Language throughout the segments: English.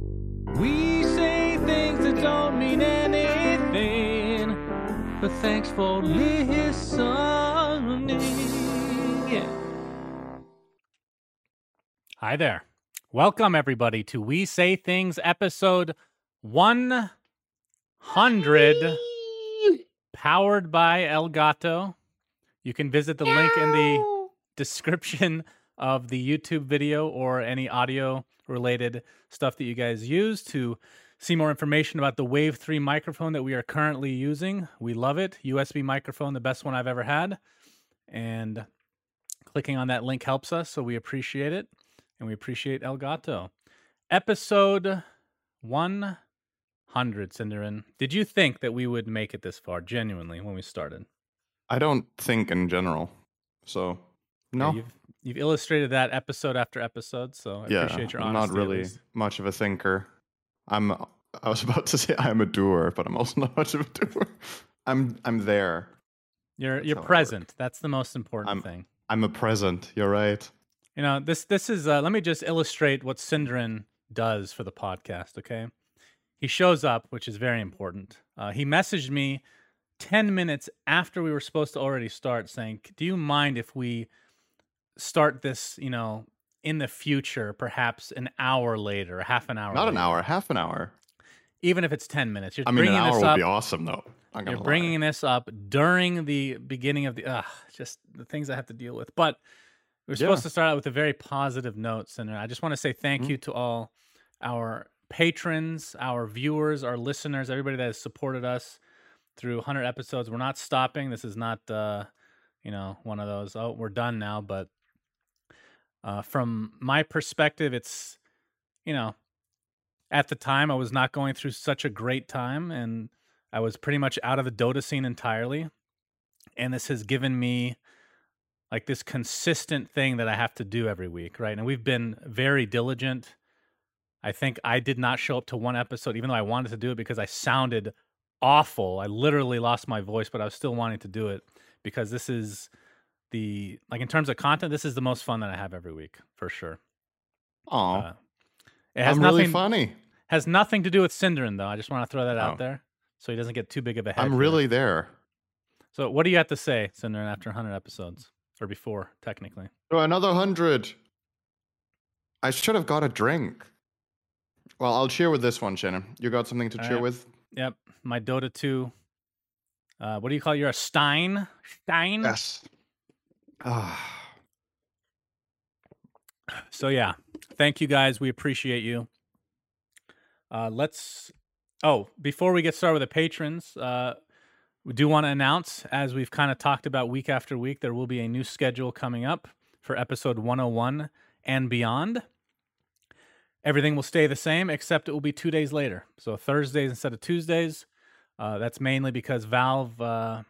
We say things that don't mean anything, but thanks for listening. Yeah. Hi there. Welcome, everybody, to We Say Things episode 100, powered by Elgato. You can visit the link in the description of the YouTube video or any audio related stuff that you guys use to see more information about the Wave 3 microphone that we are currently using. We love it. USB microphone, the best one I've ever had. And clicking on that link helps us, so we appreciate it. And we appreciate Elgato. Episode 100, SyndereN. Did you think that we would make it this far, genuinely, when we started? I don't think in general. So, no. Yeah, you've, you've illustrated that episode after episode, so I yeah, appreciate your I'm honesty. not really much of a thinker. I'm I was about to say I'm a doer, but I'm also not much of a doer. I'm I'm there. You're That's you're how I work. present. That's the most important I'm- thing. I'm a present. You're right. You know, this this is uh, let me just illustrate what SyndereN does for the podcast, okay? He shows up, which is very important. Uh, he messaged me 10 minutes after we were supposed to already start saying, "Do you mind if we start this, you know, in the future, perhaps an hour later, half an hour Not an hour, half an hour. Even if it's 10 minutes. You're I mean, an hour this would up. be awesome, though. Gonna You're lie. bringing this up during the beginning of the uh, just the things I have to deal with. But we're supposed Yeah. to start out with a very positive note, Cinder. I just want to say thank Mhm. you to all our patrons, our viewers, our listeners, everybody that has supported us through 100 episodes. We're not stopping. This is not, uh, you know, one of those. Oh, we're done now. But uh, from my perspective, it's, you know, at the time I was not going through such a great time, and I was pretty much out of the Dota scene entirely. And this has given me like this consistent thing that I have to do every week, right? And we've been very diligent. I think I did not show up to one episode, even though I wanted to do it because I sounded awful. I literally lost my voice, but I was still wanting to do it because this is the like in terms of content, this is the most fun that I have every week for sure. Aw, Uh, it has I'm nothing really funny. has nothing to do with SyndereN though. I just want to throw that out Oh. there so he doesn't get too big of a head. I'm really there. So what do you have to say, SyndereN, after 100 episodes or before, technically? Oh, another hundred. I should have got a drink. Well, I'll cheer with this one, Shannon. You got something to cheer Alright. with? Yep, my Dota 2. Uh, what do you call it? You're a Stein? Stein? Yes. Ah. So yeah, thank you guys. We appreciate you. Uh, let's. Oh, before we get started with the patrons, uh, we do want to announce, as we've kind of talked about week after week, there will be a new schedule coming up for episode 101 and beyond. Everything will stay the same, except it will be two days later. So Thursdays instead of Tuesdays. Uh, that's mainly because Valve, uh,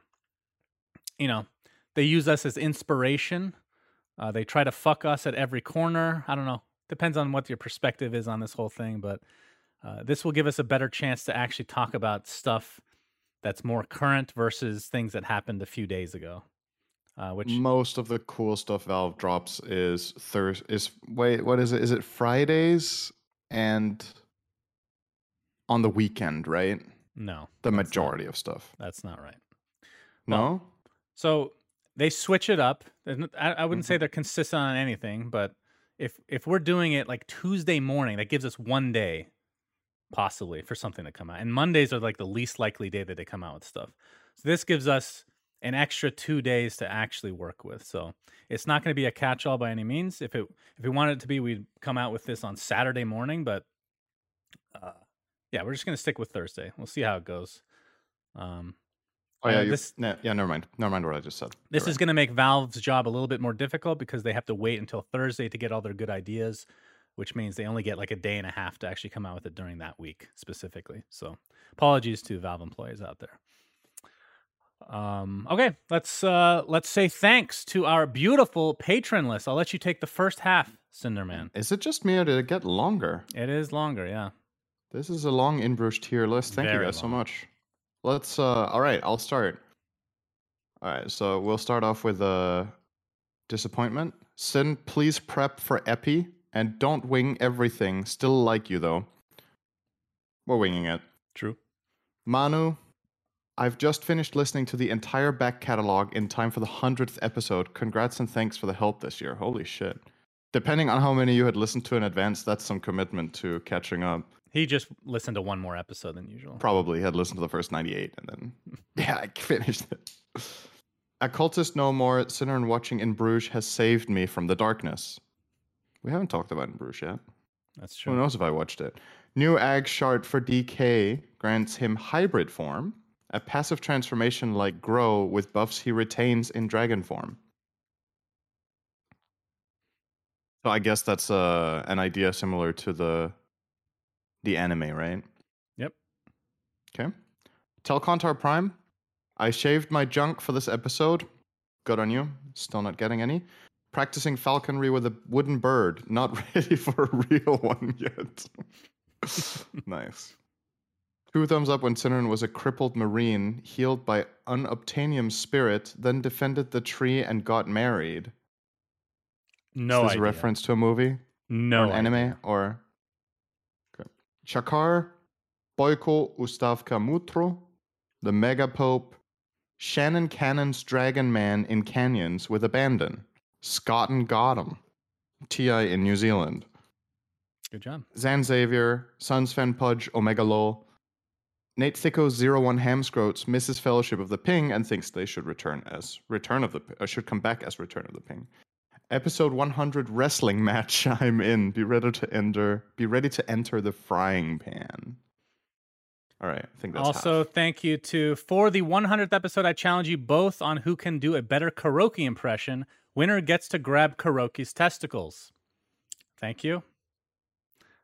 you know, they use us as inspiration uh, they try to fuck us at every corner. I don't know. Depends on what your perspective is on this whole thing, but uh, this will give us a better chance to actually talk about stuff that's more current versus things that happened a few days ago. Uh, which Most of the cool stuff Valve drops is Thurs. Is wait, what is it? Is it Fridays and on the weekend? Right, no, the that's not- majority of stuff. that's not right. No, So they switch it up. I, I wouldn't say Mhm. they're consistent on anything, but if if we're doing it like Tuesday morning, that gives us one day possibly for something to come out. And Mondays are like the least likely day that they come out with stuff. So this gives us an extra two days to actually work with. So it's not going to be a catch-all by any means. If it if we wanted it to be, we'd come out with this on Saturday morning. But uh, yeah, we're just going to stick with Thursday. We'll see how it goes. Um, oh yeah, uh, this- yeah. Never mind. Never mind what I just said. this You're is right. going to make Valve's job a little bit more difficult because they have to wait until Thursday to get all their good ideas, which means they only get like a day and a half to actually come out with it during that week specifically. So apologies to Valve employees out there. Um, okay, let's uh, let's say thanks to our beautiful patron list. I'll let you take the first half, Cinderman. Is it just me or did it get longer? It is longer, yeah. This is a long In Bruges tier list. Thank you Very guys so much. Let's uh all right, I'll start. All right, so we'll start off with uh disappointment. Sin, please prep for Epi and don't wing everything. Still like you though. We're winging it. True. Manu, I've just finished listening to the entire back catalog in time for the 100th episode. Congrats and thanks for the help this year. Holy shit. Depending on how many you had listened to in advance, that's some commitment to catching up. He just listened to one more episode than usual. Probably had listened to the first 98 and then, yeah, I finished it. Occultist No More, Sinner and Watching in Bruges has saved me from the darkness. We haven't talked about in Bruges yet. That's true. Who knows if I watched it? New Ag Shard for DK grants him hybrid form, a passive transformation like Grow with buffs he retains in dragon form. So I guess that's uh, an idea similar to the the anime, right? Yep. Okay. Telcontar Prime. I shaved my junk for this episode. Good on you. Still not getting any. Practicing falconry with a wooden bird. Not ready for a real one yet. nice. Two thumbs up when SyndereN was a crippled marine, healed by unobtainium spirit, then defended the tree and got married. No Is this idea. a reference to a movie? No or an anime? Or. Shakar, Boyko Ustavka Mutro, the Mega Pope, Shannon Cannon's Dragon Man in Canyons with Abandon, Scott and Gotham, TI in New Zealand, Good job. Zan Xavier, Sun Sven Pudge, Omega Lol, Nate Thicko, Zero One Hamscroats misses Fellowship of the Ping and thinks they should return as Return of the uh, should come back as Return of the Ping. Episode 100 wrestling match. I'm in. Be ready to enter. Be ready to enter the frying pan. All right, I think that's also, thank you to for the 100th episode. I challenge you both on who can do a better karaoke impression. Winner gets to grab karaoke's testicles. Thank you.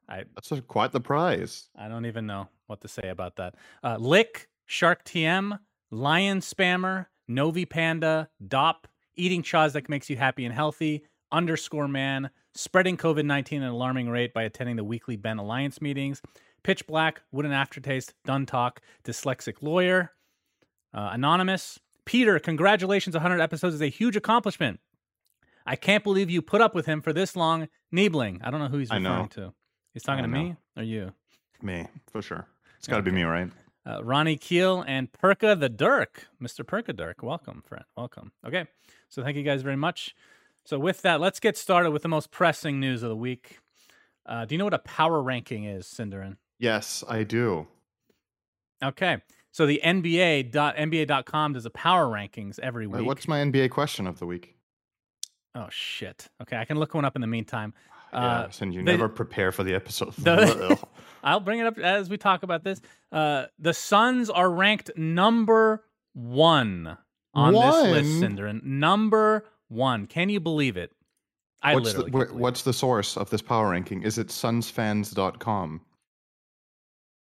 I That's a, quite the prize. I don't even know what to say about that. Uh, Lick, Shark TM, Lion Spammer, Novi Panda, Dop, Eating Chaws that makes you happy and healthy, Underscore Man, spreading COVID 19 at an alarming rate by attending the weekly Ben Alliance meetings, Pitch Black, Wooden Aftertaste, Done Talk, Dyslexic Lawyer, uh, Anonymous, Peter, congratulations, 100 episodes is a huge accomplishment. I can't believe you put up with him for this long. Niebling. I don't know who he's referring to. He's talking I to know. me or you? Me, for sure. It's got to be me, right? Uh, Ronnie Keel and Perka the Dirk. Mr. Perka Dirk, welcome, friend. Welcome. Okay. So thank you guys very much. So with that, let's get started with the most pressing news of the week. Uh, do you know what a power ranking is, SyndereN? Yes, I do. Okay. So the NBA dot NBA.com does a power rankings every Wait, week. what's my NBA question of the week? Oh shit. Okay, I can look one up in the meantime. yeah, Uh, since you the- never prepare for the episode. The- I'll bring it up as we talk about this. Uh, the Suns are ranked number one on this list, One? SyndereN. Number one. Can you believe it? I what's the, literally. believe what's the source of this power ranking? Is it sunsfans.com?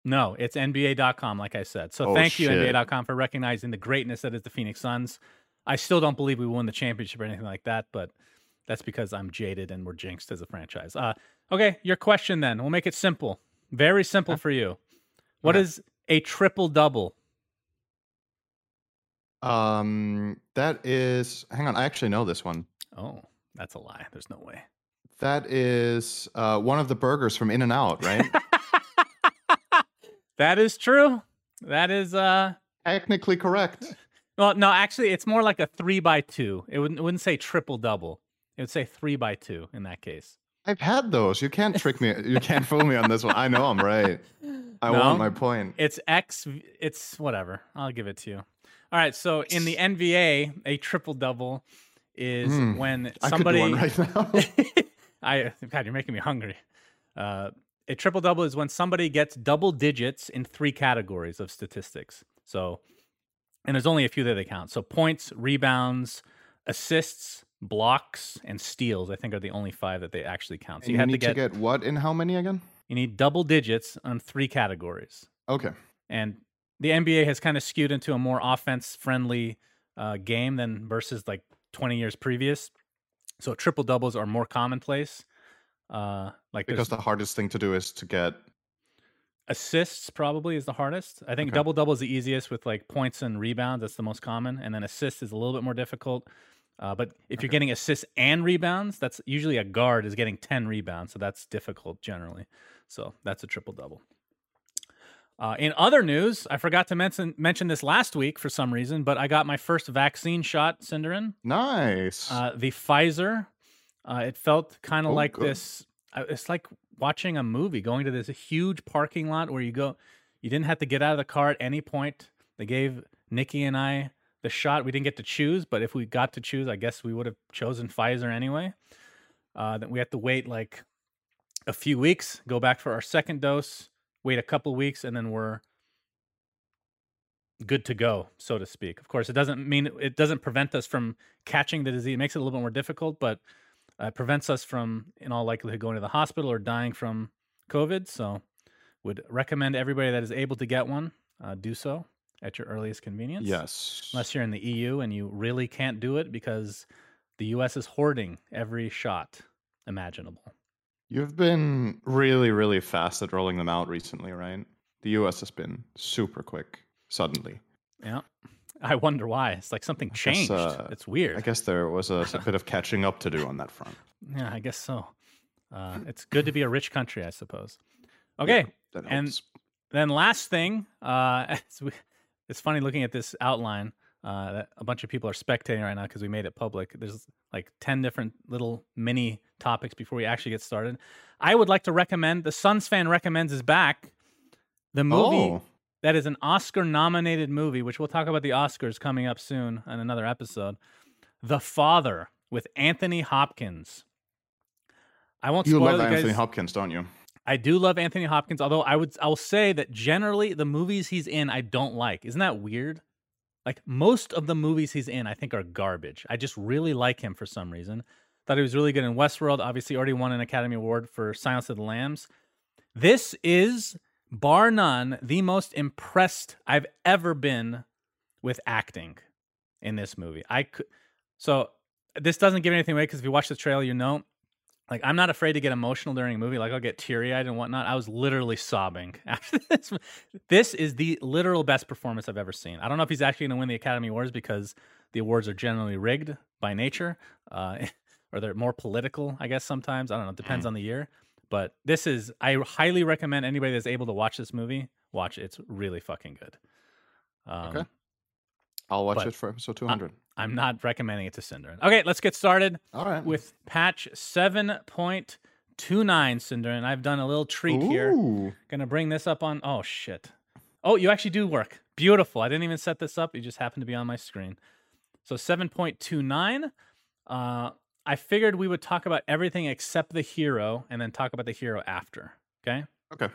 No, it's NBA.com, like I said. So Oh, thank you, shit. NBA.com, for recognizing the greatness that is the Phoenix Suns. I still don't believe we won the championship or anything like that, but that's because I'm jaded and we're jinxed as a franchise. Uh, okay, your question then. We'll make it simple. Very simple for you. What Okay. is a triple double? Um, that is. Hang on, I actually know this one. Oh, that's a lie. There's no way. That is uh, one of the burgers from In and Out, right? that is true. That is uh Technically correct. well no, actually it's more like a three by two. It wouldn't it wouldn't say triple double. It would say three by two in that case. I've had those. You can't trick me. You can't fool me on this one. I know I'm right. I No? want my point. It's X it's whatever. I'll give it to you. All right, so in the NBA, a triple double is Mm, when I somebody could do one right now. I God, you're making me hungry. Uh, a triple double is when somebody gets double digits in three categories of statistics. So, and there's only a few that they count. So points, rebounds, assists, blocks, and steals. I think are the only five that they actually count. So you, you have need to get, what in how many again? you need double digits on three categories. Okay. And the NBA has kind of skewed into a more offense friendly uh, game than versus like 20 years previous. So triple doubles are more commonplace. Uh, like Because the hardest thing to do is to get assists probably is the hardest. I think Okay. double double is the easiest with like points and rebounds. That's the most common, and then assists is a little bit more difficult. Uh, but if you're getting assists and rebounds, that's usually a guard is getting ten rebounds, so that's difficult generally. So that's a triple double. Uh, in other news, I forgot to mention mention this last week for some reason, but I got my first vaccine shot, SyndereN. nice. Uh, the Pfizer. Uh, it felt kind of Oh, like good. this. uh, It's like watching a movie, going to this huge parking lot where you go. You didn't have to get out of the car at any point. They gave Nikki and I the shot. We didn't get to choose, but if we got to choose, I guess we would have chosen Pfizer anyway. Uh, then we have to wait like a few weeks, go back for our second dose, wait a couple weeks, and then we're good to go, so to speak. Of course, it doesn't mean it doesn't prevent us from catching the disease. It makes it a little bit more difficult, but uh, it prevents us from, in all likelihood, going to the hospital or dying from COVID. So, would recommend everybody that is able to get one uh, do so at your earliest convenience. yes. Unless you're in the EU and you really can't do it because the US is hoarding every shot imaginable. You've been really, really fast at rolling them out recently, right? The US has been super quick suddenly. Yeah. I wonder why. It's like something guess, changed. uh, it's weird. I guess there was a, a bit of catching up to do on that front. Yeah, I guess so. Uh, it's good to be a rich country, I suppose. Okay, That and- then last thing, uh, we- it's funny looking at this outline uh, that a bunch of people are spectating right now because we made it public. There's like 10 different little mini topics before we actually get started. I would like to recommend the SUNSfan recommends is back. The movie Oh, that is an Oscar nominated movie, which we'll talk about the Oscars coming up soon in another episode. The Father with Anthony Hopkins. I won't you spoil love Anthony. Hopkins, don't you? I do love Anthony Hopkins, although I would I will say that generally the movies he's in I don't like. Isn't that weird? Like most of the movies he's in I think are garbage. I just really like him for some reason. Thought he was really good in Westworld. Obviously already won an Academy Award for Silence of the Lambs. This is bar none the most impressed I've ever been with acting in this movie. I could so this doesn't give anything away because if you watch the trailer, you know like I'm not afraid to get emotional during a movie. Like I'll get teary eyed and whatnot. I was literally sobbing after this. This is the literal best performance I've ever seen. I don't know if he's actually going to win the Academy Awards because the awards are generally rigged by nature, uh, or they're more political. I guess sometimes I don't know. It depends on the year. But this is I highly recommend anybody that's able to watch this movie watch it. It's really fucking good. Um, Okay. I'll watch but it for episode 200. I'm not recommending it to Cinder. Okay, let's get started All right. with patch 7.29 cinder and i've done a little treat here. Gonna bring this up on oh shit. Oh you actually do work. Beautiful. I didn't even set this up. It just happened to be on my screen. So 7.29 uh i figured we would talk about everything except the hero and then talk about the hero after okay? Okay.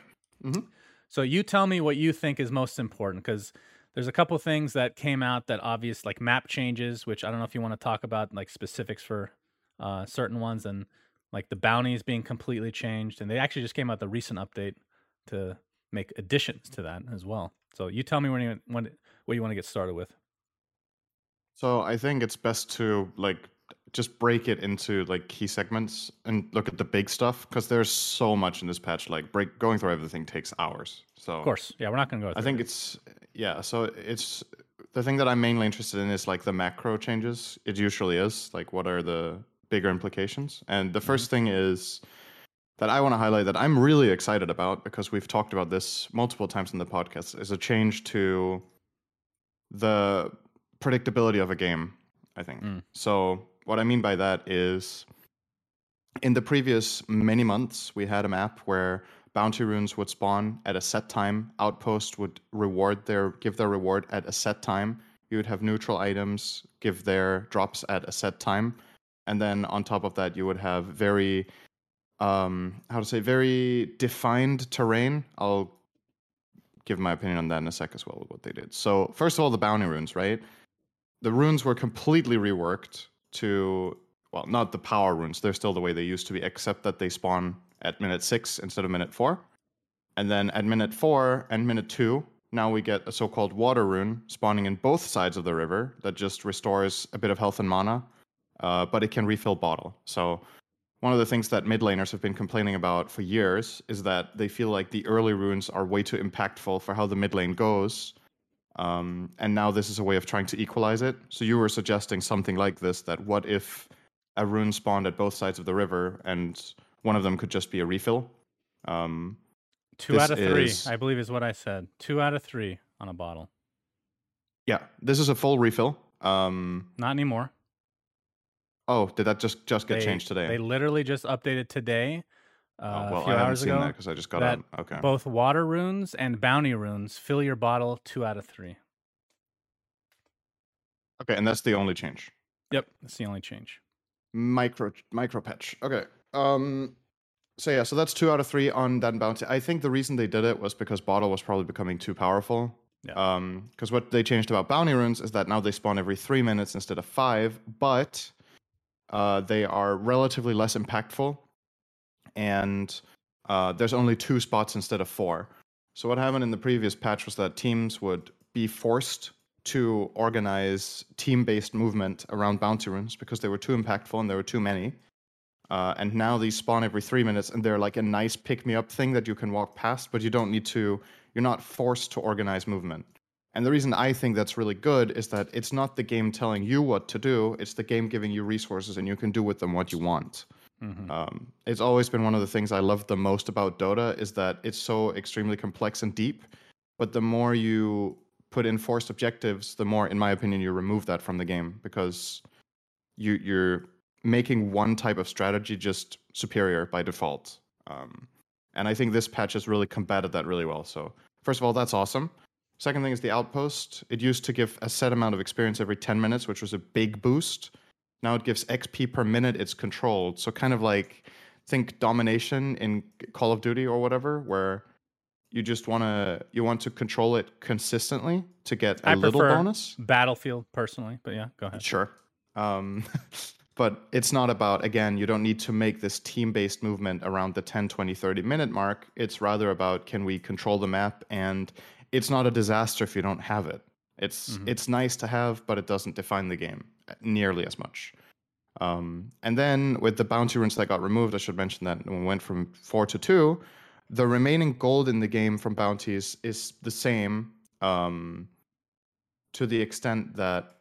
so you tell me what you think is most important because there's a couple things that came out that obvious like map changes, which I don't know if you want to talk about like specifics for uh, certain ones and like the bounties being completely changed. And they actually just came out the recent update to make additions to that as well. So you tell me when you when what you want to get started with. So I think it's best to like just break it into like key segments and look at the big stuff because there's so much in this patch. Like break going through everything takes hours. So Of course, yeah, we're not going to go. I think it. it's yeah. So it's the thing that I'm mainly interested in is like the macro changes. It usually is like what are the bigger implications. And the 1st thing is that I want to highlight that I'm really excited about because we've talked about this multiple times in the podcast is a change to the predictability of a game. I think Mm. so. What I mean by that is in the previous many months, we had a map where bounty runes would spawn at a set time. Outpost would reward their give their reward at a set time. You would have neutral items give their drops at a set time, and then on top of that, you would have very um how to say very defined terrain. I'll give my opinion on that in a sec as well. What they did. So first of all, the bounty runes, right? The runes were completely reworked to well, not the power runes. They're still the way they used to be, except that they spawn at minute six instead of minute four. And then at minute four and minute two, now we get a so-called water rune spawning in both sides of the river that just restores a bit of health and mana, uh, but it can refill bottle. So one of the things that mid laners have been complaining about for years is that they feel like the early runes are way too impactful for how the mid lane goes. Um, and now this is a way of trying to equalize it. So you were suggesting something like this: that what if a rune spawned at both sides of the river, and one of them could just be a refill? Um, Two out of three, is- I believe, is what I said. Two out of three on a bottle. yeah, this is a full refill. Um, Not anymore. oh, did that just just get They- changed today? They literally just updated today, uh, oh, well, a few I haven't hours seen ago. that because I just got on. Okay. Both water runes and bounty runes fill your bottle two out of three. Okay, and that's the only change. Yep, that's the only change. Micro micro patch. Okay. Um so yeah, so that's two out of three on that bounty. I think the reason they did it was because bottle was probably becoming too powerful. Yeah. Um, because what they changed about bounty runes is that now they spawn every three minutes instead of five, but uh, they are relatively less impactful, and uh, there's only two spots instead of four. So what happened in the previous patch was that teams would be forced to organize team-based movement around bounty runes because they were too impactful and there were too many. Uh, and now these spawn every three minutes, and they're like a nice pick-me-up thing that you can walk past, but you don't need to. You're not forced to organize movement. And the reason I think that's really good is that it's not the game telling you what to do; it's the game giving you resources, and you can do with them what you want. Mhm. Um, it's always been one of the things I love the most about Dota is that it's so extremely complex and deep. But the more you put in forced objectives, the more, in my opinion, you remove that from the game because you you're making one type of strategy just superior by default. Um, and I think this patch has really combated that really well. So first of all, that's awesome. Second thing is the outpost. It used to give a set amount of experience every 10 minutes, which was a big boost. Now it gives XP per minute it's controlled. So kind of like think domination in Call of Duty or whatever, where you just want to you want to control it consistently to get a I little prefer bonus. Battlefield personally, but yeah, go ahead. Sure. Um, but it's not about, again, you don't need to make this team based movement around the 10, 20, 30 minute mark. It's rather about can we control the map? And it's not a disaster if you don't have it. It's Mhm. it's nice to have, but it doesn't define the game nearly as much. Um, and then with the bounty runes that got removed, I should mention that when we went from four to two, the remaining gold in the game from bounties is the same um, to the extent that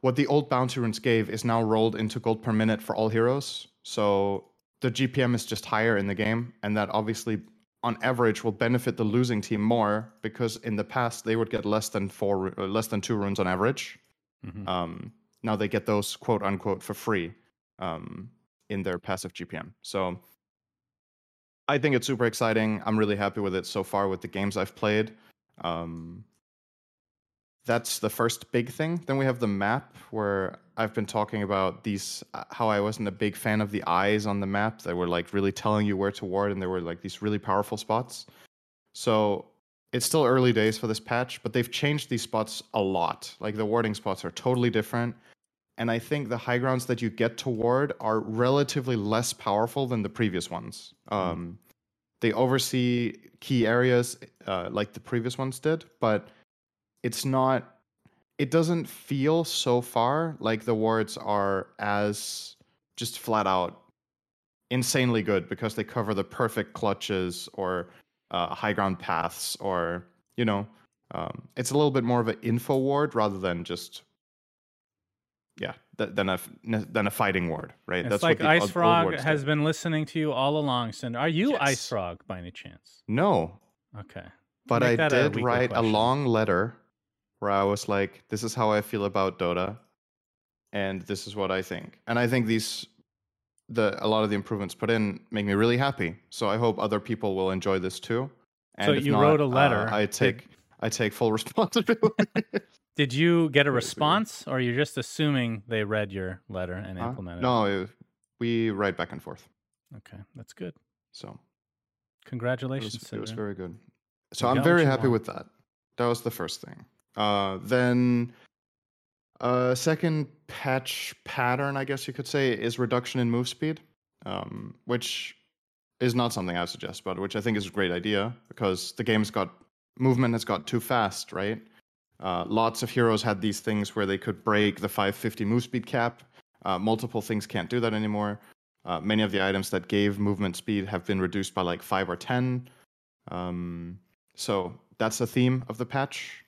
what the old bounty runes gave is now rolled into gold per minute for all heroes. So the GPM is just higher in the game, and that obviously, on average, will benefit the losing team more because in the past they would get less than four, uh, less than two runes on average. Mhm. Um, now they get those quote unquote for free um, in their passive GPM. So I think it's super exciting. I'm really happy with it so far with the games I've played. Um, that's the first big thing. Then we have the map where I've been talking about these uh, how I wasn't a big fan of the eyes on the map that were like really telling you where to ward and there were like these really powerful spots. So it's still early days for this patch, but they've changed these spots a lot. Like the warding spots are totally different. And I think the high grounds that you get to ward are relatively less powerful than the previous ones. Um, they oversee key areas uh, like the previous ones did, but it's not it doesn't feel so far like the wards are as just flat out insanely good because they cover the perfect clutches or uh, high ground paths or you know um, it's a little bit more of an info ward rather than just yeah th- than a than a fighting ward right It's what like the IceFrog has been listening to you all along, Cinder. Are you IceFrog by any chance? no Okay. but Make I a did weekly write a long letter where I was like, "This is how I feel about Dota, and this is what I think." And I think these, the a lot of the improvements put in make me really happy. So I hope other people will enjoy this too. And So you not, wrote a uh, letter. I Did- take I take full responsibility. Did you get a response, or you're just assuming they read your letter and Huh? implemented? no, it- we write back and forth. Okay, that's good. So it was, Congratulations, it was very good. So You I'm very happy want. with that. That was the first thing. Uh, then Uh, second patch pattern, I guess you could say, is reduction in move speed, um, which is not something I suggest, but which I think is a great idea because the game's got movement has got too fast, right? Uh, lots of heroes had these things where they could break the 550 move speed cap. Uh, multiple things can't do that anymore. Uh, many of the items that gave movement speed have been reduced by like five or ten. Um, so that's the theme of the patch.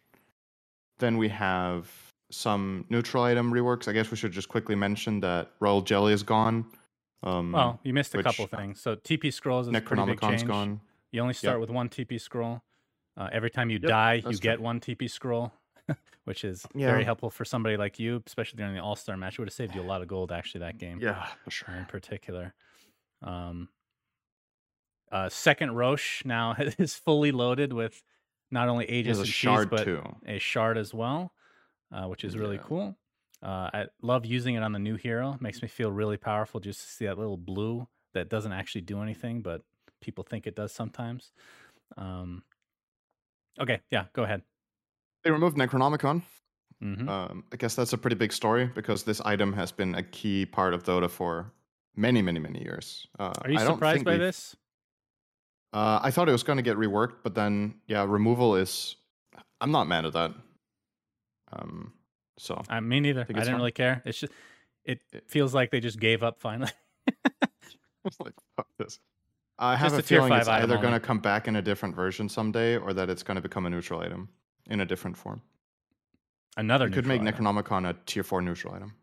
Then we have some neutral item reworks. I guess we should just quickly mention that Royal Jelly is gone. Um, Well, you missed a which- couple things. So TP scrolls is a pretty big Necronomicon's change. gone. You only start with one TP scroll. Uh, every time you Yep, die, you that's get true. one TP scroll, which is Yeah. very helpful for somebody like you, especially during the All Star match. It would have saved you a lot of gold actually that game. Yeah, for uh, sure. in particular. Um, uh, second Rosh now is fully loaded with not only Aegis There's a and Cheese, but too. a shard as well, uh, which is really Yeah. cool. Uh, I love using it on the new hero. Makes me feel really powerful just to see that little blue that doesn't actually do anything, but people think it does sometimes. Um, okay, yeah, go ahead. They removed Necronomicon. hmm Um, I guess that's a pretty big story because this item has been a key part of Dota for many, many, many years. Uh, Are you I surprised by we've- this? Uh, I thought it was going to get reworked, but then yeah, removal is. I'm not mad at that. Um, so I me neither. I, it's didn't fine. really care. It's just it It- feels like they just gave up finally. Like fuck this. I have Just a feeling it's either going to come back in a different version someday, or that it's going to become a neutral item in a different form. Another could make item. Necronomicon a tier four neutral item.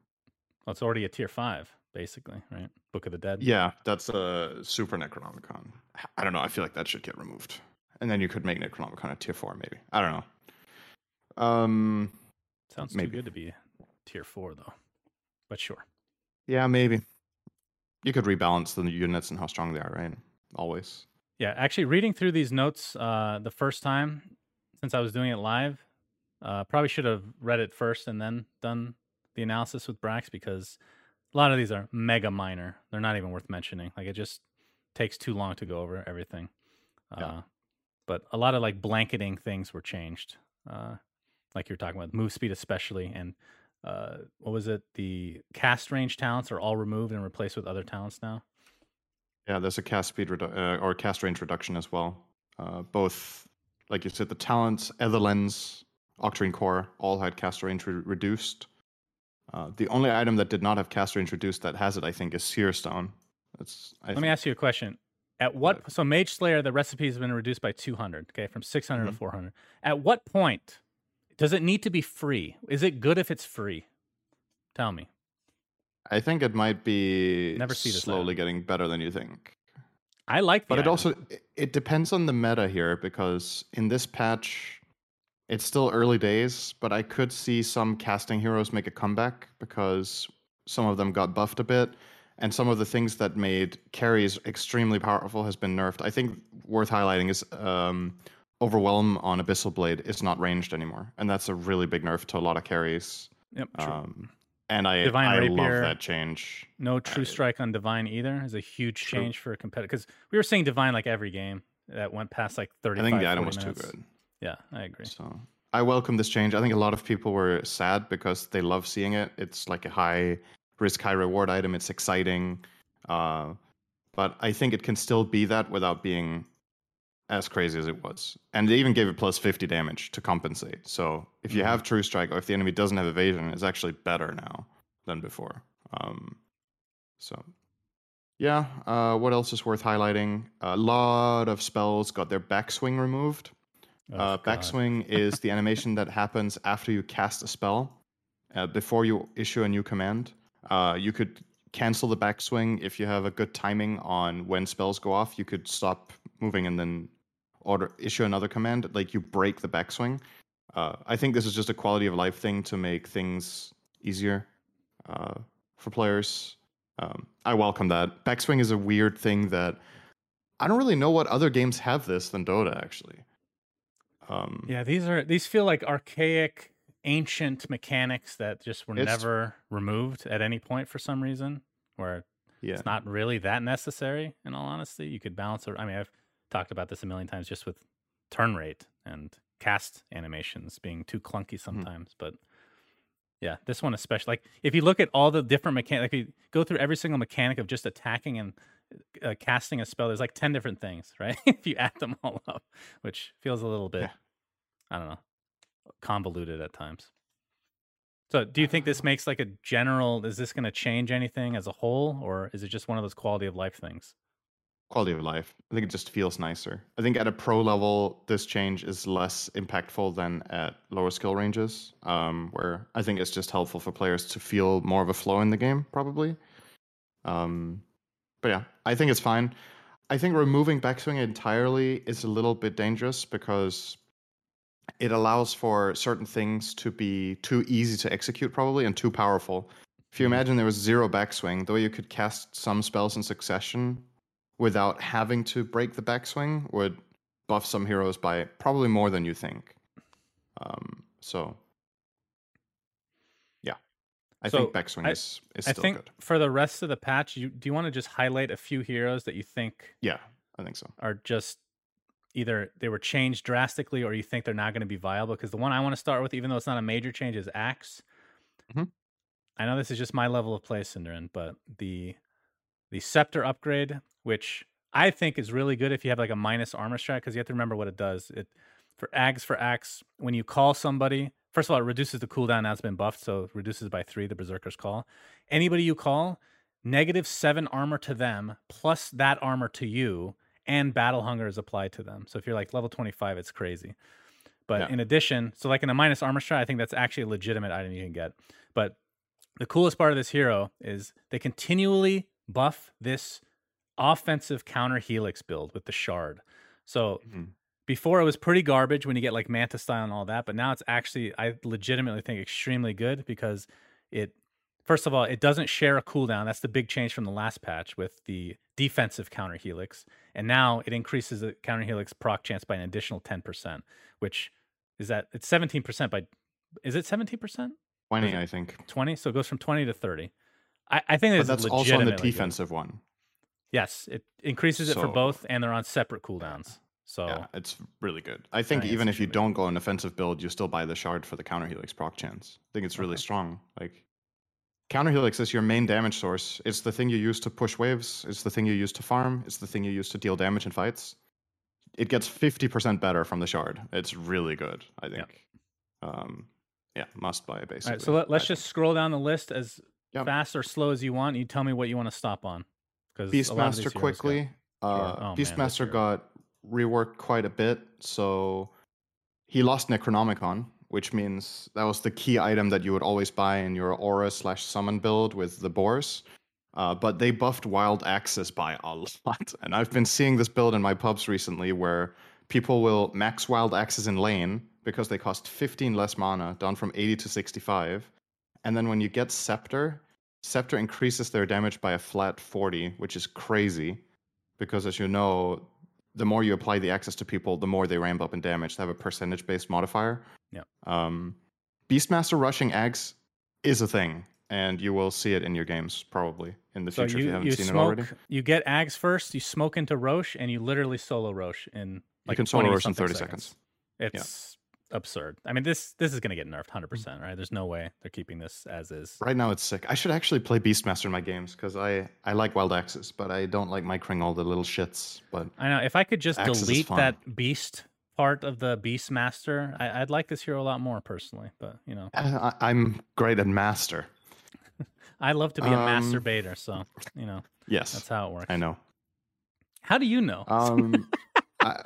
Well, it's already a tier five, basically, right? Book of the Dead. Yeah, that's a super Necronomicon. I don't know. I feel like that should get removed, and then you could make Necronomicon a tier four, maybe. I don't know. Um, Sounds too maybe. good to be tier four, though. But sure. yeah, maybe. You could rebalance the units and how strong they are, right? Always. Yeah, actually, reading through these notes uh, the first time since I was doing it live, uh, probably should have read it first and then done the analysis with Brax because a lot of these are mega minor. They're not even worth mentioning. Like it just takes too long to go over everything. Uh, Yeah. But a lot of like blanketing things were changed, uh, like you're talking about move speed especially, and uh, what was it? The cast range talents are all removed and replaced with other talents now. Yeah, there's a cast speed redu- uh, or cast range reduction as well. Uh, both, like you said, the talents, Aether Lens, Octarine Core, all had cast range re- reduced. Uh, the only item that did not have cast range reduced that has it, I think, is Seer Stone. That's. I Let me ask you a question. At what so Mage Slayer the recipe has been reduced by 200, okay, from 600 to Mhm. 400. At what point does it need to be free? Is it good if it's free? Tell me. I think it might be Never see this slowly item. getting better than you think. I like the But it also it- it depends on the meta here because in this patch, it's still early days, but I could see some casting heroes make a comeback because some of them got buffed a bit, and some of the things that made carries extremely powerful has been nerfed. I think worth highlighting is um, overwhelm on Abyssal Blade is not ranged anymore, and that's a really big nerf to a lot of carries. Yep, true. Um, and I Divine I Rapier. love that change. no true I- strike on Divine either is a huge True. change for a competitor because we were seeing Divine like every game that went past like 30 I think the item was too good. Yeah, I agree. So I welcome this change. I think a lot of people were sad because they love seeing it. It's like a high risk, high reward item. It's exciting. Uh, but I think it can still be that without being as crazy as it was. And they even gave it plus 50 damage to compensate. So if you Mhm. have True Strike or if the enemy doesn't have evasion, it's actually better now than before. Um, so yeah, uh, what else is worth highlighting? A lot of spells got their backswing removed. Oh, Uh, backswing is the animation that happens after you cast a spell. Uh, before you issue a new command, uh, you could cancel the backswing if you have a good timing on when spells go off. You could stop moving and then order issue another command. Like you break the backswing. Uh, I think this is just a quality of life thing to make things easier uh, for players. Um, I welcome that. Backswing is a weird thing that I don't really know what other games have this than Dota actually. Um, Yeah, these are these feel like archaic, ancient mechanics that just were never removed at any point for some reason. Where yeah. it's not really that necessary. In all honesty, you could balance. it. I mean, I've talked about this a million times just with turn rate and cast animations being too clunky sometimes. But Yeah, this one especially. Like if you look at all the different mechanic, like you go through every single mechanic of just attacking and uh, casting a spell. There's like ten different things, right? if you add them all up, which feels a little bit, Yeah. I don't know, convoluted at times. So, do you think this makes like a general? Is this going to change anything as a whole, or is it just one of those quality of life things? Quality of life. I think it just feels nicer. I think at a pro level, this change is less impactful than at lower skill ranges, um, where I think it's just helpful for players to feel more of a flow in the game, probably. Um, but yeah, I think it's fine. I think removing backswing entirely is a little bit dangerous because it allows for certain things to be too easy to execute, probably, and too powerful. If you imagine there was zero backswing, the way you could cast some spells in succession without having to break the backswing would buff some heroes by probably more than you think. Um, so, yeah, I So, think backswing I- is, is I still think good. for the rest of the patch, you do you want to just highlight a few heroes that you think Yeah, I think so. are just either they were changed drastically or you think they're not going to be viable? Because the one I want to start with, even though it's not a major change, is Axe. Mhm. I know this is just my level of play, SyndereN, but the the Scepter upgrade, which I think is really good if you have like a minus armor strat, because you have to remember what it does. It for Aghs for Axe, when you call somebody, first of all, it reduces the cooldown now it's been buffed, so it reduces by three the Berserker's call. Anybody you call, negative seven armor to them, plus that armor to you, and battle hunger is applied to them. So if you're like level 25, it's crazy. But Yeah. in addition, so like in a minus armor strat, I think that's actually a legitimate item you can get. But the coolest part of this hero is they continually buff this offensive counter helix build with the shard. So Mhm. before it was pretty garbage when you get like manta style and all that, but now it's actually I legitimately think extremely good because it first of all it doesn't share a cooldown. That's the big change from the last patch with the defensive counter helix, and now it increases the counter helix proc chance by an additional ten percent, which is that it's seventeen percent by is it seventeen percent? 20, I think. 20 so it goes from 20 to 30 i, I think But that's also on the legitimately good. defensive one. yes it increases it for both and they're on separate cooldowns so Yeah, it's really good. I think even if you don't go an offensive build, you still buy the shard for the counter helix proc chance. I think it's really Okay. strong. Like counter helix is your main damage source. It's the thing you use to push waves. It's the thing you use to farm. It's the thing you use to deal damage in fights. It gets fifty percent better from the shard. It's really good. I think. Um, yeah, must buy basically. all right so let, let's I just scroll down the list as Yep. fast or slow as you want you tell me what you want to stop on because Beastmaster quickly. Uh, Oh, Beastmaster hero. got reworked quite a bit, so he lost Necronomicon, which means that was the key item that you would always buy in your aura slash summon build with the boars. Uh, but they buffed wild axes by a lot, and I've been seeing this build in my pubs recently, where people will max wild axes in lane because they cost 15 less mana, down from 80 to 65. And then when you get Scepter, Scepter increases their damage by a flat 40, which is crazy because, as you know, the more you apply the access to people, the more they ramp up in damage. They have a percentage based modifier. Yeah. Um, Beastmaster rushing eggs is a thing, and you will see it in your games probably in the so future if you, you haven't you seen smoke it already. you get aghs first you smoke into rosh and you literally solo rosh in like can solo 20 Rosh in something 30 seconds. it's absurd i mean this this is going to get nerfed 100% Mm. right there's no way they're keeping this as is Right now, it's sick. I should actually play Beastmaster in my games because I, I like wild axes, but I don't like micring all the little shits. But I know. If I could just Axis delete that beast part of the Beastmaster, I, I'd like this hero a lot more personally. But you know, I, I- I'm great at master. I love to be a Um, masturbator, so you know Yes, that's how it works. I know. How do you know? Um, I,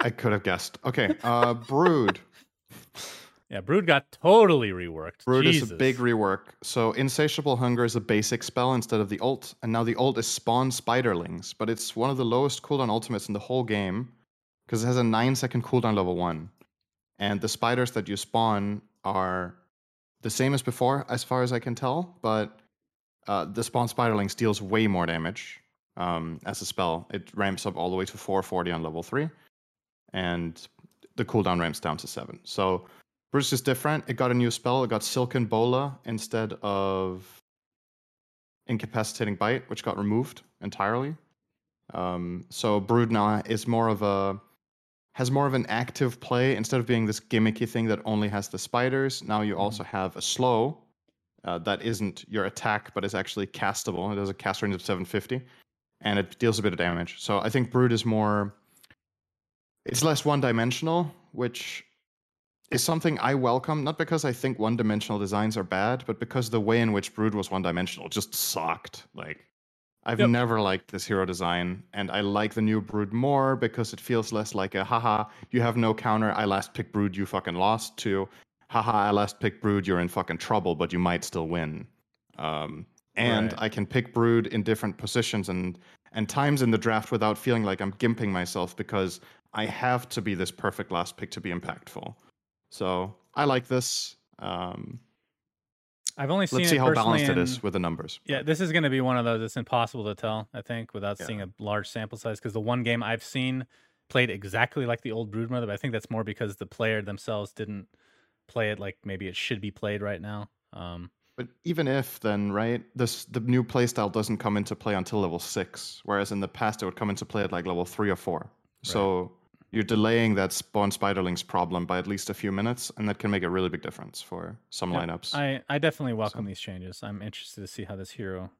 I could have guessed. Okay, uh, Brood. Yeah, Brood got totally reworked. Brood Jesus. is a big rework. So Insatiable Hunger is a basic spell instead of the ult, and now the ult is Spawn Spiderlings, but it's one of the lowest cooldown ultimates in the whole game because it has a nine second cooldown level one, and the spiders that you spawn are the same as before, as far as I can tell, but uh, the Spawn Spiderlings deals way more damage um, as a spell. It ramps up all the way to 440 on level three, and the cooldown ramps down to seven. So Bruce is different. It got a new spell. It got Silken Bola instead of Incapacitating Bite, which got removed entirely. Um, so Brood now is more of a has more of an active play instead of being this gimmicky thing that only has the spiders. Now you also have a slow, uh, that isn't your attack, but is actually castable. It has a cast range of 750, and it deals a bit of damage. So I think Brood is more. It's less one-dimensional, which is something I welcome. Not because I think one-dimensional designs are bad, but because the way in which Brood was one-dimensional just sucked. Like I've Yep. never liked this hero design, and I like the new Brood more because it feels less like a haha, you have no counter, I last picked Brood, you fucking lost, to haha, I last picked Brood, you're in fucking trouble, but you might still win. Um, and Right. I can pick Brood in different positions and and times in the draft without feeling like I'm gimping myself because I have to be this perfect last pick to be impactful. So I like this. Um, I've only seen let's it see how balanced it in- is with the numbers. Yeah, this is going to be one of those. It's impossible to tell. I think without Yeah. seeing a large sample size, because the one game I've seen played exactly like the old Broodmother, but I think that's more because the player themselves didn't play it like maybe it should be played right now. Um, But even if then, right, this the new playstyle doesn't come into play until level six, whereas in the past it would come into play at like level three or four. So you're delaying that spawn spiderlings problem by at least a few minutes, and that can make a really big difference for some Yep, lineups. I I definitely welcome these changes. I'm interested to see how this hero.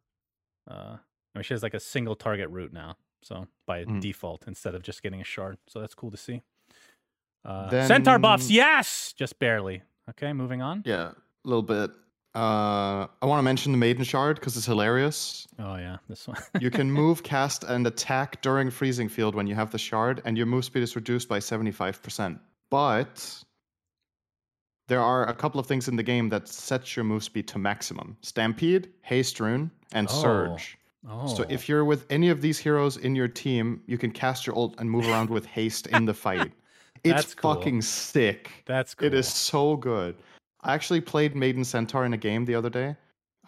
Uh, I mean, she has like a single target route now, so by Mhm. default instead of just getting a shard. So that's cool to see. Uh, Centaur buffs, yes, just barely. Okay, moving on. yeah, a little bit. Uh, I want to mention the Maiden Shard because it's hilarious. Oh yeah, this one. You can move, cast, and attack during freezing field when you have the shard, and your move speed is reduced by 75%. But there are a couple of things in the game that sets your move speed to maximum Stampede, Haste Rune, and Oh. Surge. oh, So if you're with any of these heroes in your team, you can cast your ult and move around with haste in the fight. It's That's cool. fucking sick. that's cool. It is so good. I actually played Maiden Centaur in a game the other day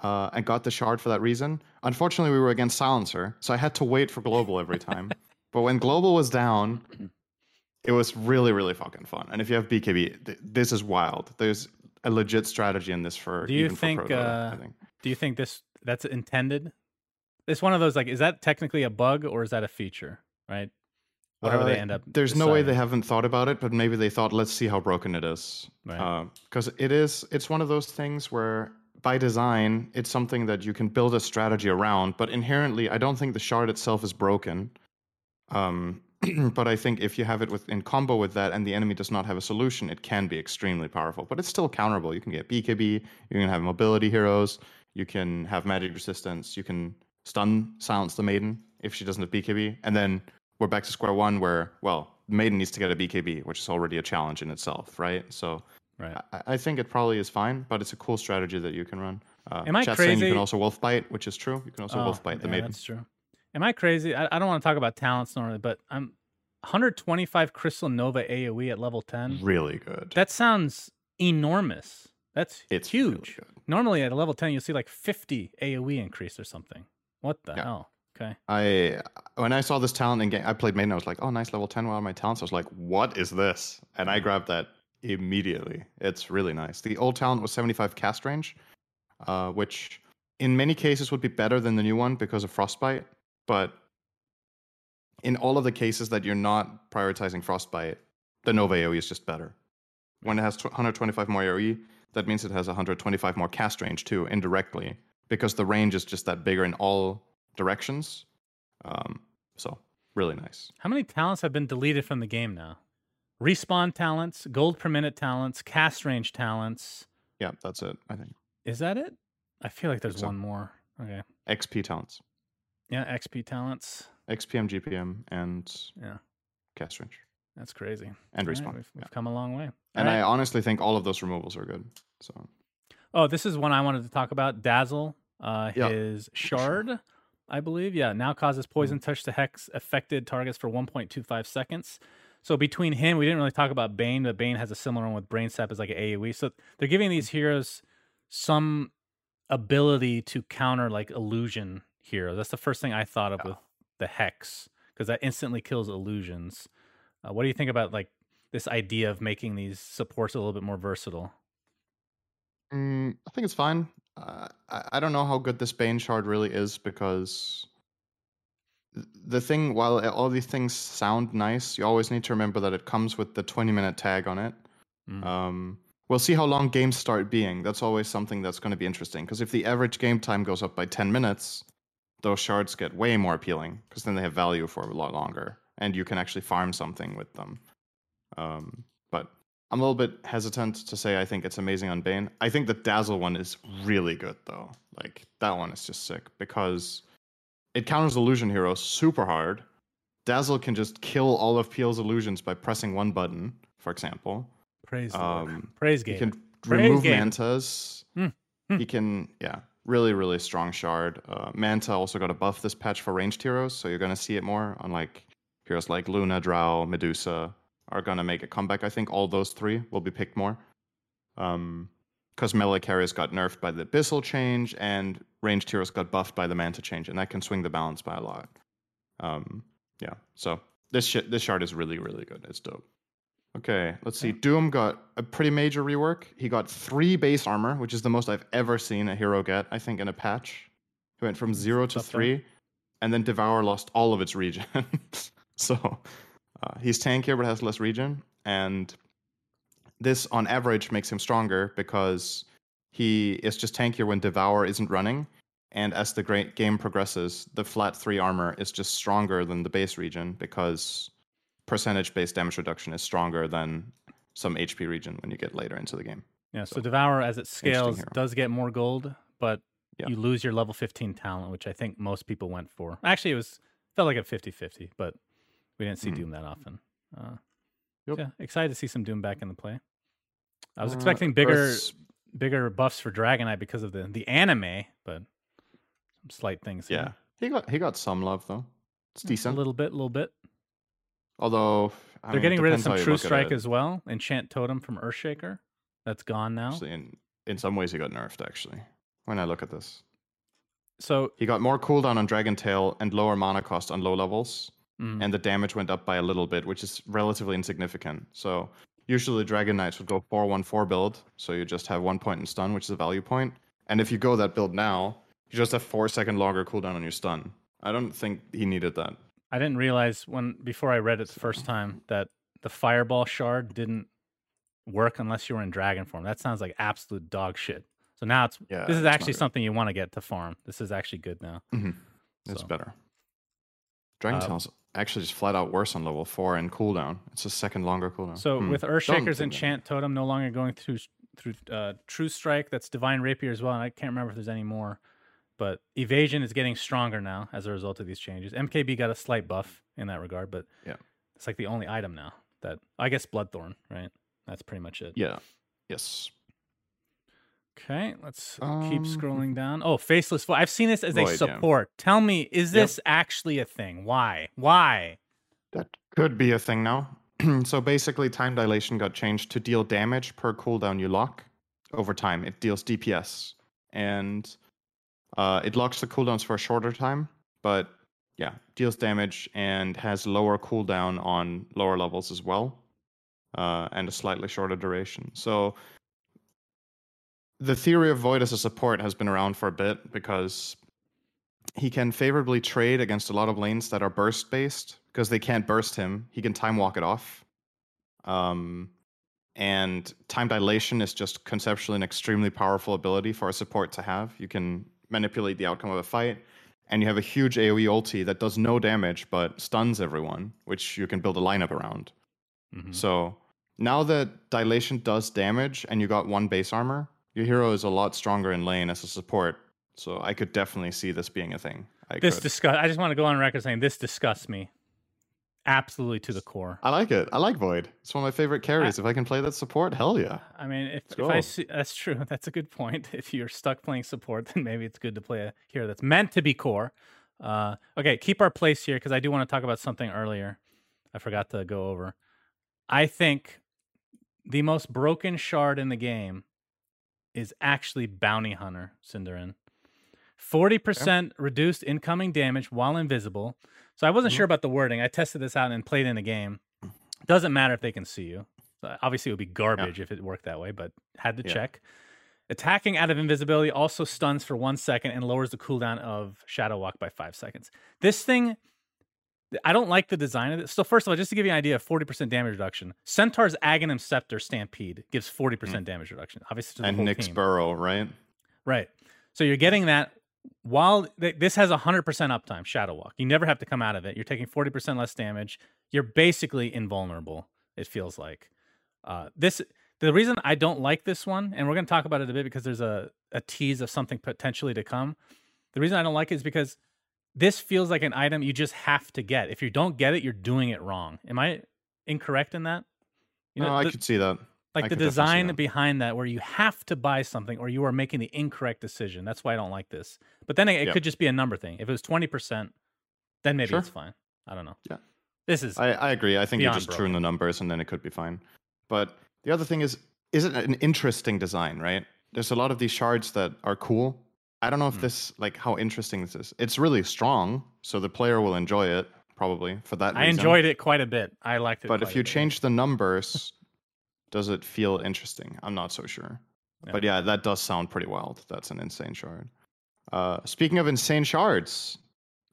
uh, and got the shard for that reason. Unfortunately, we were against Silencer, so I had to wait for Global every time. but when Global was down, it was really, really fucking fun. And if you have BKB, th- this is wild. There's a legit strategy in this for Do you even think, for Pro Dota, I uh, think. Do you think this that's intended? It's one of those like, is that technically a bug or is that a feature? Right. Whatever they Uh, end up. There's no way they haven't thought about it, but maybe they thought, let's see how broken it is. Right. Because it is, it's one of those things where by design, it's something that you can build a strategy around, but inherently, I don't think the shard itself is broken. Um, but I think if you have it with in combo with that and the enemy does not have a solution, it can be extremely powerful. But it's still counterable. You can get BKB, you can have mobility heroes, you can have magic resistance, you can stun silence the maiden if she doesn't have BKB, and then we're back to square one where well, maiden needs to get a BKB, which is already a challenge in itself, right? So right. I, I think it probably is fine, but it's a cool strategy that you can run. Uh, Am I saying You can also wolf bite, which is true. You can also wolf bite the Oh, yeah, maiden. That's true. Am I crazy? I, I don't want to talk about talents normally, but I'm 125 Crystal Nova AoE at level 10. Really good. That sounds enormous. That's it's huge. good. Normally at a level 10, you'll see like 50 AoE increase or something. What the Yeah. hell? Okay. I when I saw this talent in game, I played maiden. I was like, oh, nice level ten. Of my talents. I was like, what is this? And I grabbed that immediately. It's really nice. The old talent was 75 cast range, uh, which in many cases would be better than the new one because of frostbite. But in all of the cases that you're not prioritizing frostbite, the Nova AoE is just better. When it has 125 more AoE, that means it has 125 more cast range too, indirectly, because the range is just that bigger in all directions. Um, so really nice. How many talents have been deleted from the game now? Respawn talents, gold per minute talents, cast range talents. Yeah, that's it. I think Is that it? I feel like there's so. one more. Okay. XP talents, Yeah, XP talents. XPM, GPM, and Yeah. cast range That's crazy. and All right, respawn. we've, we've yeah. come a long way. And All I honestly think all of those removals are good. So Oh, this is one I wanted to talk about. Dazzle, uh, Yeah, his shard, I believe. Yeah, now causes poison touch to hex affected targets for 1.25 seconds. So between him, we didn't really talk about Bane, but Bane has a similar one with Brain Sap as like an AoE. So they're giving these heroes some ability to counter like illusion heroes. That's the first thing I thought of Yeah. with the hex because that instantly kills illusions. Uh, what do you think about like this idea of making these supports a little bit more versatile? Mm, I think it's fine. Uh, I, don't know how good this Bane shard really is because the thing, while all these things sound nice, you always need to remember that it comes with the 20 minute tag on it. Mm. Um, we'll see how long games start being. That's always something that's going to be interesting. Because if the average game time goes up by 10 minutes, those shards get way more appealing because then they have value for a lot longer and you can actually farm something with them. Um, I'm a little bit hesitant to say I think it's amazing on Bane. I think the Dazzle one is really good though. Like that one is just sick because it counters illusion heroes super hard. Dazzle can just kill all of PL's illusions by pressing one button, for example. Praise. Um, Praise game. He can Praise remove game. mantas. Hmm. He can, yeah, really, really strong shard. Uh, Manta also got a buff this patch for ranged heroes, so you're gonna see it more. on like heroes like Luna, Drow, Medusa are gonna make a comeback. I think all those three will be picked more. Um, because melee carriers got nerfed by the abyssal change, and ranged heroes got buffed by the Manta change, and that can swing the balance by a lot. Um, yeah, so this shit, this shard is really, really good. It's dope. Okay, let's see. Doom got a pretty major rework. He got three base armor, which is the most I've ever seen a hero get, I think, in a patch. He went from zero to three, and then Devour lost all of its regen. so uh, he's tankier but has less regen. And this, on average, makes him stronger because he is just tankier when Devour isn't running. And as the great game progresses, the flat three armor is just stronger than the base regen because percentage based damage reduction is stronger than some HP regen when you get later into the game. Yeah, so So, Devour as it scales does get more gold, but Yeah. you lose your level 15 talent, which I think most people went for. Actually, it was felt like a 50-50, but we didn't see Mhm. Doom that often. Uh, Yep. Yeah, excited to see some Doom back in the play. I was Uh, expecting bigger Earth's- bigger buffs for Dragon Knight because of the the anime, but some slight things. here. Yeah, he got he got some love though. It's a decent. A little bit, a little bit. Although I They're mean, getting rid of some True Strike as well. Enchant Totem from Earthshaker. That's gone now. Actually, in in some ways, he got nerfed. Actually, when I look at this, So he got more cooldown on Dragon Tail and lower mana cost on low levels, mm, and the damage went up by a little bit, which is relatively insignificant. So usually Dragon Knights would go four one four build, so you just have one point in stun, which is a value point. And if you go that build now, you just have four second longer cooldown on your stun. I don't think he needed that. I didn't realize when before I read it the first time that the Fireball shard didn't work unless you were in Dragon form. That sounds like absolute dog shit. So now it's Yeah, this is it's actually something you want to get to farm. This is actually good now. It's So, better. Dragon uh, Tail's actually just flat out worse on level four and cooldown. It's a second longer cooldown. So Hmm. with Don't Earthshaker's think that. enchant totem no longer going through through uh, True Strike, that's Divine Rapier as well. And I can't remember if there's any more, but evasion is getting stronger now as a result of these changes. MKB got a slight buff in that regard, but Yeah. it's like the only item now that I guess Bloodthorn, right? That's pretty much it. Yeah. Yes. Okay, let's keep Um, scrolling down. Oh, faceless foe. I've seen this as a Void, yeah. support. Tell me, is Yep. this actually a thing? Why? Why? That could be a thing now. so basically, time dilation got changed to deal damage per cooldown you lock over time. It deals DPS, and uh, it locks the cooldowns for a shorter time, but yeah, deals damage and has lower cooldown on lower levels as well, uh, and a slightly shorter duration. So the theory of Void as a support has been around for a bit because he can favorably trade against a lot of lanes that are burst based because they can't burst him. He can time walk it off. Um, and time dilation is just conceptually an extremely powerful ability for a support to have. You can manipulate the outcome of a fight, and you have a huge AoE ulti that does no damage but stuns everyone, which you can build a lineup around. Mhm. So now that dilation does damage and you got one base armor, your hero is a lot stronger in lane as a support. So I could definitely see this being a thing. I This could. disgust. I just want to go on record saying this disgusts me, absolutely to the core. I like it. I like Void. It's one of my favorite carries. if I can play that support, hell yeah. I mean, if, if. I see, that's true. That's a good point. If you're stuck playing support, then maybe it's good to play a hero that's meant to be core. Uh, okay, keep our place here because I do want to talk about something earlier. I forgot to go over. I think the most broken shard in the game is actually Bounty Hunter, SyndereN. 40% reduced incoming damage while invisible. So I wasn't Mhm. sure about the wording. I tested this out and played in a game. Doesn't matter if they can see you. Obviously, it would be garbage if it worked that way, but had to Yeah. check. Attacking out of invisibility also stuns for one second and lowers the cooldown of Shadow Walk by five seconds. This thing I don't like the design of it. So first of all, just to give you an idea of 40% damage reduction, Centaur's Aghanim Scepter Stampede gives 40% damage reduction. Obviously, to the and whole Nick's team. Burrow, right? Right. So you're getting that while th- this has 100% uptime, Shadow Walk. You never have to come out of it. You're taking 40% less damage. You're basically invulnerable, it feels like. Uh, this the reason I don't like this one, and we're going to talk about it a bit because there's a, a tease of something potentially to come. The reason I don't like it is because this feels like an item you just have to get. If you don't get it, you're doing it wrong. Am I incorrect in that? You no, uh, I the- could see that. like I the could definitely see design that. behind that where you have to buy something or you are making the incorrect decision that's why i don't like this but then it, it could just be a number thing if it was 20% then maybe Sure. it's fine i don't know Yeah. this is I, I agree. I think you're just true in the numbers, and then it could be fine. But the other thing is, is it an interesting design? Right? There's a lot of these shards that are cool. I don't know if Hmm. this, like, how interesting this is. It's really strong, so the player will enjoy it probably for that. i reason. enjoyed it quite a bit i liked it But if you change the numbers, does it feel interesting? I'm not so sure. Yeah. But yeah, that does sound pretty wild. That's an insane shard. Uh, speaking of insane shards,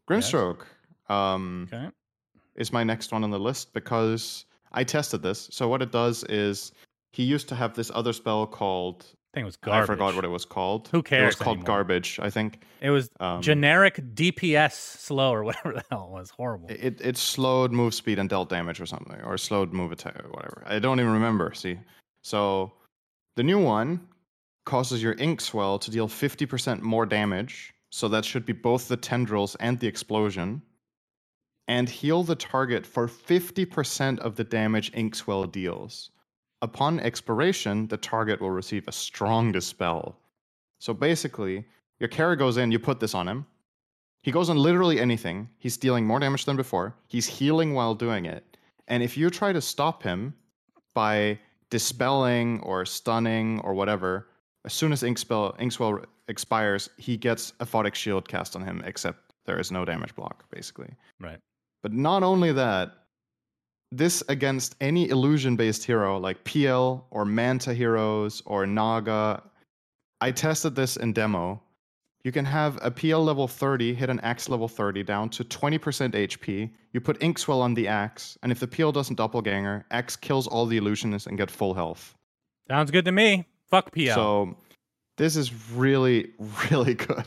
Grimstroke um, okay is my next one on the list because I tested this. So what it does is he used to have this other spell called I think it was garbage I forgot what it was called. Who cares? It was called anymore? garbage, I think. it was Um, generic dps slow or whatever the hell it was horrible It it slowed move speed and dealt damage or something, or slowed move attack or whatever. I don't even remember. See, so the new one causes your ink swell to deal fifty percent more damage. So that should be both the tendrils and the explosion, and heal the target for fifty percent of the damage Inkswell deals. Upon expiration, the target will receive a strong dispel. So basically, your carry goes in, you put this on him. He goes on literally anything. He's dealing more damage than before. He's healing while doing it. And if you try to stop him by dispelling or stunning or whatever, as soon as Inkspell, Inkswell expires, he gets a Photic Shield cast on him, except there is no damage block, basically. right But not only that, this against any illusion based hero like PL or Manta heroes or Naga. I tested this in demo. You can have a PL level 30 hit an axe level 30 down to 20% HP. You put Inkswell on the axe, and if the PL doesn't doppelganger, axe kills all the illusionists and get full health. sounds good to me fuck pl So this is really, really good.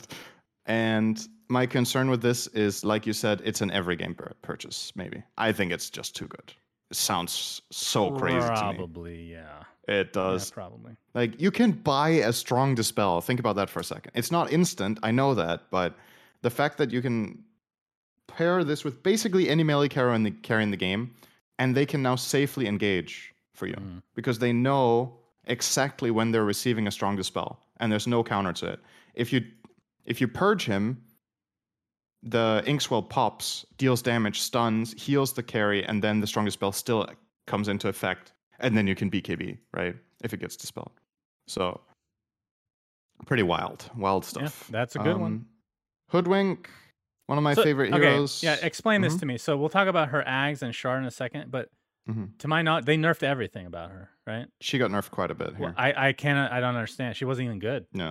And my concern with this is, like you said, it's an every game pur- purchase. Maybe I think it's just too good. It sounds so crazy to me. probably yeah It yeah does. probably Like you can buy a strong dispel. Think about that for a second. It's not instant. I know that, but the fact that you can pair this with basically any melee carry in the carry in the game, and they can now safely engage for you Mm. because they know exactly when they're receiving a strong dispel, and there's no counter to it. If you if you purge him, the inkswell pops, deals damage, stuns, heals the carry, and then the strong dispel still comes into effect, and then you can BKB, right? If it gets dispelled. So pretty wild, wild Yeah, stuff. that's a good one. Um, Hoodwink, one of my So- favorite okay, heroes. Yeah, explain this Mhm. to me. So we'll talk about her Aghs and Shard in a second, but Mhm. to my knowledge, they nerfed everything about her, right? She got nerfed quite a bit here. Well, I I cannot I don't understand. She wasn't even good. No,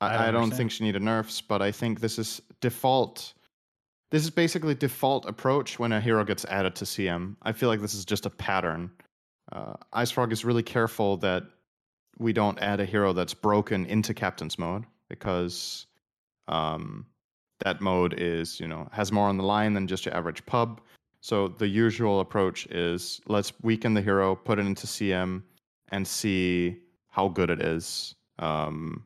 I I, don't I, don't think she needed nerfs, but I think this is default. This is basically default approach when a hero gets added to CM. I feel like this is just a pattern. Uh, IceFrog is really careful that we don't add a hero that's broken into Captain's mode because um, that mode is you know has more on the line than just your average pub. So the usual approach is let's weaken the hero, put it into CM, and see how good it is um,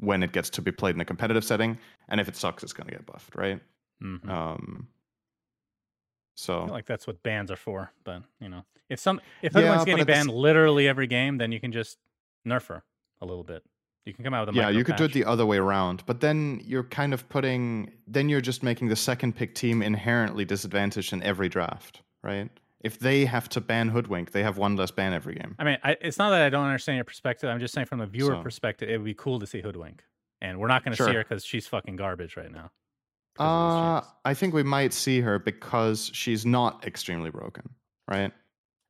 when it gets to be played in a competitive setting. And if it sucks, it's going to get buffed, right? Mhm. Um, I so feel like that's what bans are for. But you know, if some if Yeah, everyone's but getting at the s- banned literally every game, then you can just nerf her a little bit. You can come out with a yeah, you could do it the other way around, but then you're kind of putting, then you're just making the second pick team inherently disadvantaged in every draft, right? If they have to ban Hoodwink, they have one less ban every game. I mean, I, it's not that I don't understand your perspective. I'm just saying from a viewer So- perspective, it would be cool to see Hoodwink, and we're not going to see her because she's fucking garbage right now. Uh. I think we might see her because she's not extremely broken, right?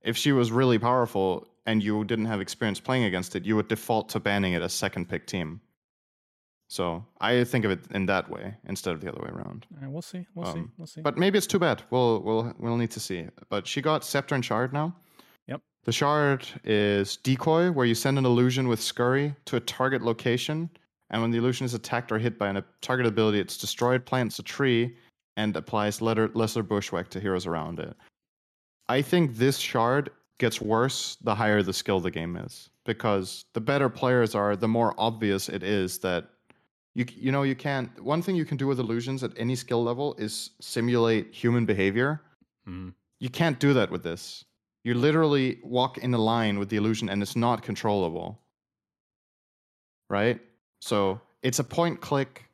If she was really powerful and you didn't have experience playing against it, you would default to banning it as second pick team. So I think of it in that way instead of the other way around. Right, we'll see. We'll see. Um, We'll see. But maybe it's too bad. We'll we'll we'll need to see. But she got scepter and shard now. Yep. The shard is decoy, where you send an illusion with scurry to a target location, and when the illusion is attacked or hit by a target ability, it's destroyed, plants a tree, and applies letter, lesser bushwhack to heroes around it. I think this shard gets worse the higher the skill the game is, because the better players are, the more obvious it is that you you know you can't. One thing you can do with illusions at any skill level is simulate human behavior. Mhm. You can't do that with this. You literally walk in a line with the illusion and it's not controllable. Right? So it's a point click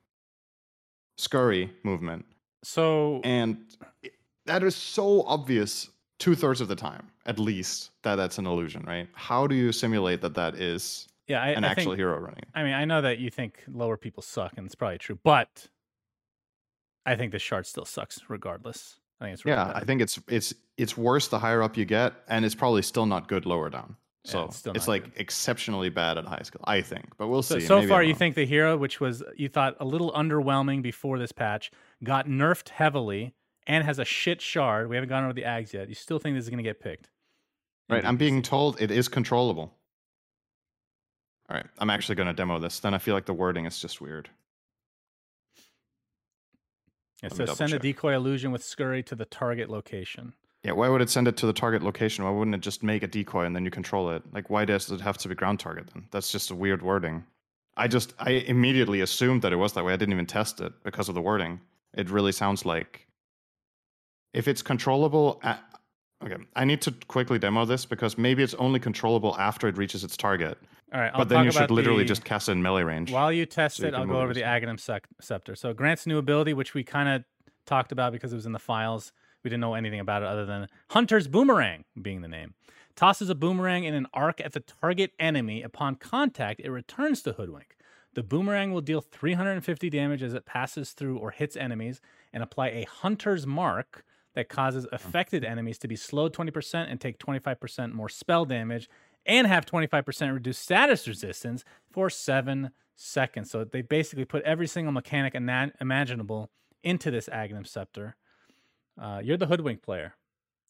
scurry movement. So And it- that is so obvious two thirds of the time, at least, that that's an illusion, right? How do you simulate that that is yeah, I, an I actual think, hero running? I mean, I know that you think lower people suck, and it's probably true, but I think the shard still sucks regardless. I think it's really Yeah, bad. I think it's it's it's worse the higher up you get, and it's probably still not good lower down. Yeah, So it's still it's like good. exceptionally bad at high school, I think. But we'll So, see. so Maybe far, you think the hero, which was you thought a little underwhelming before this patch, got nerfed heavily and has a shit shard. We haven't gone over the aghs yet. You still think this is going to get picked? Right, I'm being told it is controllable. All right, I'm actually going to demo this. Then I feel like the wording is just weird. It let says send a decoy illusion with scurry to the target location. Yeah, why would it send it to the target location? Why wouldn't it just make a decoy and then you control it? Like, why does it have to be ground target then? That's just a weird wording. I just, I immediately assumed that it was that way. I didn't even test it because of the wording. It really sounds like if it's controllable. At, okay, I need to quickly demo this because maybe it's only controllable after it reaches its target. All right, I'll but then you should literally the- just cast it in melee range. While you test so it, can I'll go over the yourself. Aghanim sec- Scepter. So it grants new ability, which we kind of talked about because it was in the files. We didn't know anything about it other than Hunter's Boomerang being the name. Tosses a boomerang in an arc at the target enemy. Upon contact, it returns to Hoodwink. The boomerang will deal 350 damage as it passes through or hits enemies and apply a Hunter's Mark that causes affected enemies to be slowed 20% and take 25% more spell damage and have 25% reduced status resistance for seven seconds. So they basically put every single mechanic imaginable into this Aghanim Scepter. Uh, you're the hoodwink player.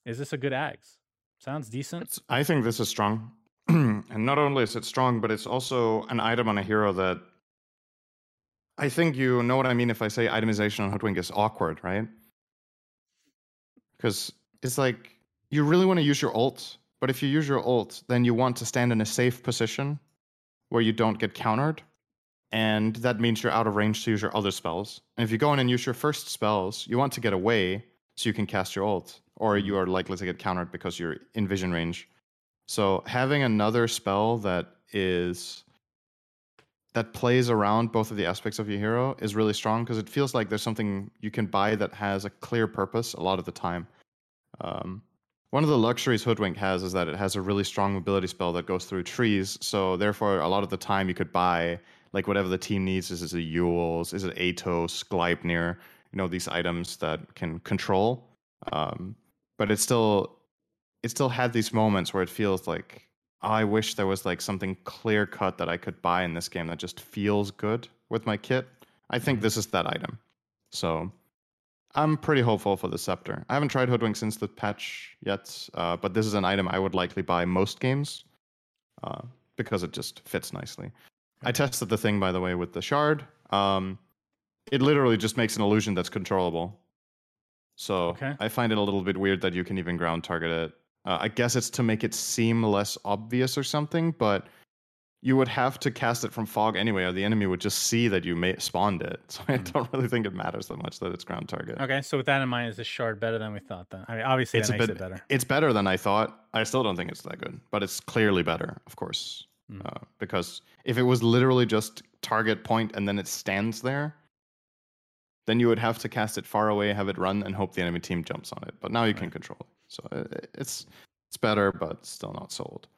Is this a good Aghs? Sounds decent. It's- I think this is strong. and not only is it strong, but it's also an item on a hero that I think you know what I mean if I say itemization on Hoodwink is awkward, right? Because it's like you really want to use your ult, but if you use your ult, then you want to stand in a safe position where you don't get countered. And that means you're out of range to use your other spells. And if you go in and use your first spells, you want to get away so you can cast your ult, or you are likely to get countered because you're in vision range. So having another spell that is that plays around both of the aspects of your hero is really strong because it feels like there's something you can buy that has a clear purpose a lot of the time. Um, one of the luxuries Hoodwink has is that it has a really strong mobility spell that goes through trees. So therefore, a lot of the time you could buy like whatever the team needs. Is it Euls? Is it Atos? Gleipnir? You know these items that can control. Um, but it still it still had these moments where it feels like oh, I wish there was like something clear cut that I could buy in this game that just feels good with my kit. I think this is that item. So I'm pretty hopeful for the scepter. I haven't tried Hoodwink since the patch yet, uh, but this is an item I would likely buy most games uh, because it just fits nicely. I tested the thing, by the way, with the shard. Um, it literally just makes an illusion that's controllable. So Okay. I find it a little bit weird that you can even ground target it. Uh, I guess it's to make it seem less obvious or something, but you would have to cast it from fog anyway, or the enemy would just see that you may- spawned it. So I Hmm. don't really think it matters that much that it's ground target. Okay, so with that in mind, is this shard better than we thought? Then I mean, obviously It's that makes bit it better. It's better than I thought. I still don't think it's that good, but it's clearly better, of course. Mm. Uh, because if it was literally just target point and then it stands there, then you would have to cast it far away, have it run, and hope the enemy team jumps on it. But now you can control it, so it's it's better, but still not sold.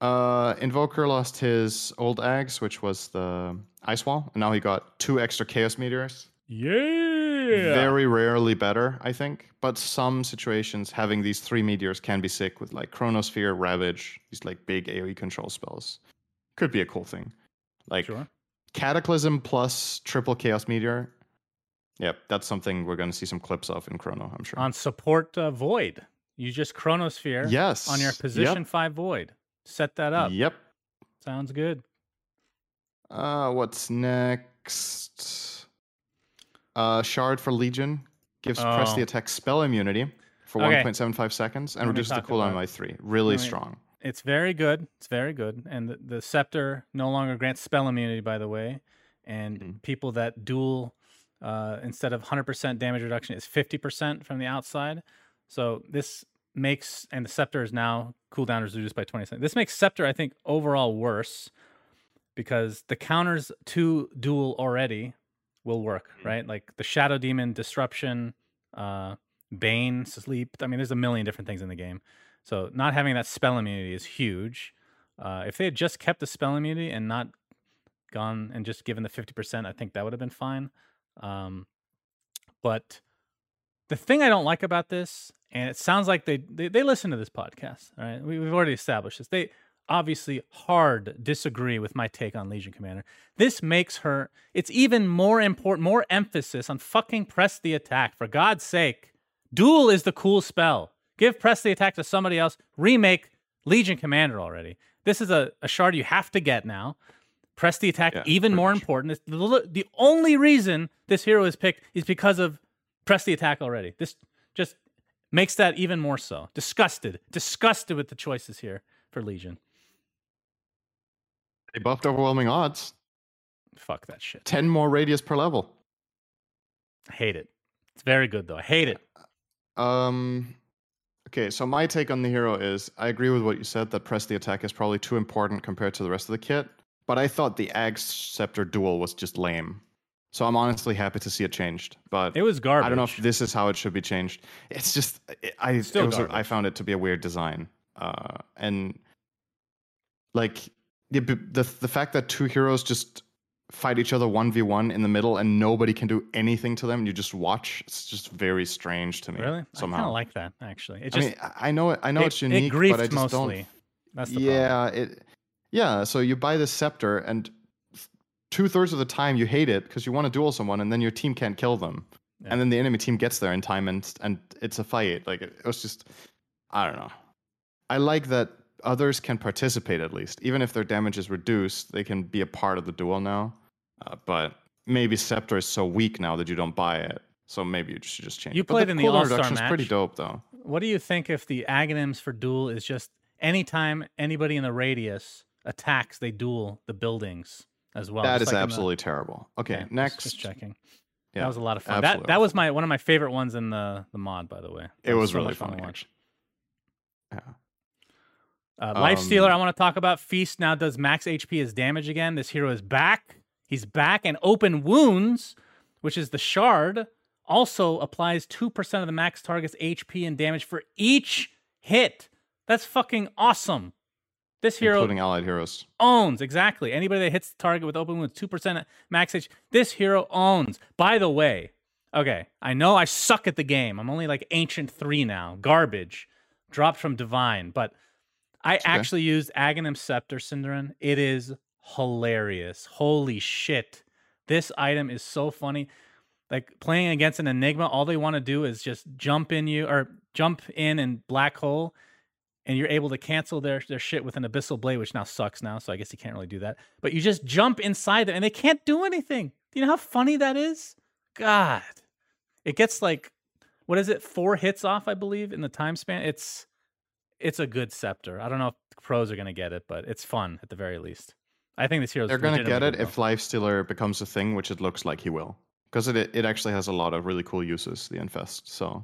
Uh, Invoker lost his old Aghs, which was the Ice Wall, and now he got two extra Chaos Meteors. Yeah. Very rarely better, I think. But some situations having these three meteors can be sick with like Chronosphere, Ravage, these like big AoE control spells. Could be a cool thing. Like sure. Cataclysm plus triple Chaos Meteor. Yep, that's something we're going to see some clips of in Chrono, I'm sure. On support uh, Void, you just Chronosphere yes. on your position Yep. five Void. Set that up. Yep. Sounds good. Uh, what's next? Uh, Shard for Legion gives press the Oh. attack spell immunity for Okay. 1.75 seconds and Let reduces the cooldown by three. Really let me- strong. It's very good. It's very good. And the, the scepter no longer grants spell immunity, by the way. And Mhm. people that duel uh, instead of 100% damage reduction is 50% from the outside. So this makes and the scepter is now cooldown is reduced by 20 seconds. This makes scepter, I think, overall worse because the counters to duel already will work, right? Like the shadow demon, disruption, uh, bane, sleep. I mean, there's a million different things in the game. So not having that spell immunity is huge. Uh, if they had just kept the spell immunity and not gone and just given the 50%, I think that would have been fine. Um, but the thing I don't like about this, and it sounds like they they, they listen to this podcast, all right? We, we've already established this. They obviously hard disagree with my take on Legion Commander. This makes her, it's even more important, more emphasis on fucking press the attack. For God's sake, duel is the cool spell. Give press the attack to somebody else. Remake Legion Commander already. This is a, a shard you have to get now. Press the attack Yeah, even more much. important. The, the only reason this hero is picked is because of press the attack already. This just makes that even more so. Disgusted. Disgusted with the choices here for Legion. They buffed overwhelming odds. Fuck that shit. 10 more radius per level. I hate it. It's very good though. I hate it. Um, okay, so my take on the hero is I agree with what you said that press the attack is probably too important compared to the rest of the kit, but I thought the Ag Scepter duel was just lame. So I'm honestly happy to see it changed. But It was garbage. I don't know if this is how it should be changed. It's just it, I it Still was a, I found it to be a weird design, uh, and like the the the fact that two heroes just fight each other one v one in the middle and nobody can do anything to them. You just watch. It's just very strange to me. Really? I kind Somehow. of like that actually. It I just mean, I I know it. I know it, it's unique, it griefed but I just mostly. don't. That's the problem. yeah, it. Yeah, so you buy this scepter, and two thirds of the time you hate it because you want to duel someone, and then your team can't kill them, Yeah. and then the enemy team gets there in time, and and it's a fight. Like it, it was just, I don't know. I like that others can participate at least, even if their damage is reduced, they can be a part of the duel now. Uh, but maybe scepter is so weak now that you don't buy it, so maybe you should just change. You it. But played in the All-Star reduction is pretty dope though. What do you think if the Aghanim's for duel is just anytime anybody in the radius attacks, they duel the buildings as well? that is like in the- absolutely terrible. Okay, Yeah, next. Just checking. Yeah, that was a lot of fun. That that was my one of my favorite ones in the the mod, by the way. It That was so really fun to watch. Yeah. Uh, Life Stealer, Um, I want to talk about. Feast now does max HP as damage again. This hero is back. He's back, and Open Wounds, which is the shard, also applies 2% of the max target's HP and damage for each hit. That's fucking awesome. This hero including allied heroes. owns exactly. Anybody that hits the target with open wounds 2% max h this hero owns. By the way okay i know i suck at the game. I'm only like ancient 3 now. Garbage. Dropped from divine. But i okay. actually used aghanim scepter SyndereN it is hilarious. Holy shit. This item is so funny. Like playing against an enigma all they want to do is just jump in you or jump in and black hole and you're able to cancel their their shit with an abyssal blade, which now sucks now, so I guess you can't really do that. But you just jump inside them and they can't do anything. Do you know how funny that is? God. It gets like what is it, four hits off, I believe, in the time span. It's it's a good scepter. I don't know if pros are gonna get it, but it's fun at the very least. I think this hero's They're gonna get it if Lifestealer becomes a thing, which it looks like he will, because it it actually has a lot of really cool uses. The infest. So,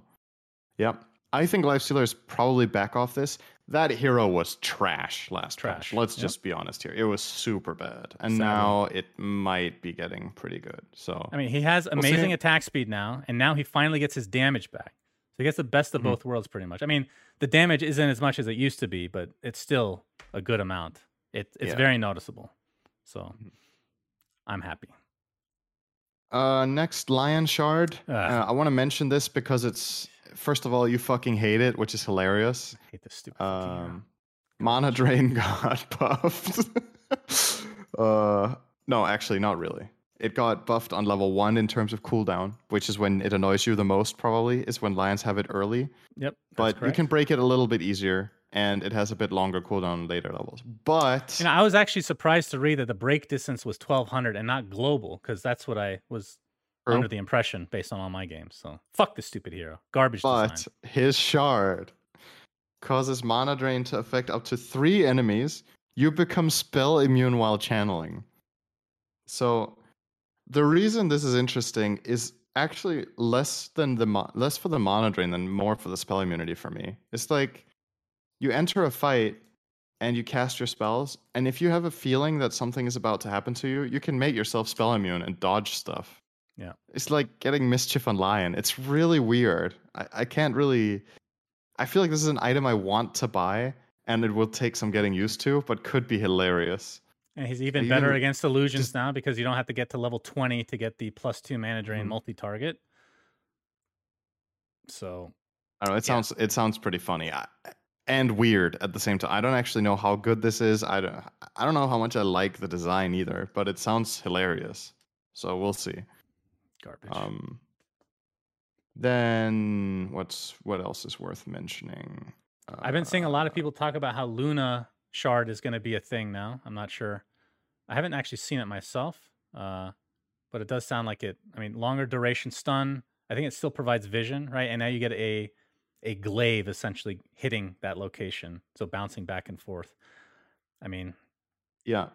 yep. I think Lifestealer is probably back off this. That hero was trash last Trash. Let's yep. just be honest here. It was super bad, and Sadly. now it might be getting pretty good. So I mean, he has We'll amazing attack speed now, and now he finally gets his damage back. So he gets the best of Mhm. both worlds, pretty much. I mean, the damage isn't as much as it used to be, but it's still a good amount. It, it's Yeah. very noticeable. So Mhm. I'm happy. Uh, next, Lion Shard. Ah. Uh, I want to mention this because it's first of all, you fucking hate it, which is hilarious. I hate this stupid. Um, Mana Drain got buffed. uh, No, actually, not really. It got buffed on level one in terms of cooldown, which is when it annoys you the most. Probably is when lions have it early. Yep. But you can break it a little bit easier, and it has a bit longer cooldown on later levels. But I was actually surprised to read that the break distance was 1200 and not global because that's what I was True. under the impression based on all my games. So fuck this stupid hero. Garbage but design. his shard causes mana drain to affect up to three enemies. You become spell immune while channeling. So the reason this is interesting is actually less than the mo- less for the mana drain than more for the spell immunity for me. It's like you enter a fight and you cast your spells, and if you have a feeling that something is about to happen to you, you can make yourself spell immune and dodge stuff. Yeah. It's like getting mischief on lion. It's really weird. I, I can't really I feel like this is an item I want to buy and it will take some getting used to, but could be hilarious. And he's even even better against illusions just- now because you don't have to get to level 20 to get the plus two mana drain Mhm. multi target. So I don't know. It Yeah. sounds it sounds pretty funny I, and weird at the same time. I don't actually know how good this is. I don't I don't know how much I like the design either, but it sounds hilarious. So we'll see. garbage. Um, then what's what else is worth mentioning? I've been seeing a lot of Uh, people talk about how Luna Shard is going to be a thing now. I'm not sure. I haven't actually seen it myself, uh, but it does sound like it. I mean, longer duration stun. I think it still provides vision, right? And now you get a a glaive essentially hitting that location, so bouncing back and forth. I mean, Yeah,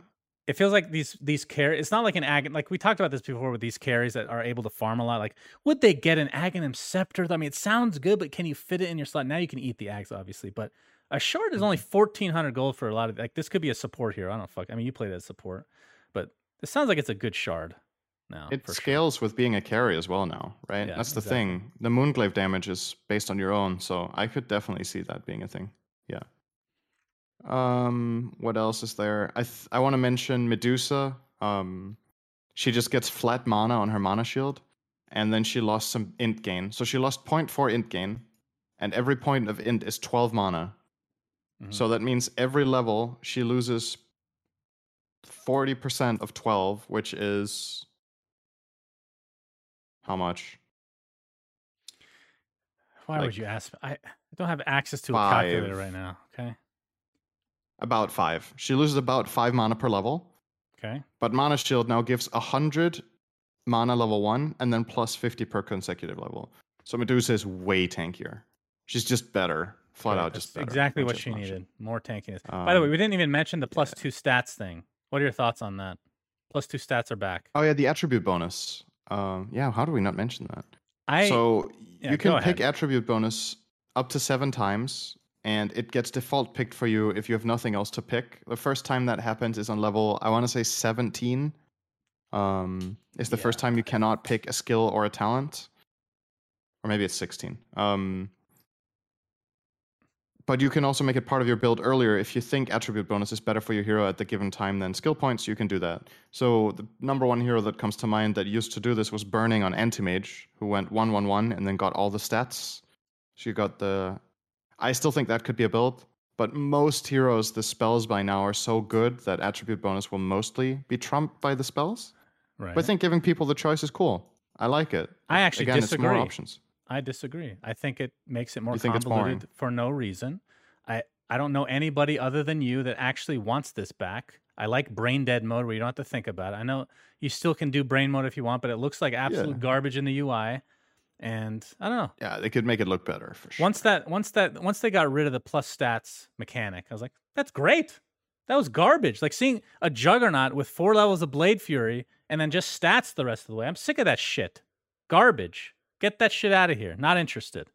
it feels like these these carries. It's not like an ag. Like we talked about this before with these carries that are able to farm a lot. Like, would they get an Aghanim scepter? I mean, it sounds good, but can you fit it in your slot? Now you can eat the aghs, obviously, but a shard is only Mm-hmm. fourteen hundred gold for a lot of. Like, this could be a support here. I don't fuck. I mean, you play that support, but it sounds like it's a good shard. Now it for sure. scales with being a carry as well now, right? Yeah, That's the exactly. thing. The moonglaive damage is based on your own, so I could definitely see that being a thing. Yeah. Um, what else is there? I th- I want to mention Medusa. Um, she just gets flat mana on her mana shield, and then she lost some int gain. So she lost 0.4 int gain, and every point of int is 12 mana. Mhm. So that means every level she loses 40% of 12, which is how much? Why like would you ask? I don't have access to a calculator right now. Okay. About five. She loses about five mana per level, Okay. but Mana Shield now gives 100 mana level one and then plus 50 per consecutive level. So Medusa is way tankier. She's just better. Flat out, just better. exactly what she needed. More tankiness. By the way, Um, we didn't even mention the plus two stats thing. What are your thoughts on that? Plus two stats are back. Oh, yeah, the attribute bonus. Um, yeah, how do we not mention that? I so yeah, you can pick attribute bonus up to seven times, and it gets default picked for you if you have nothing else to pick. The first time that happens is on level, I want to say 17. Um, it's the first time you cannot pick a skill or a talent, or maybe it's 16. Um, but you can also make it part of your build earlier if you think attribute bonus is better for your hero at the given time than skill points. You can do that. So the number one hero that comes to mind that used to do this was Burning on Antimage, who went one one one and then got all the stats. She got the. I still think that could be a build, but most heroes, the spells by now are so good that attribute bonus will mostly be trumped by the spells. right. But I think giving people the choice is cool. I like it. I actually Again, it's more disagree. options. I disagree. I think it makes it more You think it's convoluted for no reason. I I don't know anybody other than you that actually wants this back. I like brain dead mode where you don't have to think about it. I know you still can do brain mode if you want, but it looks like absolute Yeah. garbage in the UI. And I don't know. Yeah, they could make it look better for sure. Once that once that once they got rid of the plus stats mechanic, I was like, that's great. That was garbage. Like seeing a juggernaut with four levels of blade fury and then just stats the rest of the way. I'm sick of that shit. Garbage. Get that shit out of here. Not interested.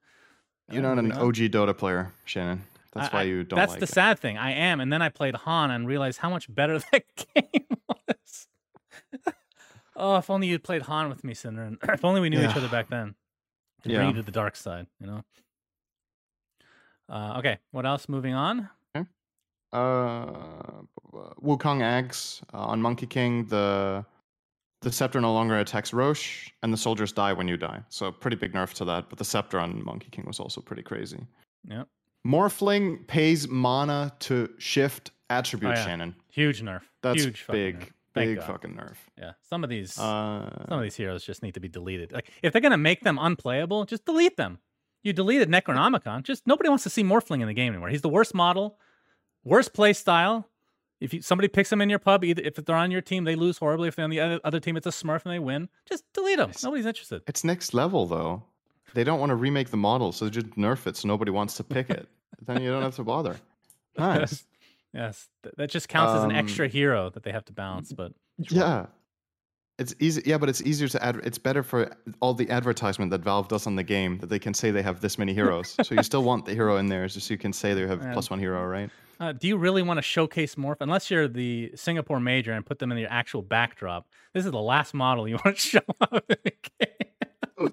You're Uh, not an moving. OG Dota player, Shannon. That's I- why you don't That's like the it. sad thing. I am, and then I played HoN and realized how much better that game was. oh, if only you'd played HoN with me, Cinder, and if only we knew each other back then. To Yeah. bring you to the dark side, you know. Uh, okay, what else? Moving on. uh, Wukong eggs uh, on Monkey King. The the scepter no longer attacks Rosh, and the soldiers die when you die. So pretty big nerf to that. But the scepter on Monkey King was also pretty crazy. Yeah. Morphling pays mana to shift attribute Oh, yeah. Shannon. huge nerf. That's huge big. nerf. Big God. fucking nerf. Yeah, some of these Uh, some of these heroes just need to be deleted. Like if they're gonna make them unplayable, just delete them. You deleted Necronomicon. Just nobody wants to see Morphling in the game anymore. He's the worst model, worst play style. If you, somebody picks them in your pub, either if they're on your team, they lose horribly. If they're on the other, other team, it's a Smurf and they win. Just delete them. Nobody's interested. it's next level though. They don't want to remake the model, so they just nerf it so nobody wants to pick it. then you don't have to bother. Nice. yes, that just counts as an Um, extra hero that they have to balance. But Yeah. It's easy. Yeah, but it's easier to add. It's better for all the advertisement that Valve does on the game that they can say they have this many heroes. so you still want the hero in there, just so you can say they have plus one hero, right? Uh, do you really want to showcase Morph? Unless you're the Singapore Major and put them in your actual backdrop, this is the last model you want to show up in the game.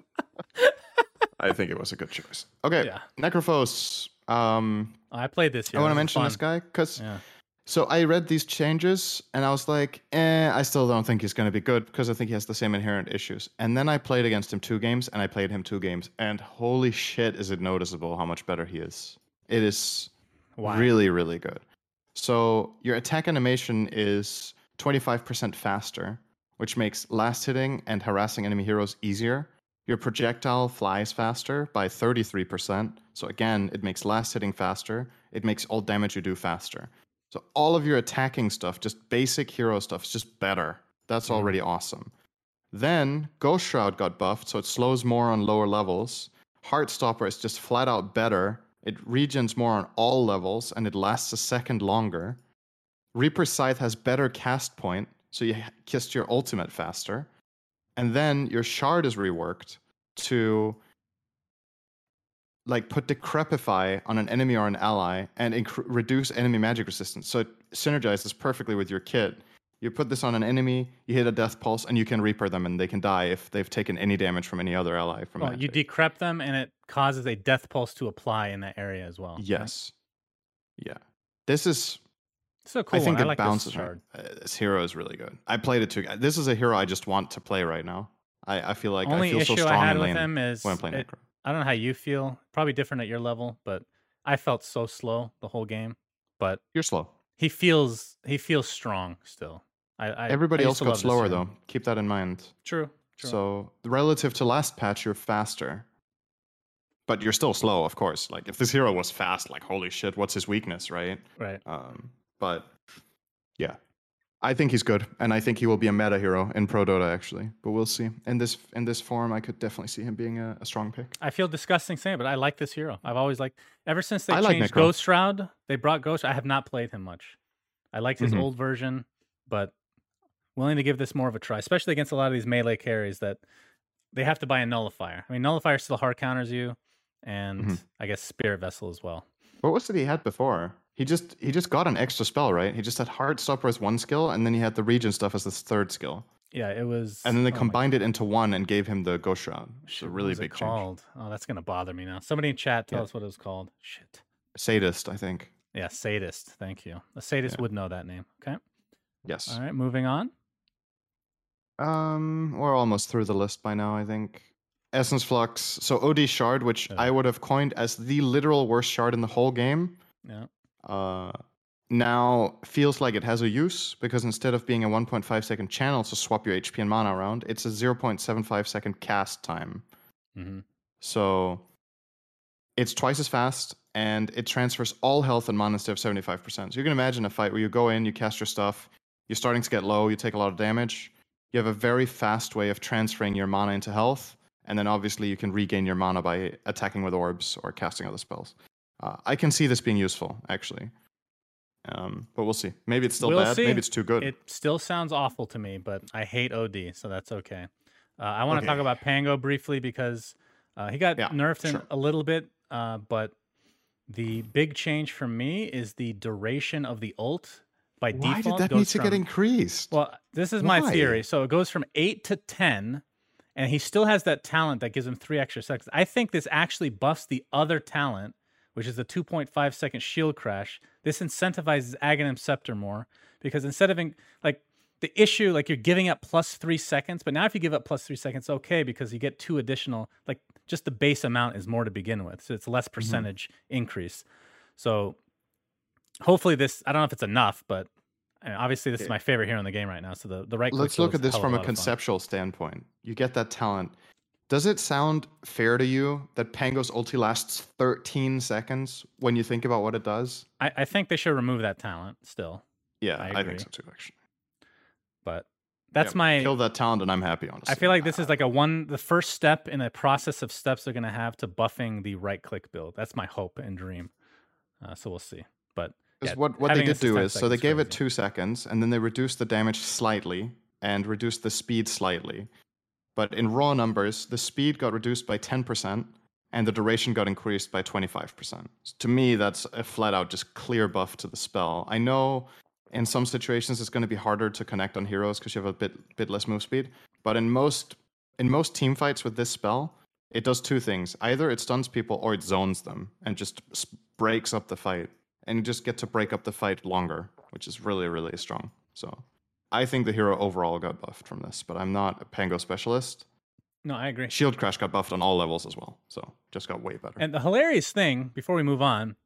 I think it was a good choice. Okay, Yeah. Necrophos. Um, I played this. I want to mention this guy because Yeah. so I read these changes and I was like, eh, I still don't think he's going to be good because I think he has the same inherent issues. And then I played against him two games and I played him two games, and holy shit, is it noticeable how much better he is? It is Why? really, really good. So your attack animation is 25% faster, which makes last hitting and harassing enemy heroes easier. Your projectile flies faster by 33%. So again, it makes last hitting faster. It makes all damage you do faster. So all of your attacking stuff, just basic hero stuff, is just better. That's Mhm. already awesome. Then Ghost Shroud got buffed, so it slows more on lower levels. Heartstopper is just flat out better. It regens more on all levels and it lasts a second longer. Reaper Scythe has better cast point, so you cast your ultimate faster. And then your shard is reworked to like put decrepify on an enemy or an ally and incre- reduce enemy magic resistance. So it synergizes perfectly with your kit. You put this on an enemy, you hit a death pulse, and you can reaper them, and they can die if they've taken any damage from any other ally from Well, you decrep them, and it causes a death pulse to apply in that area as well. right? Yes. Yeah. This is So cool. I think one. it like bounces. This right. Uh, this hero is really good. I played it too. This is a hero I just want to play right now. I, I feel like Only I feel issue so strong I had in with him is when I'm playing it- Necro. I don't know how you feel. Probably different at your level, but I felt so slow the whole game. But You're slow. he feels he feels strong still. I, I Everybody I else got slower though. Keep that in mind. True. True. So relative to last patch, you're faster. But you're still slow, of course. Like if this hero was fast, like holy shit, what's his weakness, right? right. Um, but yeah, I think he's good, and I think he will be a meta hero in Pro Dota actually. But we'll see. In this in this form, I could definitely see him being a, a strong pick. I feel disgusting saying, it, but I like this hero. I've always liked ever since they I changed Necro. Ghost Shroud. They brought Ghost. I have not played him much. I liked his Mhm. old version, but willing to give this more of a try, especially against a lot of these melee carries that they have to buy a nullifier. I mean, nullifier still hard counters you, and Mhm. I guess Spirit Vessel as well. What was it he had before? He just he just got an extra spell, right? He just had Heartstopper as one skill, and then he had the Regen stuff as his third skill, Yeah, it was. and then they oh combined it into one and gave him the Ghost Shroud. It's a really big change. called? Oh, that's gonna bother me now. Somebody in chat tell Yeah. us what it was called. Shit. Sadist, I think. Yeah, sadist. Thank you. A sadist Yeah. would know that name. Okay. Yes. All right, moving on. Um, we're almost through the list by now, I think. Essence Flux. So OD Shard, which. I would have coined as the literal worst shard in the whole game, Yeah. uh, now feels like it has a use because instead of being a 1.5 second channel to swap your HP and mana around, it's a 0.75 second cast time. hmm So it's twice as fast and it transfers all health and mana instead of 75%. So you can imagine a fight where you go in, you cast your stuff, you're starting to get low, you take a lot of damage. You have a very fast way of transferring your mana into health. And then obviously you can regain your mana by attacking with orbs or casting other spells. Uh, I can see this being useful, actually. Um, but we'll see. Maybe it's still We'll bad. see. Maybe it's too good. It still sounds awful to me, but I hate OD, so that's okay. Uh, I want to talk about Pango briefly because uh, he got Yeah, nerfed in sure. a little bit, uh, but the big change for me is the duration of the ult by Why default. did that need to get increased? Well, this is my theory. So it goes from eight to ten, and he still has that talent that gives him three extra seconds. I think this actually buffs the other talent, which is the 2.5 second shield crash. This incentivizes Aghanim Scepter more because instead of in, like the issue, like you're giving up plus three seconds, but now if you give up plus three seconds, okay, because you get two additional, like just the base amount is more to begin with, so it's less mm-hmm. percentage increase. So hopefully this, I don't know if it's enough, but And obviously, this is my favorite hero in the game right now. So the the right. Let's look at this from a fun. conceptual standpoint. You get that talent. Does it sound fair to you that Pango's ulti lasts 13 seconds when you think about what it does? I, I think they should remove that talent still, Yeah, I I, think so too, actually. but that's Yeah, my. kill that talent, and I'm happy. Honestly, I feel like this is like a one, the first step in a process of steps they're going to have to buffing the right click build. That's my hope and dream. Uh, so we'll see. But yeah, what what they did do is so they gave it two seconds, and then they reduced the damage slightly and reduced the speed slightly. But in raw numbers, the speed got reduced by 10%, and the duration got increased by 25%. To me, that's a flat out just clear buff to the spell. I know in some situations it's going to be harder to connect on heroes because you have a bit bit less move speed, but in most in most team fights with this spell, it does two things. Either it stuns people or it zones them and just breaks up the fight. And you just get to break up the fight longer, which is really, really strong. So I think the hero overall got buffed from this, but I'm not a Pango specialist. no, I agree. Shield Crash got buffed on all levels as well. So just got way better. And the hilarious thing, before we move on,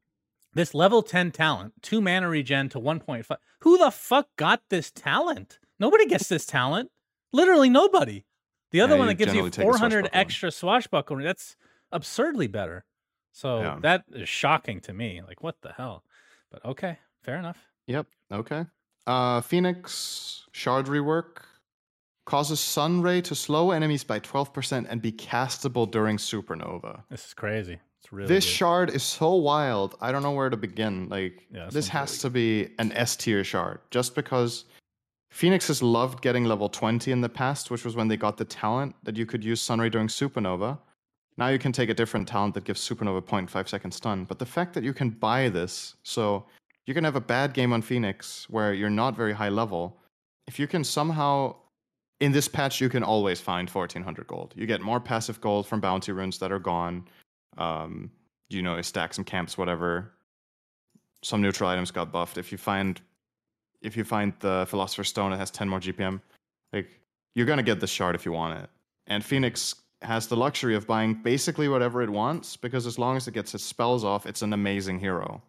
this level 10 talent, two mana regen to 1.5. Who the fuck got this talent? Nobody gets this talent. Literally nobody. The other Yeah, one that gives you generally take the 400 swashbuckler extra swashbuckler, that's absurdly better. So Yeah. that is shocking to me. Like, what the hell? But okay, fair enough. Yep. Okay. Uh, Phoenix Shard rework causes Sun Ray to slow enemies by 12% and be castable during Supernova. This is crazy. It's really this good. shard is so wild. I don't know where to begin. Like, Yeah, this has really to be an S tier shard just because Phoenix has loved getting level 20 in the past, which was when they got the talent that you could use Sunray during Supernova. Now you can take a different talent that gives Supernova 0.5 second stun. But the fact that you can buy this, so you can have a bad game on Phoenix where you're not very high level. If you can somehow, in this patch, you can always find 1400 gold. You get more passive gold from bounty runes that are gone. Um, you know, stack some camps, whatever. Some neutral items got buffed. If you find, if you find the Philosopher's Stone, it has 10 more GPM. Like you're gonna get the shard if you want it. And Phoenix has the luxury of buying basically whatever it wants because as long as it gets its spells off, it's an amazing hero.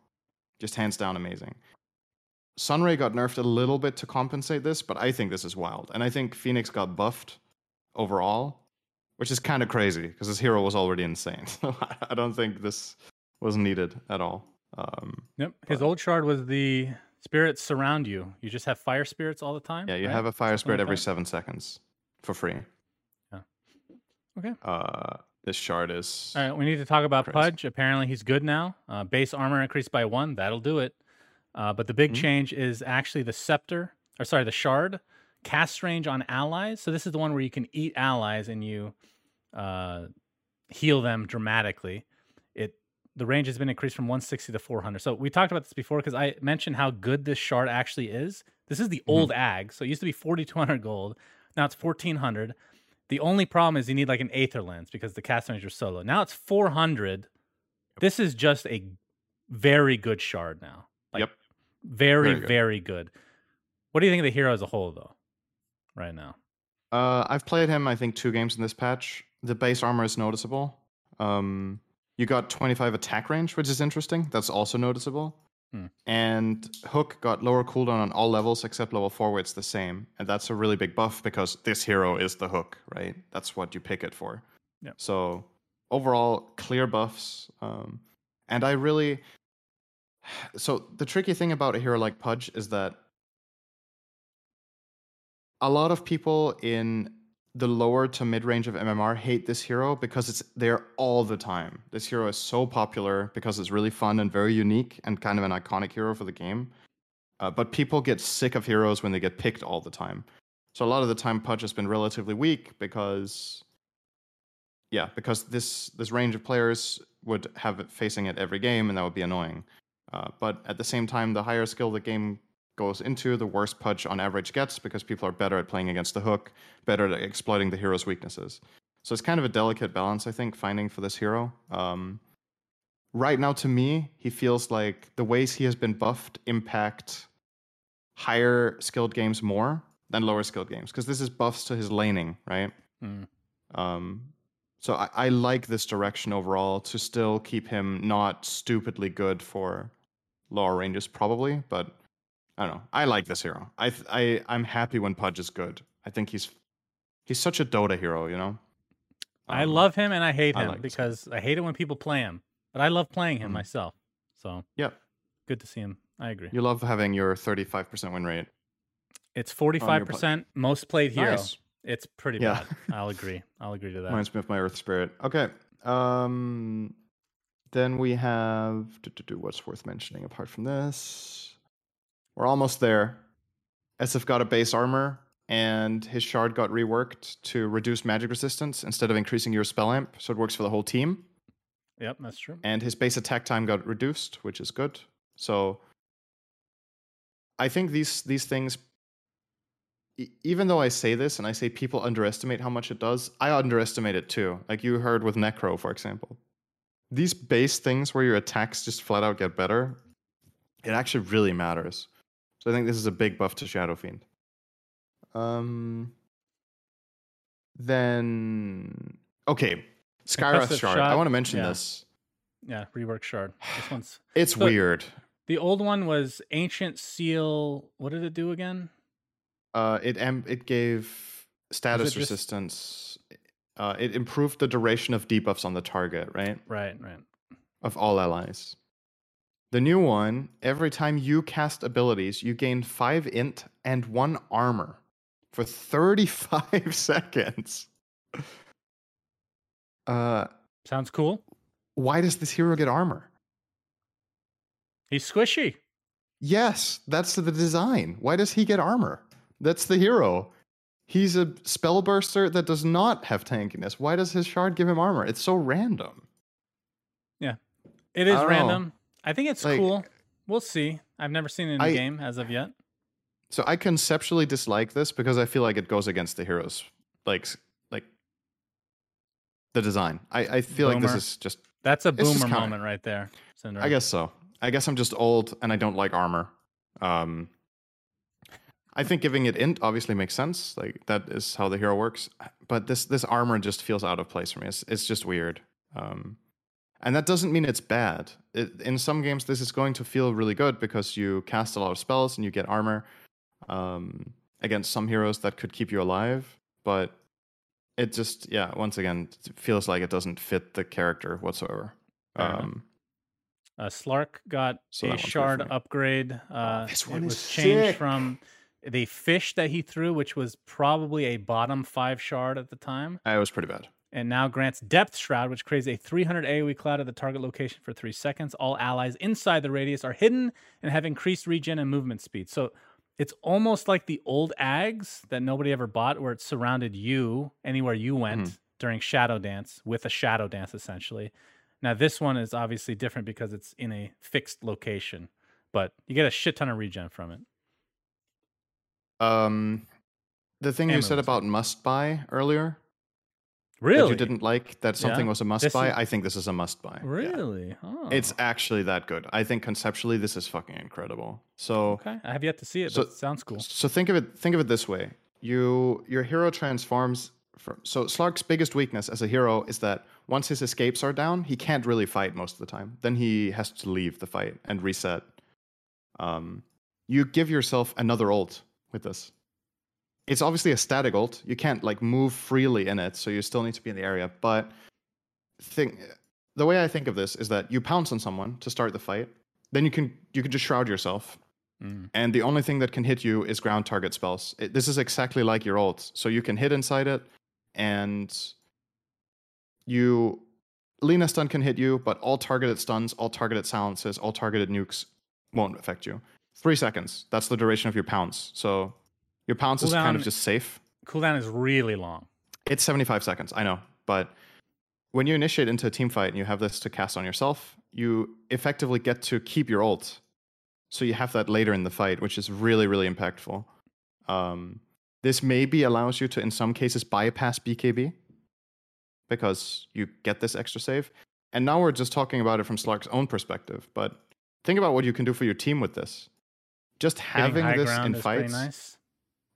Just hands down amazing. Sunray got nerfed a little bit to compensate this, but I think this is wild. And I think Phoenix got buffed overall, which is kind of crazy because this hero was already insane. So I don't think this was needed at all. Um, Yep. His but- old shard was the spirits surround you. You just have fire spirits all the time. yeah, you right? have a fire Something spirit like every that? seven seconds for free. Okay. Uh, this shard is. All right, we need to talk about Crazy. Pudge. Apparently, he's good now. Uh, base armor increased by one. That'll do it. Uh, but the big Mhm. change is actually the scepter, or sorry, the shard cast range on allies. So this is the one where you can eat allies and you uh, heal them dramatically. It the range has been increased from 160 to 400. So we talked about this before because I mentioned how good this shard actually is. This is the old ag, so it used to be 4,200 gold. Now it's 1,400. The only problem is you need like an Aether lens because the cast range are so low. Now it's 400. This is just a very good shard now. Like, Yep. Very, Very very good. good. What do you think of the hero as a whole, though, right now? Uh, I've played him, I think, two games in this patch. The base armor is noticeable. Um, you got 25 attack range, which is interesting. That's also noticeable. Hmm. And Hook got lower cooldown on all levels except level 4, where it's the same. And that's a really big buff because this hero is the Hook, right? That's what you pick it for. Yep. So, overall, clear buffs. Um, and I really. So, the tricky thing about a hero like Pudge is that a lot of people in the lower to mid range of MMR hate this hero because it's there all the time. This hero is so popular because it's really fun and very unique and kind of an iconic hero for the game. Uh, but people get sick of heroes when they get picked all the time. So a lot of the time, Pudge has been relatively weak because, yeah, because this this range of players would have it facing it every game, and that would be annoying. Uh, but at the same time, the higher skill the game goes into, the worse Pudge on average gets because people are better at playing against the hook, better at exploiting the hero's weaknesses. So it's kind of a delicate balance, I think, finding for this hero. Um, right now, to me, he feels like the ways he has been buffed impact higher skilled games more than lower skilled games because this is buffs to his laning, right? Hmm. Um, so I, I like this direction overall to still keep him not stupidly good for lower ranges, probably, but I don't know. I like this hero. I I I'm happy when Pudge is good. I think he's he's such a Dota hero. You know. I Um, love him and I hate I him like because I hate it when people play him, but I love playing him Mhm. myself. So Yep. good to see him. I agree. You love having your 35% win rate. It's forty five percent most played hero. Nice. It's pretty Yeah. bad. I'll agree. I'll agree to that. Reminds me of my Earth Spirit. Okay. Um, then we have to, to do what's worth mentioning apart from this. We're almost there. SF got a base armor, and his shard got reworked to reduce magic resistance instead of increasing your spell amp, so it works for the whole team. Yep, that's true. And his base attack time got reduced, which is good. So I think these these things e- even though I say this and I say people underestimate how much it does, I underestimate it too. Like you heard with Necro, for example. These base things where your attacks just flat out get better, it actually really matters. So I think this is a big buff to Shadow Fiend. Um then okay. Skywrath Impressive Shard. I want to mention yeah. this. Yeah, rework shard. This one's It's So- weird. the old one was ancient seal. What did it do again? Uh, it em- it gave status just- resistance. Uh, it improved the duration of debuffs on the target, right? Right, right. Of all allies. The new one, every time you cast abilities, you gain five int and one armor for 35 seconds. Uh, Sounds cool. why does this hero get armor? He's squishy. Yes, that's the design. Why does he get armor? That's the hero. He's a spellburster that does not have tankiness. Why does his shard give him armor? It's so random. Yeah. It is random. know. I think it's Like- cool. We'll see. I've never seen it in the game as of yet. So I conceptually dislike this because I feel like it goes against the heroes, like like the design. I, I feel like this is just. That's a boomer kinda- moment right there. I guess so. I guess I'm just old and I don't like armor. Um, I think giving it int obviously makes sense. Like that is how the hero works. But this this armor just feels out of place for me. It's it's just weird. Um, and that doesn't mean it's bad. It, in some games, this is going to feel really good because you cast a lot of spells and you get armor um, against some heroes that could keep you alive. But it just, yeah, once again, feels like it doesn't fit the character whatsoever. Um, Uh, Slark got So a that one's good shard upgrade. Uh, this it one is was changed sick. from the fish that he threw, which was probably a bottom five shard at the time, it was pretty bad. And now grants Depth Shroud, which creates a 300 AoE cloud at the target location for three seconds. All allies inside the radius are hidden and have increased regen and movement speed. So it's almost like the old Ags that nobody ever bought, where it surrounded you anywhere you went Mhm. during Shadow Dance with a Shadow Dance, essentially. Now, this one is obviously different because it's in a fixed location, but you get a shit ton of regen from it. Um, the thing you said about must buy earlier, Really? that you didn't like that something Yeah. was a must This buy, is- I think this is a must buy. Yeah. Really? Oh. It's actually that good. I think conceptually this is fucking incredible. So okay. I have yet to see it, So- but it sounds cool. So think of it. Think of it this way: you your hero transforms. From, so Slark's biggest weakness as a hero is that once his escapes are down, he can't really fight most of the time. Then he has to leave the fight and reset. Um, you give yourself another ult with this. It's obviously a static ult. You can't like move freely in it, so you still need to be in the area. But think the way I think of this is that you pounce on someone to start the fight. Then you can you can just shroud yourself Mm. and the only thing that can hit you is ground target spells. It, this is exactly like your ult, so you can hit inside it, and you Lina stun can hit you, but all targeted stuns, all targeted silences, all targeted nukes won't affect you. Three seconds. That's the duration of your pounce. So your pounce is kind of just safe. Cooldown is really long. It's 75 seconds, I know. But when you initiate into a team fight and you have this to cast on yourself, you effectively get to keep your ult. So you have that later in the fight, which is really, really impactful. Um, this maybe allows you to, in some cases, bypass BKB because you get this extra save. And now we're just talking about it from Slark's own perspective. But think about what you can do for your team with this. Just having this in fights nice.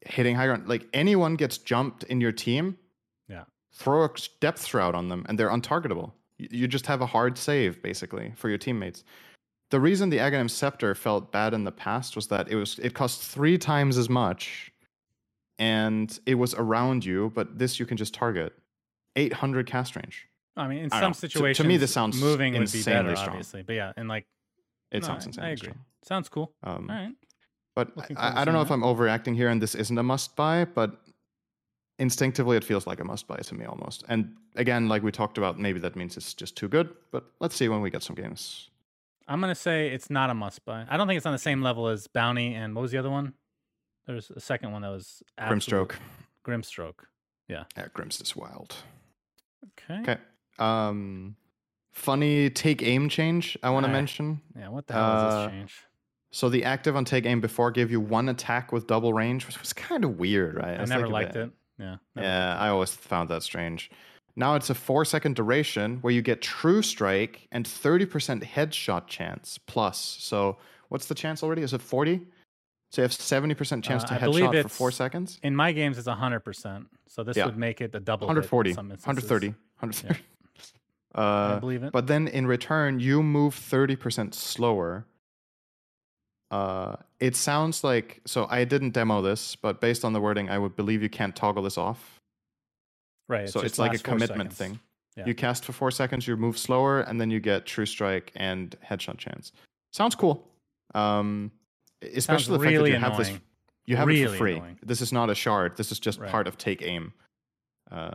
Hitting high ground. Like anyone gets jumped in your team, Yeah. throw a depth shroud on them and they're untargetable. You, just have a hard save basically for your teammates. the reason the Aghanim Scepter felt bad in the past was that it was it cost three times as much, and it was around you. But this you can just target, 800 cast range. I mean, in I some don't. To- to me, this sounds moving would be insanely better, strong. obviously. But yeah, and like, It no, sounds I- insanely I agree. strong. Sounds cool. Um, All right. But to I, I don't know if I'm overreacting here, and this isn't a must buy, but instinctively it feels like a must buy to me almost. And again, like we talked about, maybe that means it's just too good. But let's see when we get some games. I'm gonna say it's not a must buy. I don't think it's on the same level as Bounty and what was the other one? There's a second one that was Grimstroke. Grimstroke. Yeah, Yeah, Grim's is wild. Okay. Okay. Um, funny take aim change I want to Ah, mention. Yeah. What the hell is Uh, this change? So the active on take aim before gave you one attack with double range, which was kind of weird, right? I was never liked it. Yeah. never Yeah, I always found that strange. Now it's a four second duration where you get true strike and 30% headshot chance plus. So what's the chance already? Is it 40? So you have 70% chance Uh, to I headshot for four seconds? In my games, it's hundred percent. So this Yeah. would make it a double. hit in 140, some instances. 130, 130. I Uh, believe it. but then in return, you move 30% slower. Uh, it sounds like so. I didn't demo this, but based on the wording, I would believe you can't toggle this off. right. so it's like a commitment seconds. thing. Yeah. You cast for four seconds, you move slower, and then you get true strike and headshot chance. Sounds cool. Um, especially the fact that you have this. You have it for free. annoying. This is not a shard. This is just Right. part of take aim. Uh,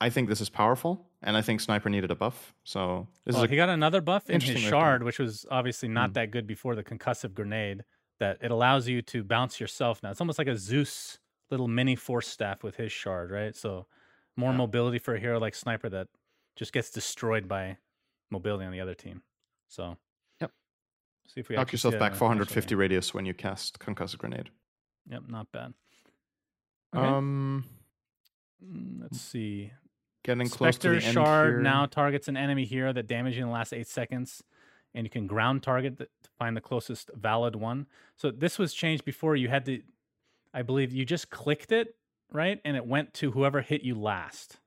I think this is powerful, and I think sniper needed a buff. So this Well, is a he got another buff in his shard, which was obviously not Mm. that good before the concussive grenade. That it allows you to bounce yourself now. It's almost like a Zeus little mini force staff with his shard, right? So more Yeah. mobility for a hero like Sniper that just gets destroyed by mobility on the other team. So Yep. See if we knock yourself back 450 radius when you cast concussive grenade. Yep, not bad. Okay. Um, Mm, Let's see. Getting close to Spectre the end shard here. now targets an enemy hero that damaged you in the last eight seconds, and you can ground target to find the closest valid one. So this was changed before. You had to, I believe, you just clicked it right, and it went to whoever hit you last.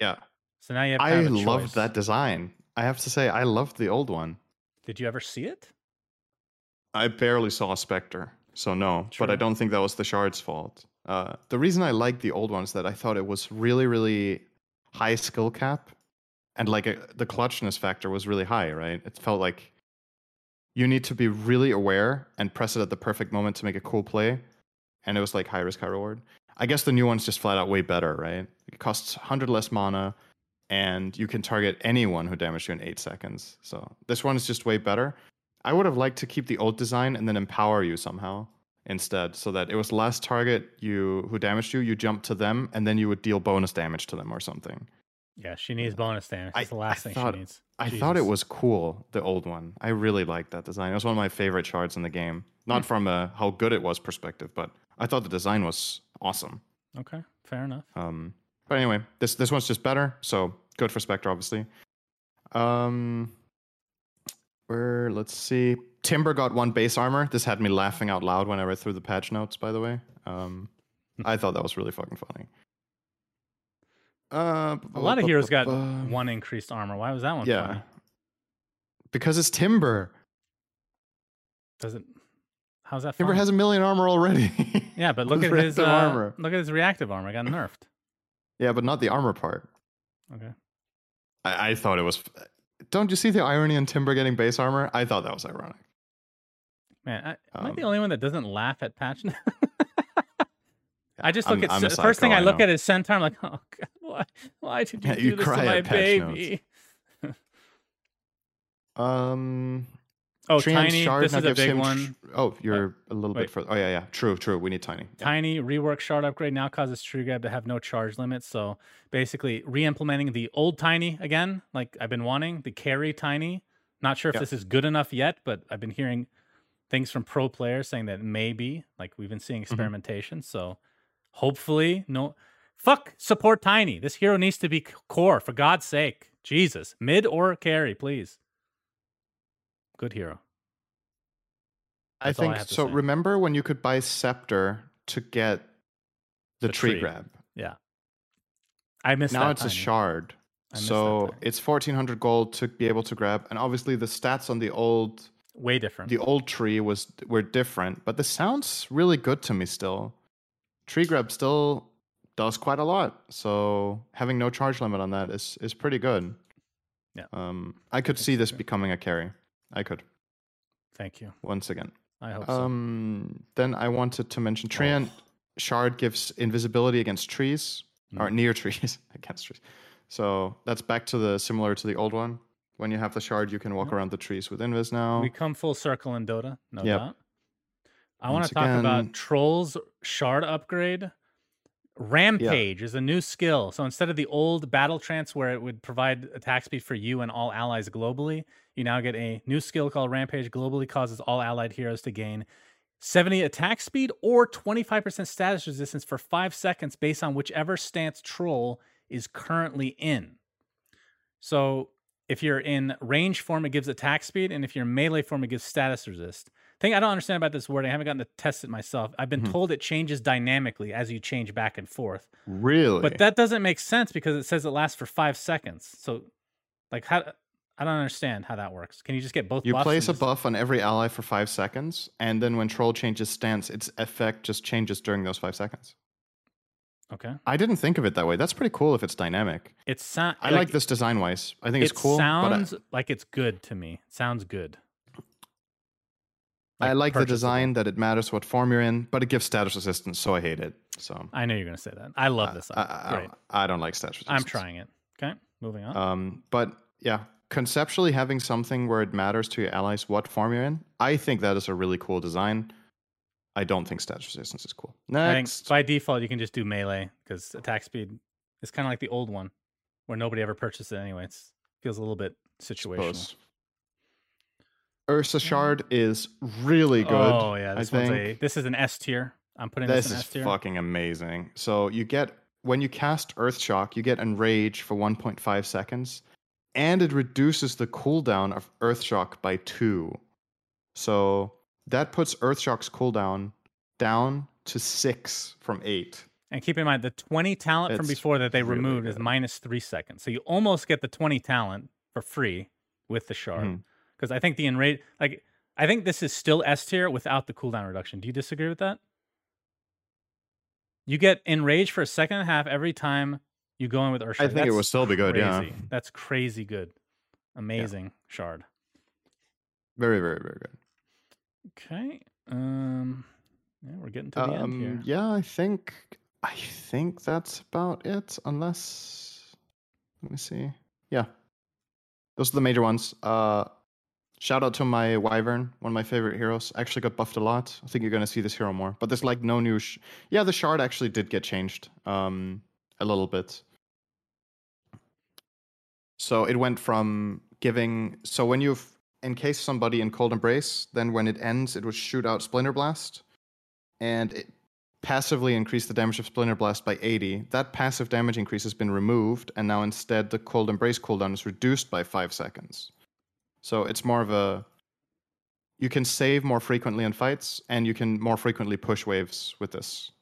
Yeah, So now you have. I Kind of a loved that design. I have to say, I loved the old one. Did you ever see it? I barely saw Spectre, so no. But I don't think that was the shard's fault. Uh, the reason I liked the old one is that I thought it was really, really high skill cap, and like a, the clutchness factor was really high. Right? It felt like you need to be really aware and press it at the perfect moment to make a cool play, and it was like high risk, high reward. I guess the new one's just flat out way better. Right? It costs hundred less mana, and you can target anyone who damaged you in eight seconds. So this one is just way better. I would have liked to keep the old design and then empower you somehow instead, so that it was last target you who damaged you, you jump to them, and then you would deal bonus damage to them or something. Yeah, she needs bonus damage. I- That's the last I thing thought- she needs. I thought it was cool, the old one. I really liked that design. It was one of my favorite shards in the game. Not from a how good it was perspective, but I thought the design was awesome. okay. Fair enough. Um, but anyway, this this one's just better, so good for Spectre, obviously. Um, where let's see, Timber got one base armor. This had me laughing out loud when I read through the patch notes. By the way, um, I thought that was really fucking funny. Uh, A lot of heroes got one increased armor. Why was that one? Yeah, funny? because it's Timber. Does it? How's that? Timber funny? has a million armor already. Yeah, but look at his uh, armor. look at his reactive armor. It got nerfed. Yeah, but not the armor part. Okay. I, I thought it was. Don't you see the irony in Timber getting base armor? I thought that was ironic. Man, I, am I the Um, only one that doesn't laugh at patch? Now. I just look I'm at the first thing I look at is centaur. I'm like, oh god, why? Why did you Yeah, do you this to my at patch notes. baby? Um, Oh, Treant's tiny. shard This is a big one. tr- oh, you're a little wait. bit further. Oh yeah, yeah. True, true. We need tiny. Yeah. Tiny rework shard upgrade now causes tree grab to have no charge limit. So basically, re-implementing the old tiny again, like I've been wanting the carry tiny. Not sure if Yeah. this is good enough yet, but I've been hearing things from pro players saying that maybe, like we've been seeing Mm-hmm. experimentation. So hopefully, no. Fuck support tiny. This hero needs to be core for God's sake. Jesus, mid or carry, please. Good hero. I That's I think to so. say. Remember when you could buy Scepter to get the, The tree, tree. grab? Yeah. I missed now it's a shard. I So it's 1400 gold to be able to grab. And obviously, the stats on the old Way different. the old tree was were different, but this sounds really good to me still. Tree grab still does quite a lot, so having no charge limit on that is is pretty good. Yeah. Um, I could That's see this becoming a carry. I could Thank you. once again. I hope so. Um, then I wanted to mention Treant Shard gives invisibility against trees or Mm. near trees against trees. So that's back to the similar to the old one. When you have the shard, you can walk around the trees with invis now. We come full circle in Dota, no Yep. doubt. I want to talk again- about Trolls Shard upgrade. Rampage is a new skill. So instead of the old battle trance where it would provide attack speed for you and all allies globally, you now get a new skill called Rampage. Globally causes all allied heroes to gain 70 attack speed or 25% status resistance for five seconds based on whichever stance troll is currently in. So if you're in range form, it gives attack speed, and if you're in melee form, it gives status resist. Thing I don't understand about this word, I haven't gotten to test it myself. I've been Mhm. told it changes dynamically as you change back and forth, really? but that doesn't make sense because it says it lasts for five seconds. So, like, how? I don't understand how that works. Can you just get both? you place a buff on every ally for five seconds, and then when troll changes stance, its effect just changes during those five seconds. Okay, I didn't think of it that way. That's pretty cool if it's dynamic. it sounds. I like, this design wise. I think It it's cool. but I- sounds like it's good to me. It Sounds good. I like the design that it matters what form you're in, but it gives status resistance, so I hate it. So I know you're gonna say that. I love this. I. I, I don't like status resistance. I'm trying it. Okay, moving on. Um, but yeah, conceptually having something where it matters to your allies what form you're in, I think that is a really cool design. I don't think status resistance is cool. I Next, by default you can just do melee because attack speed is kind of like the old one, where nobody ever purchased it anyway. It feels a little bit situational. Ursa Shard is really good. Oh yeah, I this one's a this is an S tier. I'm putting this, This in is S tier. fucking amazing. So you get when you cast Earth Shock, you get Enrage for 1.5 seconds, and it reduces the cooldown of Earth Shock by two. So that puts Earth Shock's cooldown down to six from eight. And keep in mind the 20 talent from before that they really removed is minus three seconds. So you almost get the 20 talent for free with the shard. Mm-hmm. Because I think the enrage like I think this is still S tier without the cooldown reduction. Do you disagree with that? You get enraged for a second and a half every time you go in with Earth I think it That's will still be good. Yeah. That's crazy good. Amazing shard. very, very, very good. Okay. Um yeah, we're getting to the end here. Um, yeah, I think I think that's about it. Unless let me see. Yeah, those are the major ones. Uh, shout out to my Wyvern, one of my favorite heroes. Actually got buffed a lot. I think you're gonna see this hero more. But there's like no new. Sh- yeah, the shard actually did get changed. Um, a little bit. So it went from giving. So when you've encased somebody in Cold Embrace, then when it ends, it would shoot out Splinter Blast, and it passively increased the damage of Splinter Blast by 80. That passive damage increase has been removed, and now instead the Cold Embrace cooldown is reduced by five seconds. So it's more of a. You can save more frequently in fights, and you can more frequently push waves with this.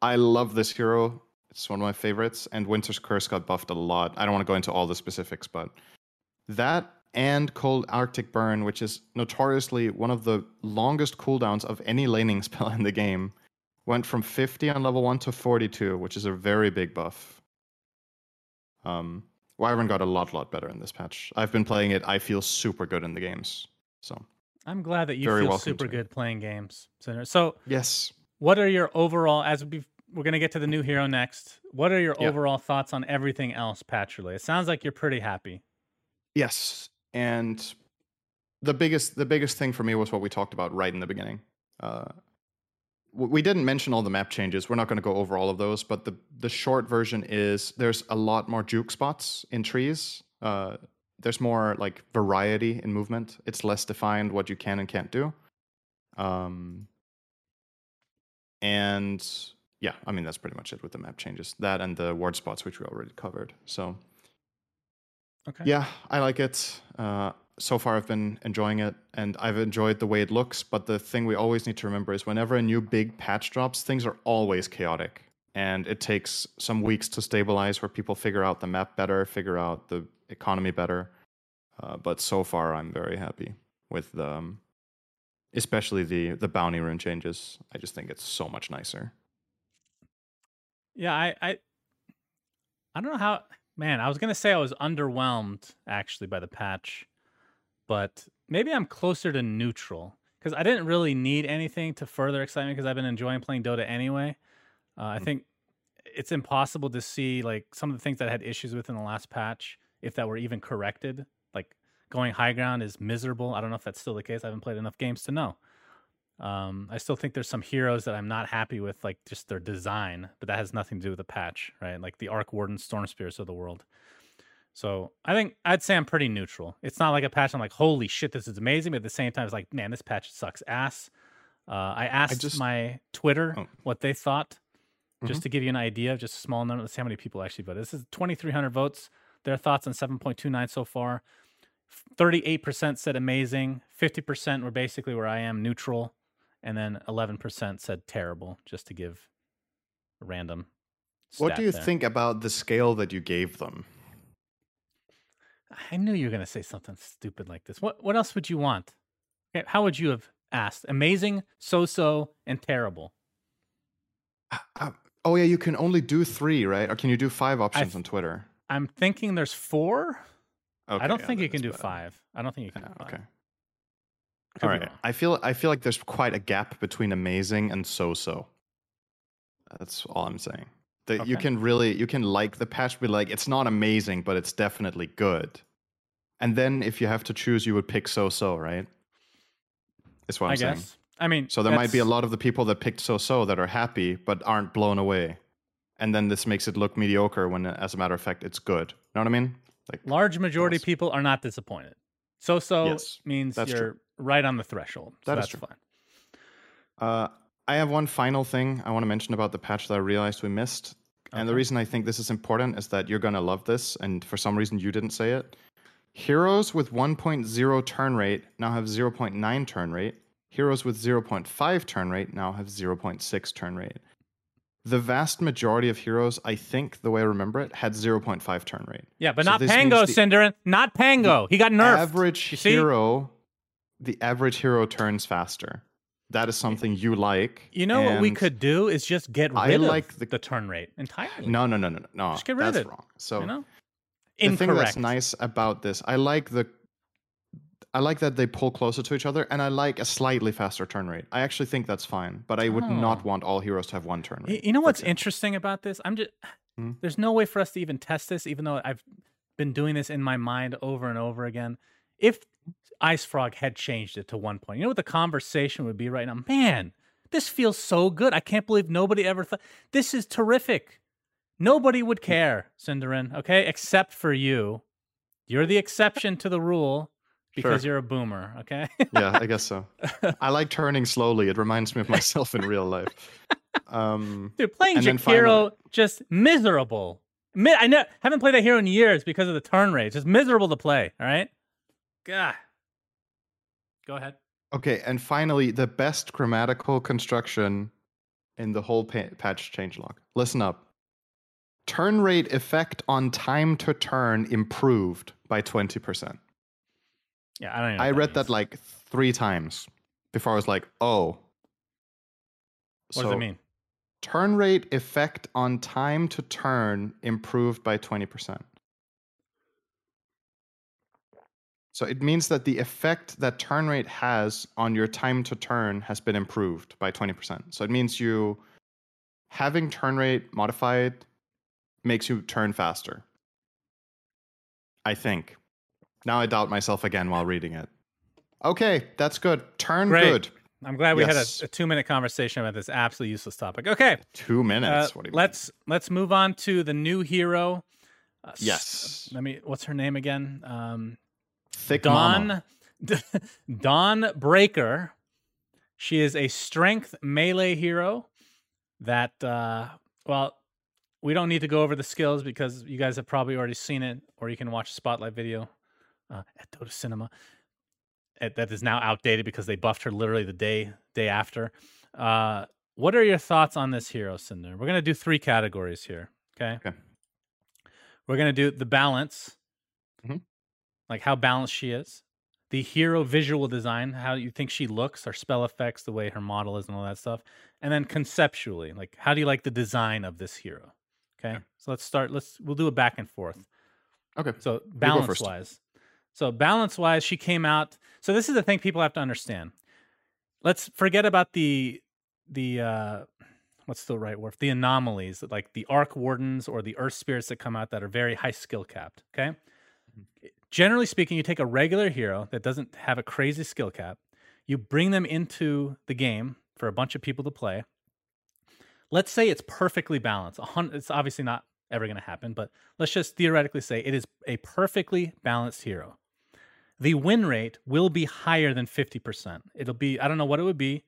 I love this hero. It's one of my favorites, and Winter's Curse got buffed a lot. I don't want to go into all the specifics, but that and Cold Arctic Burn, which is notoriously one of the longest cooldowns of any laning spell in the game, went from 50 on level 1 to 42, which is a very big buff. Um, Wyvern got a lot, lot better in this patch. I've been playing it. I feel super good in the games. So, I'm glad that you Very feel super good playing games. So yes. what are your overall as we we're gonna get to the new hero next. What are your Yeah. overall thoughts on everything else, Patcherly? It sounds like you're pretty happy. Yes, and the biggest the biggest thing for me was what we talked about right in the beginning. Uh, we didn't mention all the map changes. We're not going to go over all of those, but the the short version is there's a lot more juke spots in trees. Uh, there's more like variety in movement. It's less defined what you can and can't do. Um, and yeah, I mean that's pretty much it with the map changes. That and the ward spots, which we already covered. So Okay. yeah, I like it. Uh, so far, I've been enjoying it, and I've enjoyed the way it looks. But the thing we always need to remember is whenever a new big patch drops, things are always chaotic, and it takes some weeks to stabilize, where people figure out the map better, figure out the economy better. Uh, but so far, I'm very happy. with the, um, especially the the bounty rune changes. I just think it's so much nicer. Yeah, I, I, I don't know how. Man, I was gonna say I was underwhelmed actually by the patch, but maybe I'm closer to neutral because I didn't really need anything to further excite me because I've been enjoying playing Dota anyway. Uh, I Mm. think it's impossible to see like some of the things that I had issues with in the last patch if that were even corrected. Like going high ground is miserable. I don't know if that's still the case. I haven't played enough games to know. Um, I still think there's some heroes that I'm not happy with, like just their design, but that has nothing to do with the patch, right? Like the Arc Warden Storm Spirits of the world. So I think I'd say I'm pretty neutral. It's not like a patch I'm like, holy shit, this is amazing. But at the same time, it's like, man, this patch sucks ass. Uh, I asked just- my Twitter Oh. what they thought, just to give you an idea of just a small number. Let's see how many people actually voted. This is 2,300 votes. Their thoughts on 7.29 so far. 38% said amazing. 50% were basically where I am, neutral. And then 11% said terrible, just to give a random. What do you there. think about the scale that you gave them? I knew you were going to say something stupid like this. What what else would you want? How would you have asked? Amazing, so-so, and terrible. Uh, uh, oh yeah, you can only do three, right? Or can you do five options th- on Twitter? I'm thinking there's four. Okay, I don't yeah, think you can do bad. five. I don't think you can Yeah, do five. okay. Could All right. I feel I feel like there's quite a gap between amazing and so-so. That's all I'm saying. That you can really you can like the patch, be like it's not amazing, but it's definitely good. And then if you have to choose, you would pick so-so, right? Is what I'm I saying. guess. I mean, So there might be a lot of the people that picked so-so that are happy but aren't blown away, and then this makes it look mediocre when, as a matter of fact, it's good. You know what I mean? Like large majority Yes. people are not disappointed. So-so Yes, means that's you're true. Right on the threshold. So That is that's true. fine. Uh, I have one final thing I want to mention about the patch that I realized we missed. And the reason I think this is important is that you're going to love this. And for some reason, you didn't say it. Heroes with 1.0 turn rate now have 0.9 turn rate. Heroes with 0.5 turn rate now have 0.6 turn rate. The vast majority of heroes, I think, the way I remember it, had 0.5 turn rate. Yeah, but So not Pango, the- SyndereN. Not Pango. He got nerfed. Average hero, the average hero turns faster. That is something you like. You know what we could do is just get rid I of like the, the- turn rate entirely. No, no, no, no, no. Just get rid of that's it, wrong. So you know, the incorrect. thing that's nice about this, I like the, I like that they pull closer to each other, and I like a slightly faster turn rate. I actually think that's fine, but I would Oh. not want all heroes to have one turn rate. You know what's interesting about this? I'm just Hmm? there's no way for us to even test this, even though I've been doing this in my mind over and over again. If IceFrog had changed it to one point, you know what the conversation would be right now? Man, this feels so good. I can't believe nobody ever thought this is terrific. Nobody would care, SyndereN, okay, except for you. You're the exception to the rule because Sure. you're a boomer, okay? yeah, I guess so. I like turning slowly. It reminds me of myself in real life. Um, Dude, playing Jakiro just miserable. I haven't played that hero in years because of the turn rate. Just miserable to play. All right. God. Go ahead. okay, and finally, the best grammatical construction in the whole pa- patch changelog. Listen up. Turn rate effect on time to turn improved by 20%. Yeah, I don't. Know I what read that like three times before I was like, oh. What does it mean? Turn rate effect on time to turn improved by 20%. So it means that the effect that turn rate has on your time to turn has been improved by 20%. So it means you having turn rate modified makes you turn faster. I think. Now I doubt myself again while reading it. Okay, that's good. Turn Great. good. I'm glad we Yes. had a, a two minute conversation about this absolutely useless topic. Okay. Two Uh, minutes. what do you let's let's move on to the new hero. Uh, Yes. Let me. What's her name again? Um, Thick mama. Dawn Dawn Breaker. She is a strength melee hero that uh well we don't need to go over the skills because you guys have probably already seen it or you can watch a spotlight video uh, at Dota Cinema. It, that is now outdated because they buffed her literally the day day after. Uh what are your thoughts on this hero, Cinder? We're gonna do three categories here. Okay. Okay. We're gonna do the balance, Mhm. Like how balanced she is, the hero visual design, how you think she looks, her spell effects, the way her model is, and all that stuff, and then conceptually, like how do you like the design of this hero? Okay, so let's start. Let's we'll do a back and forth. Okay. So balance wise, so balance wise, she came out. So this is the thing people have to understand. Let's forget about the the uh what's the right word? The anomalies, like the arc wardens or the earth spirits that come out that are very high skill capped. Okay. Generally speaking, you take a regular hero that doesn't have a crazy skill cap, you bring them into the game for a bunch of people to play. Let's say it's perfectly balanced. It's obviously not ever going to happen, but let's just theoretically say it is a perfectly balanced hero. The win rate will be higher than 50%. It'll be, I don't know what it would be.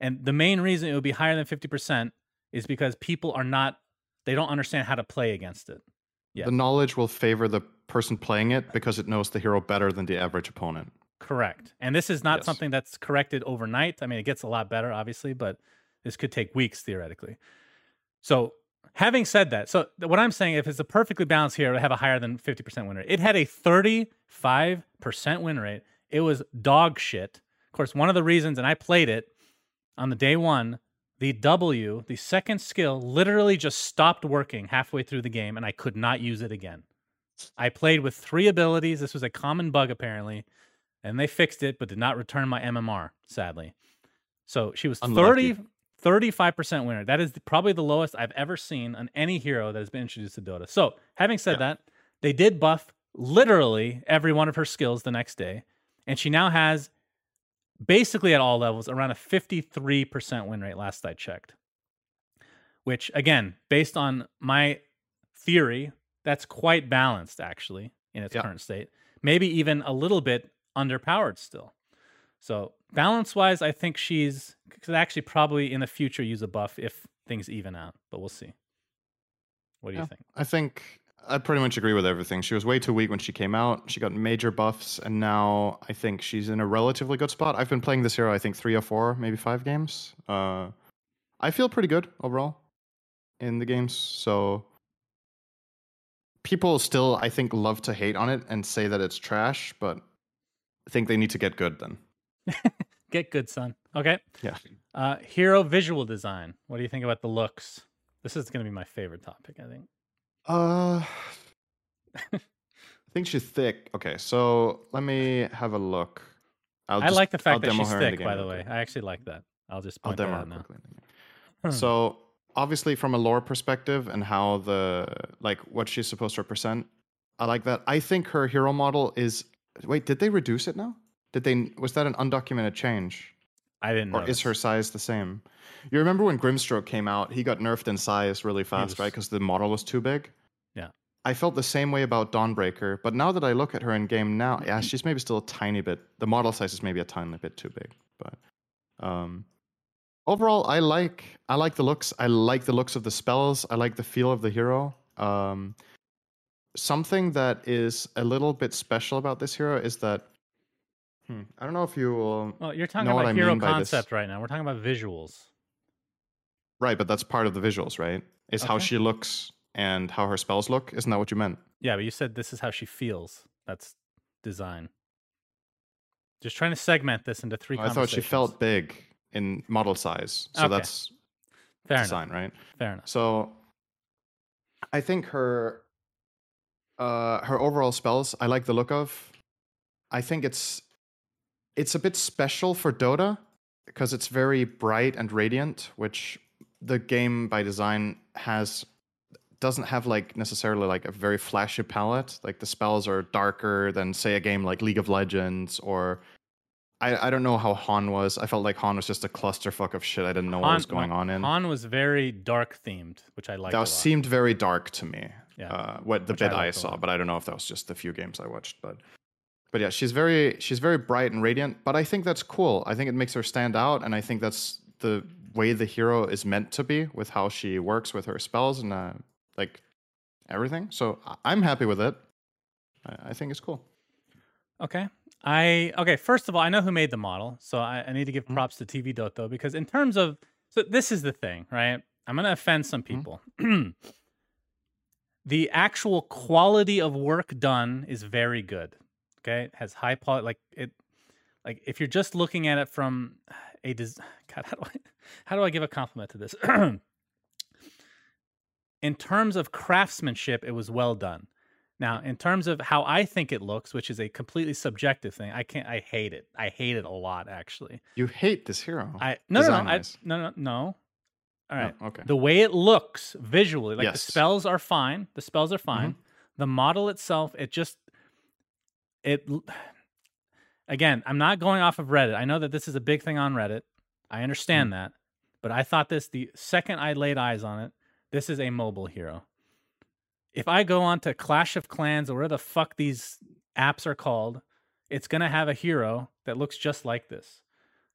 And the main reason it would be higher than 50% is because people are not, they don't understand how to play against it. Yeah. The knowledge will favor the person playing it because it knows the hero better than the average opponent. Correct. And this is not Yes. something that's corrected overnight. I mean, it gets a lot better, obviously, but this could take weeks theoretically. So, having said that, so what I'm saying, if it's a perfectly balanced hero, to have a higher than 50% win rate. It had a 35% win rate. It was dog shit. Of course, one of the reasons, and I played it on the day one, the W, the second skill, literally just stopped working halfway through the game, and I could not use it again. I played with three abilities. This was a common bug, apparently and they fixed it but did not return my MMR, sadly. So she was Unlucky. 30 35% winner. That is the- probably the lowest I've ever seen on any hero that has been introduced to Dota. So, having said Yeah. that, they did buff literally every one of her skills the next day, and she now has basically at all levels around a 53% win rate last I checked. Which again, based on my theory, that's quite balanced actually in its Yeah. current state. Maybe even a little bit underpowered still. So balance wise, I think she's could actually probably in the future use a buff if things even out, but we'll see. What do you think? I think I pretty much agree with everything. She was way too weak when she came out. She got major buffs, and now I think she's in a relatively good spot. I've been playing this hero, I think three or four, maybe five games. Uh, I feel pretty good overall in the games. So people still, I think, love to hate on it and say that it's trash, but I think they need to get good then. Get good, son. Okay. Yeah. Uh, hero visual design. What do you think about the looks? This is going to be my favorite topic, I think. Uh, I think she's thick. Okay, so let me have a look. I'll I just- like the fact I'll that she's thick, by the way. I actually like that. I'll just I'll point that demo out her now. quickly. Hmm. So obviously, from a lore perspective and how the like what she's supposed to represent, I like that. I think her hero model is. Wait, did they reduce it now? Did they? Was that an undocumented change, I didn't know. or is her size the same? You remember when Grimstroke came out? He got nerfed in size really fast, right? Because the model was too big. Yeah. I felt the same way about Dawnbreaker, but now that I look at her in game now, yeah, she's maybe still a tiny bit. The model size is maybe a tiny bit too big, but um, overall, I like I like the looks. I like the looks of the spells. I like the feel of the hero. Um, something that is a little bit special about this hero is that hmm, I don't know if you will. Well, you're talking about hero mean by this. concept right now. We're talking about visuals. Right, but that's part of the visuals, right? Is how she looks and how her spells look. Isn't that what you meant? Yeah, but you said this is how she feels. That's design. Just trying to segment this into three. I thought she felt big in model size, so Okay. that's fair design, enough. right? Fair enough. So I think her uh her overall spells I like the look of. I think it's it's a bit special for Dota because it's very bright and radiant, which the game by design has doesn't have like necessarily like a very flashy palette. Like the spells are darker than say a game like League of Legends or I, I don't know how HoN was. I felt like HoN was just a clusterfuck of shit. I didn't know what was going on in. HoN was very dark themed, which I liked. a that seemed very dark to me. Yeah. Uh, what the Which bit I, a saw, but I don't know if that was just the few games I watched. But but yeah, she's very she's very bright and radiant. But I think that's cool. I think it makes her stand out, and I think that's the way the hero is meant to be with how she works with her spells and uh, like everything. So I- I'm happy with it. I, I think it's cool. Okay. I okay. First of all, I know who made the model, so I, I need to give Mhm. props to TV Doto because in terms of so this is the thing, right? I'm gonna offend some Mm-hmm. people. the actual quality of work done is very good. Okay, it has high poly. Like it, like if you're just looking at it from a des- God, how do I how do I give a compliment to this? in terms of craftsmanship, it was well done. Now, in terms of how I think it looks, which is a completely subjective thing, I can't. I hate it. I hate it a lot, actually. You hate this hero. I no no no, I, no no no. All oh, right. No, okay. The way it looks visually, like Yes. the spells are fine. The spells are fine. Mm-hmm. The model itself, it just it. Again, I'm not going off of Reddit. I know that this is a big thing on Reddit. I understand mm. that, but I thought this the second I laid eyes on it. This is a mobile hero. If I go on to Clash of Clans or whatever the fuck these apps are called, it's gonna have a hero that looks just like this.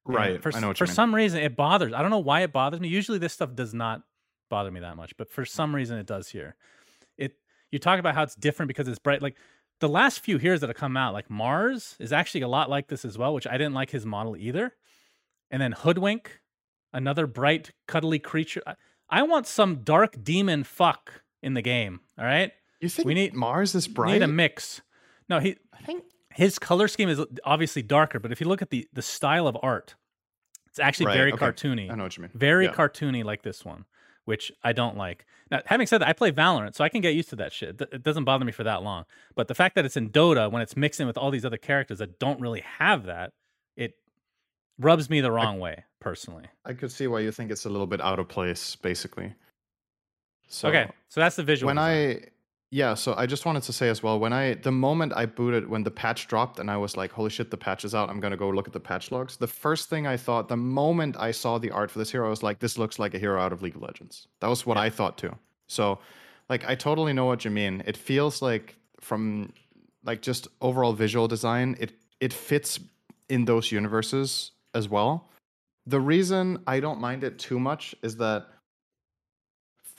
And right. For, I know what for mean. some reason, it bothers. I don't know why it bothers me. Usually, this stuff does not bother me that much, but for some reason, it does here. It. You talk about how it's different because it's bright. Like the last few heroes that have come out, like Mars is actually a lot like this as well, which I didn't like his model either. And then Hoodwink, another bright, cuddly creature. I, I want some dark demon fuck in the game. All right, you think we need- Mars is we bright? need a mix. No, he I think his color scheme is obviously darker, but if you look at the the style of art, it's actually Right, very okay. cartoony. I know what you mean. Very Yeah. cartoony like this one, which I don't like. Now, having said that, I play Valorant, so I can get used to that shit. It doesn't bother me for that long. But the fact that it's in Dota when it's mixing with all these other characters that don't really have that, it rubs me the wrong way personally. I could see why you think it's a little bit out of place, basically. So okay, so that's the visual. when design. I yeah, so I just wanted to say as well, when I the moment I booted when the patch dropped and I was like, holy shit, the patch is out, I'm gonna go look at the patch logs. The first thing I thought, the moment I saw the art for this hero, I was like, this looks like a hero out of League of Legends. That was what I thought too. So like I totally know what you mean. It feels like from like just overall visual design, it it fits in those universes as well. The reason I don't mind it too much is that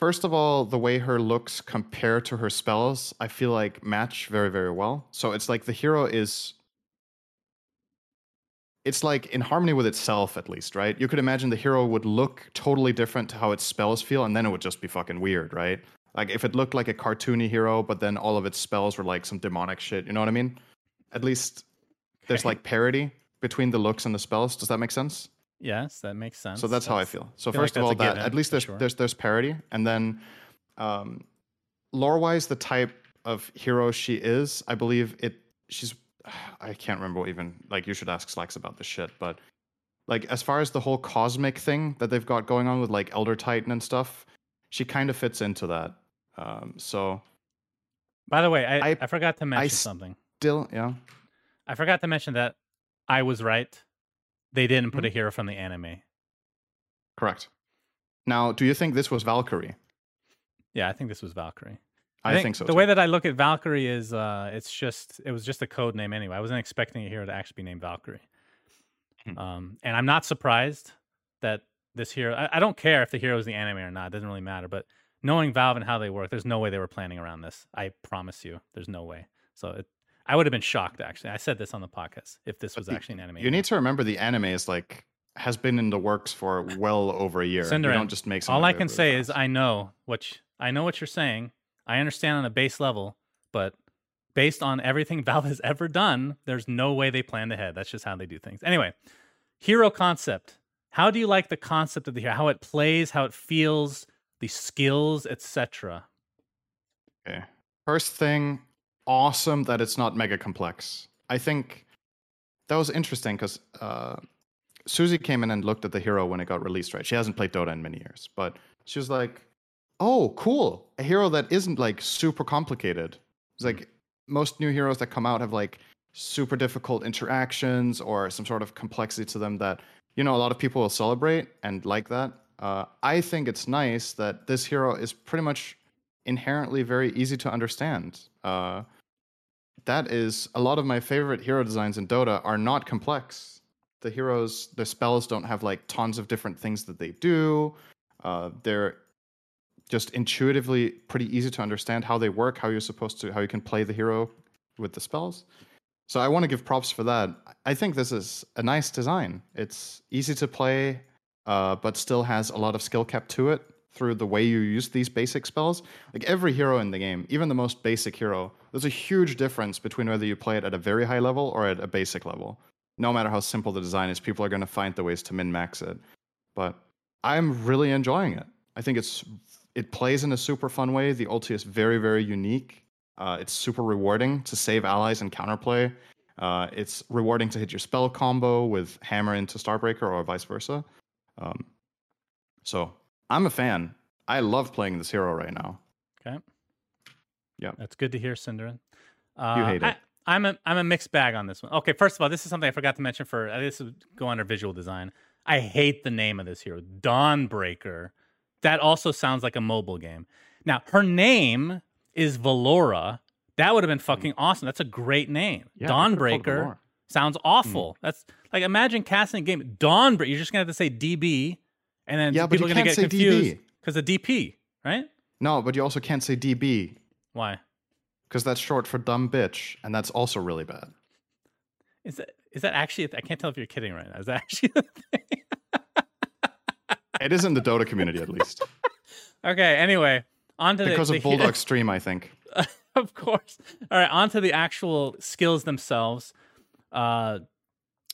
first of all, the way her looks compare to her spells, I feel like match very, very well. So it's like the hero is. It's like in harmony with itself, at least, right? You could imagine the hero would look totally different to how its spells feel, and then it would just be fucking weird, right? Like if it looked like a cartoony hero, but then all of its spells were like some demonic shit, you know what I mean? At least there's like parity between the looks and the spells. Does that make sense? Yes, that makes sense. So that's how I feel. So feel like first of all, that given, at least there's sure. there's there's parity, and then um, lore wise, the type of hero she is, I believe it. She's I can't remember what even like you should ask Slacks about this shit, but like as far as the whole cosmic thing that they've got going on with like Elder Titan and stuff, she kind of fits into that. Um, so By the way, I, I, I- forgot to mention s- something. still, yeah, I forgot to mention that I was right. They didn't put a Mm-hmm. hero from the anime. correct. Now, do you think this was Valkyrie? Yeah, I think this was Valkyrie. I, think, so. The too. way that I look at Valkyrie is, uh, it's just it was just a code name anyway. I wasn't expecting a hero to actually be named Valkyrie. Hmm. Um, and I'm not surprised that this hero. I, I don't care if the hero is the anime or not. It doesn't really matter. But knowing Valve and how they work, there's no way they were planning around this. I promise you, there's no way. So it, I would have been shocked. Actually, I said this on the podcast if this was the- actually an anime. You need to remember the anime is like has been in the works for well over a year. SyndereN, you don't just make All I can say is. I know what you, I know what you're saying. I understand on a base level, but based on everything Valve has ever done, there's no way they planned ahead. That's just how they do things. Anyway, hero concept. How do you like the concept of the hero? How it plays, how it feels, the skills, etc. Okay. First thing, awesome that it's not mega complex. I think that was interesting because uh, Susie came in and looked at the hero when it got released, right? She hasn't played Dota in many years, but she was like, oh, cool. A hero that isn't like super complicated. It's like most new heroes that come out have like super difficult interactions or some sort of complexity to them that, you know, a lot of people will celebrate and like that. Uh, I think it's nice that this hero is pretty much inherently very easy to understand. Uh, that is a lot of my favorite hero designs in Dota are not complex. The heroes, their spells don't have like tons of different things that they do. Uh, they're just intuitively pretty easy to understand how they work, how you're supposed to, how you can play the hero with the spells. So I want to give props for that. I think this is a nice design. It's easy to play, uh, but still has a lot of skill cap to it. Through the way you use these basic spells. Like every hero in the game, even the most basic hero, there's a huge difference between whether you play it at a very high level or at a basic level. No matter how simple the design is, people are going to find the ways to min max it. But I'm really enjoying it. I think it's it plays in a super fun way. The ulti is very very unique. Uh, it's super rewarding to save allies and counterplay. Uh, it's rewarding to hit your spell combo with hammer into Starbreaker or vice versa. Um, so I'm a fan. I love playing this hero right now. Okay. Yeah. That's good to hear, SyndereN. Uh, You hate it. I, I'm a I'm a mixed bag on this one. Okay, first of all, this is something I forgot to mention for uh, this would go under visual design. I hate the name of this hero, Dawnbreaker. That also sounds like a mobile game. Now, her name is Valora. That would have been fucking awesome. That's a great name. Yeah, they could've called it Dawnbreaker sounds awful. That's like imagine casting a game Dawnbreaker. You're just gonna have to say DB, and then Yeah, but people you are gonna can't get say confused DB. because of DP, right? No, but you also can't say DB Why? because that's short for dumb bitch, and that's also really bad. Is that is that actually? I can't tell if you're kidding right now. Is that actually the thing? It is in the Dota community at least Okay. Anyway, on to because the, of the- Bulldog Stream, I think. of course. All right. On to the actual skills themselves. Uh,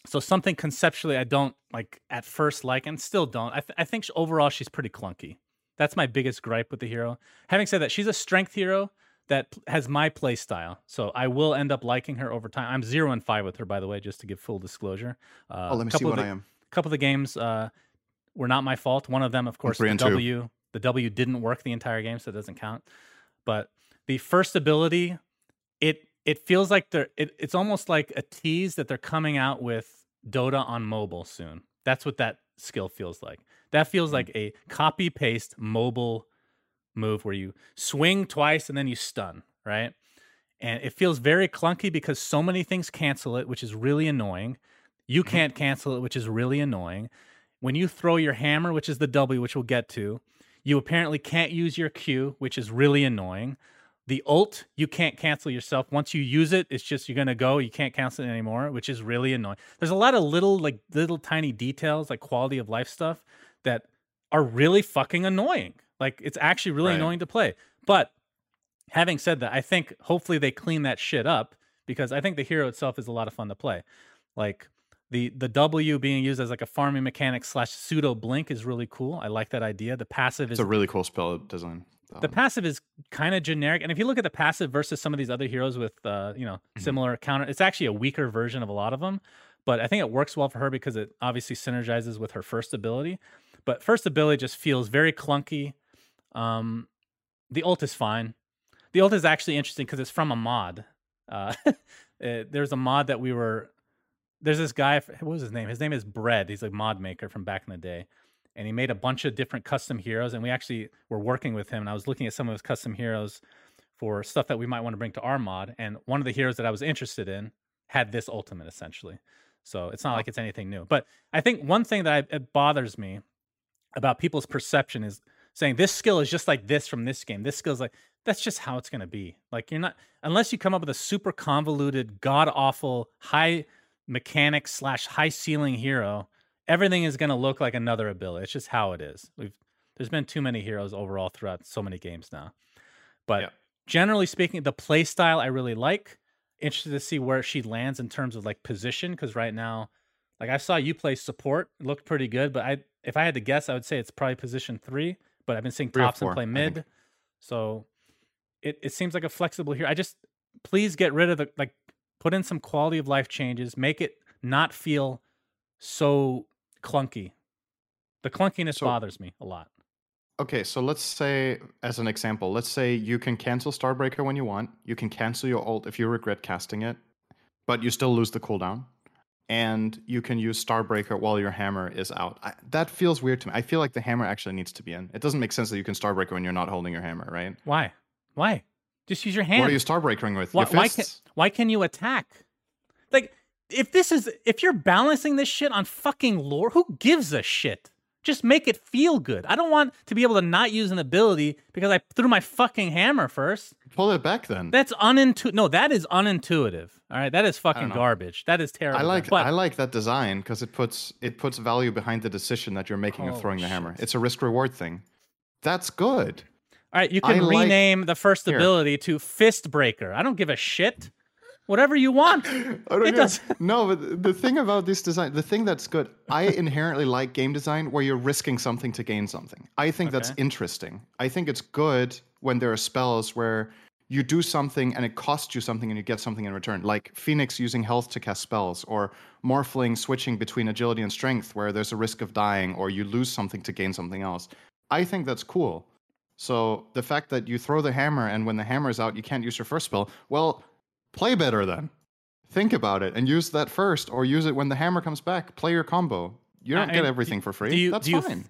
so something conceptually I don't like at first like and still don't. I, th- I think sh- overall she's pretty clunky. That's my biggest gripe with the hero. Having said that, she's a strength hero that has my play style. So I will end up liking her over time. I'm zero and five with her, by the way, just to give full disclosure. Uh, Oh, let me see what the- I am. A couple of the games uh, were not my fault. One of them, of course, the and two. W. The W didn't work the entire game, so it doesn't count. But the first ability, it it feels like they're it, it's almost like a tease that they're coming out with Dota on mobile soon. That's what that skill feels like. That Hmm. feels like a copy paste mobile move where you swing twice and then you stun, right? And it feels very clunky because so many things cancel it, which is really annoying. You Mm-hmm. can't cancel it, which is really annoying. When you throw your hammer, which is the W, which we'll get to, you apparently can't use your Q, which is really annoying. The ult, you can't cancel yourself. Once you use it, it's just you're gonna go. You can't cancel it anymore, which is really annoying. There's a lot of little, like little tiny details, like quality of life stuff that are really fucking annoying. Like it's actually really Right. annoying to play. But having said that, I think hopefully they clean that shit up because I think the hero itself is a lot of fun to play. Like the the W being used as like a farming mechanic slash pseudo blink is really cool. I like that idea. The passive is It's a really cool spell design. The Um, passive is kind of generic, and if you look at the passive versus some of these other heroes with uh, you know Mm-hmm. similar counter, it's actually a weaker version of a lot of them. But I think it works well for her because it obviously synergizes with her first ability. But first ability just feels very clunky. Um, the ult is fine. The ult is actually interesting because it's from a mod. Uh, eh, there's a mod that we were. There's this guy. What was his name? His name is Bread. He's a mod maker from back in the day, and he made a bunch of different custom heroes. And we actually were working with him, and I was looking at some of his custom heroes for stuff that we might want to bring to our mod. And one of the heroes that I was interested in had this ultimate essentially. So it's not like it's anything new. But I think one thing that I, it bothers me about people's perception is saying this skill is just like this from this game. This skill is like that's just how it's going to be. Like you're not unless you come up with a super convoluted, god awful, high mechanic slash high ceiling hero. Everything is going to look like another ability. It's just how it is. We've there's been too many heroes overall throughout so many games now. But Yeah. generally speaking, the play style I really like. Interested to see where she lands in terms of like position because right now, like I saw you play support, it looked pretty good. But I, if I had to guess, I would say it's probably position three. But I've been seeing Three and four, play mid, so it it seems like a flexible here. I just please get rid of the like put in some quality of life changes, make it not feel so clunky. The clunkiness So- bothers me a lot. Okay, so let's say, as an example, let's say you can cancel Starbreaker when you want. You can cancel your ult if you regret casting it, but you still lose the cooldown. And you can use Starbreaker while your hammer is out. I, that feels weird to me. I feel like the hammer actually needs to be in. It doesn't make sense that you can Starbreaker when you're not holding your hammer, right? Why? Why? Just use your hand. What are you Starbreakering with? Why, why can why can you attack? Like if this is if you're balancing this shit on fucking lore, who gives a shit? Just make it feel good. I don't want to be able to not use an ability because I threw my fucking hammer first. Pull it back then. That's unintuitive. No, that is unintuitive. All right, that is fucking garbage. That is terrible. I like But I like that design because it puts it puts value behind the decision that you're making of Holy throwing the hammer. It's a risk reward thing. That's good. All right, you I can like- rename the first Here. ability to Fist Breaker. I don't give a shit. Whatever you want. I don't It does- No, but the- the thing about this design, the thing that's good, I inherently like game design where you're risking something to gain something. I think that's interesting. I think it's good when there are spells where you do something and it costs you something and you get something in return, like Phoenix using health to cast spells, or Morphling switching between agility and strength where there's a risk of dying or you lose something to gain something else. I think that's cool. So the fact that you throw the hammer and when the hammer is out, you can't use your first spell, well, play better then. Think about it and use that first, or use it when the hammer comes back. Play your combo. You don't get I- everything for free. do you- That's do fine. th-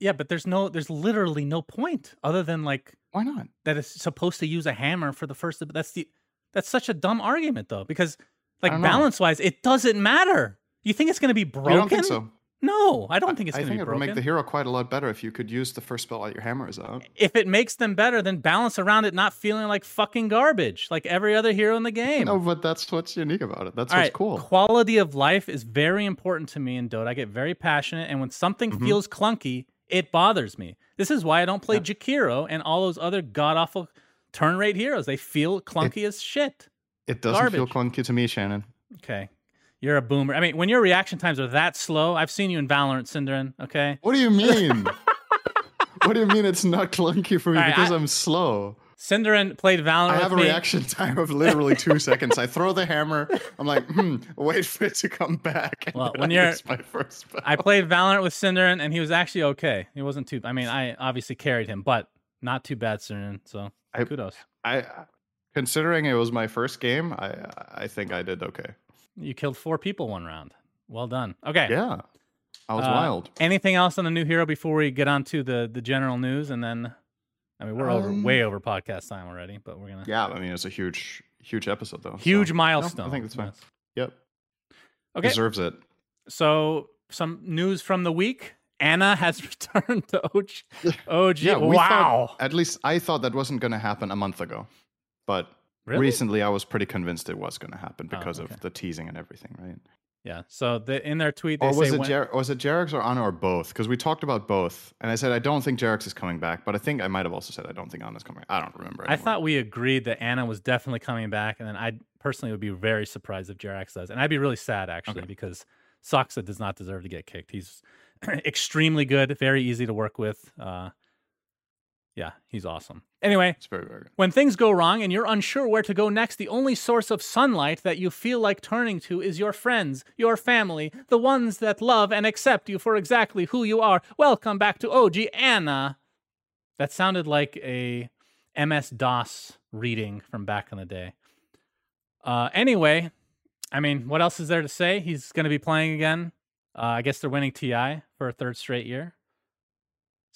Yeah, but there's no there's literally no point other than like Why not? that it's supposed to use a hammer for the first that's the that's such a dumb argument though because like balance wise it doesn't matter. You think it's going to be broken? You don't think so? No, I don't think it's I going to think it would make the hero quite a lot better if you could use the first spell while your hammer is out. if it makes them better, then balance around it not feeling like fucking garbage like every other hero in the game. No, but that's what's unique about it. That's All what's right, cool. Quality of life is very important to me in Dota. I get very passionate, and when something Mm-hmm. feels clunky, it bothers me. This is why I don't play Jakiro and all those other god awful turn rate heroes. They feel clunky as shit. It doesn't feel clunky to me, Shannon. Okay. You're a boomer. I mean, when your reaction times are that slow, I've seen you in Valorant, SyndereN. Okay. What do you mean? what do you mean it's not clunky for me right, because I- am slow? SyndereN played Valorant I have a me. reaction time of literally two seconds. I throw the hammer. I'm like, hmm, wait for it to come back. Well, when I you're- my first spell. I played Valorant with SyndereN, and he was actually okay. He wasn't too. I mean, I obviously carried him, but not too bad, SyndereN. So I- kudos. I, considering it was my first game, I I think I did okay. You killed four people one round. Well done. Okay. Yeah, I was Uh, wild. Anything else on the new hero before we get on to the the general news, and then, I mean, we're over Um, way over podcast time already, but we're gonna Yeah, I mean it's a huge huge episode though. so- huge No, milestone. I think that's fine. Yes. Yep, Okay. deserves it. So some news from the week. ana has returned to OG. OG. Yeah, wow. thought- at least I thought that wasn't going to happen a month ago, but Really? recently I was pretty convinced it was going to happen Oh, because okay. of the teasing and everything, right? Yeah. So the, in their tweet, they Or was say it when- Jer- was it Jerax or ana or both? Because we talked about both, and I said I don't think Jerax is coming back, but I think I might have also said I don't think ana's coming. back. I don't remember. I thought we agreed that ana was definitely coming back, and then I personally would be very surprised if Jerax does, and I'd be really sad actually Okay. because Saksa does not deserve to get kicked. He's extremely good, very easy to work with. Uh, yeah, he's awesome. Anyway, it's very very good. when things go wrong and you're unsure where to go next, the only source of sunlight that you feel like turning to is your friends, your family, the ones that love and accept you for exactly who you are. Welcome back to OG ana. That sounded like a MS DOS reading from back in the day. Uh, anyway, I mean, what else is there to say? He's going to be playing again. Uh, I guess they're winning TI for a third straight year.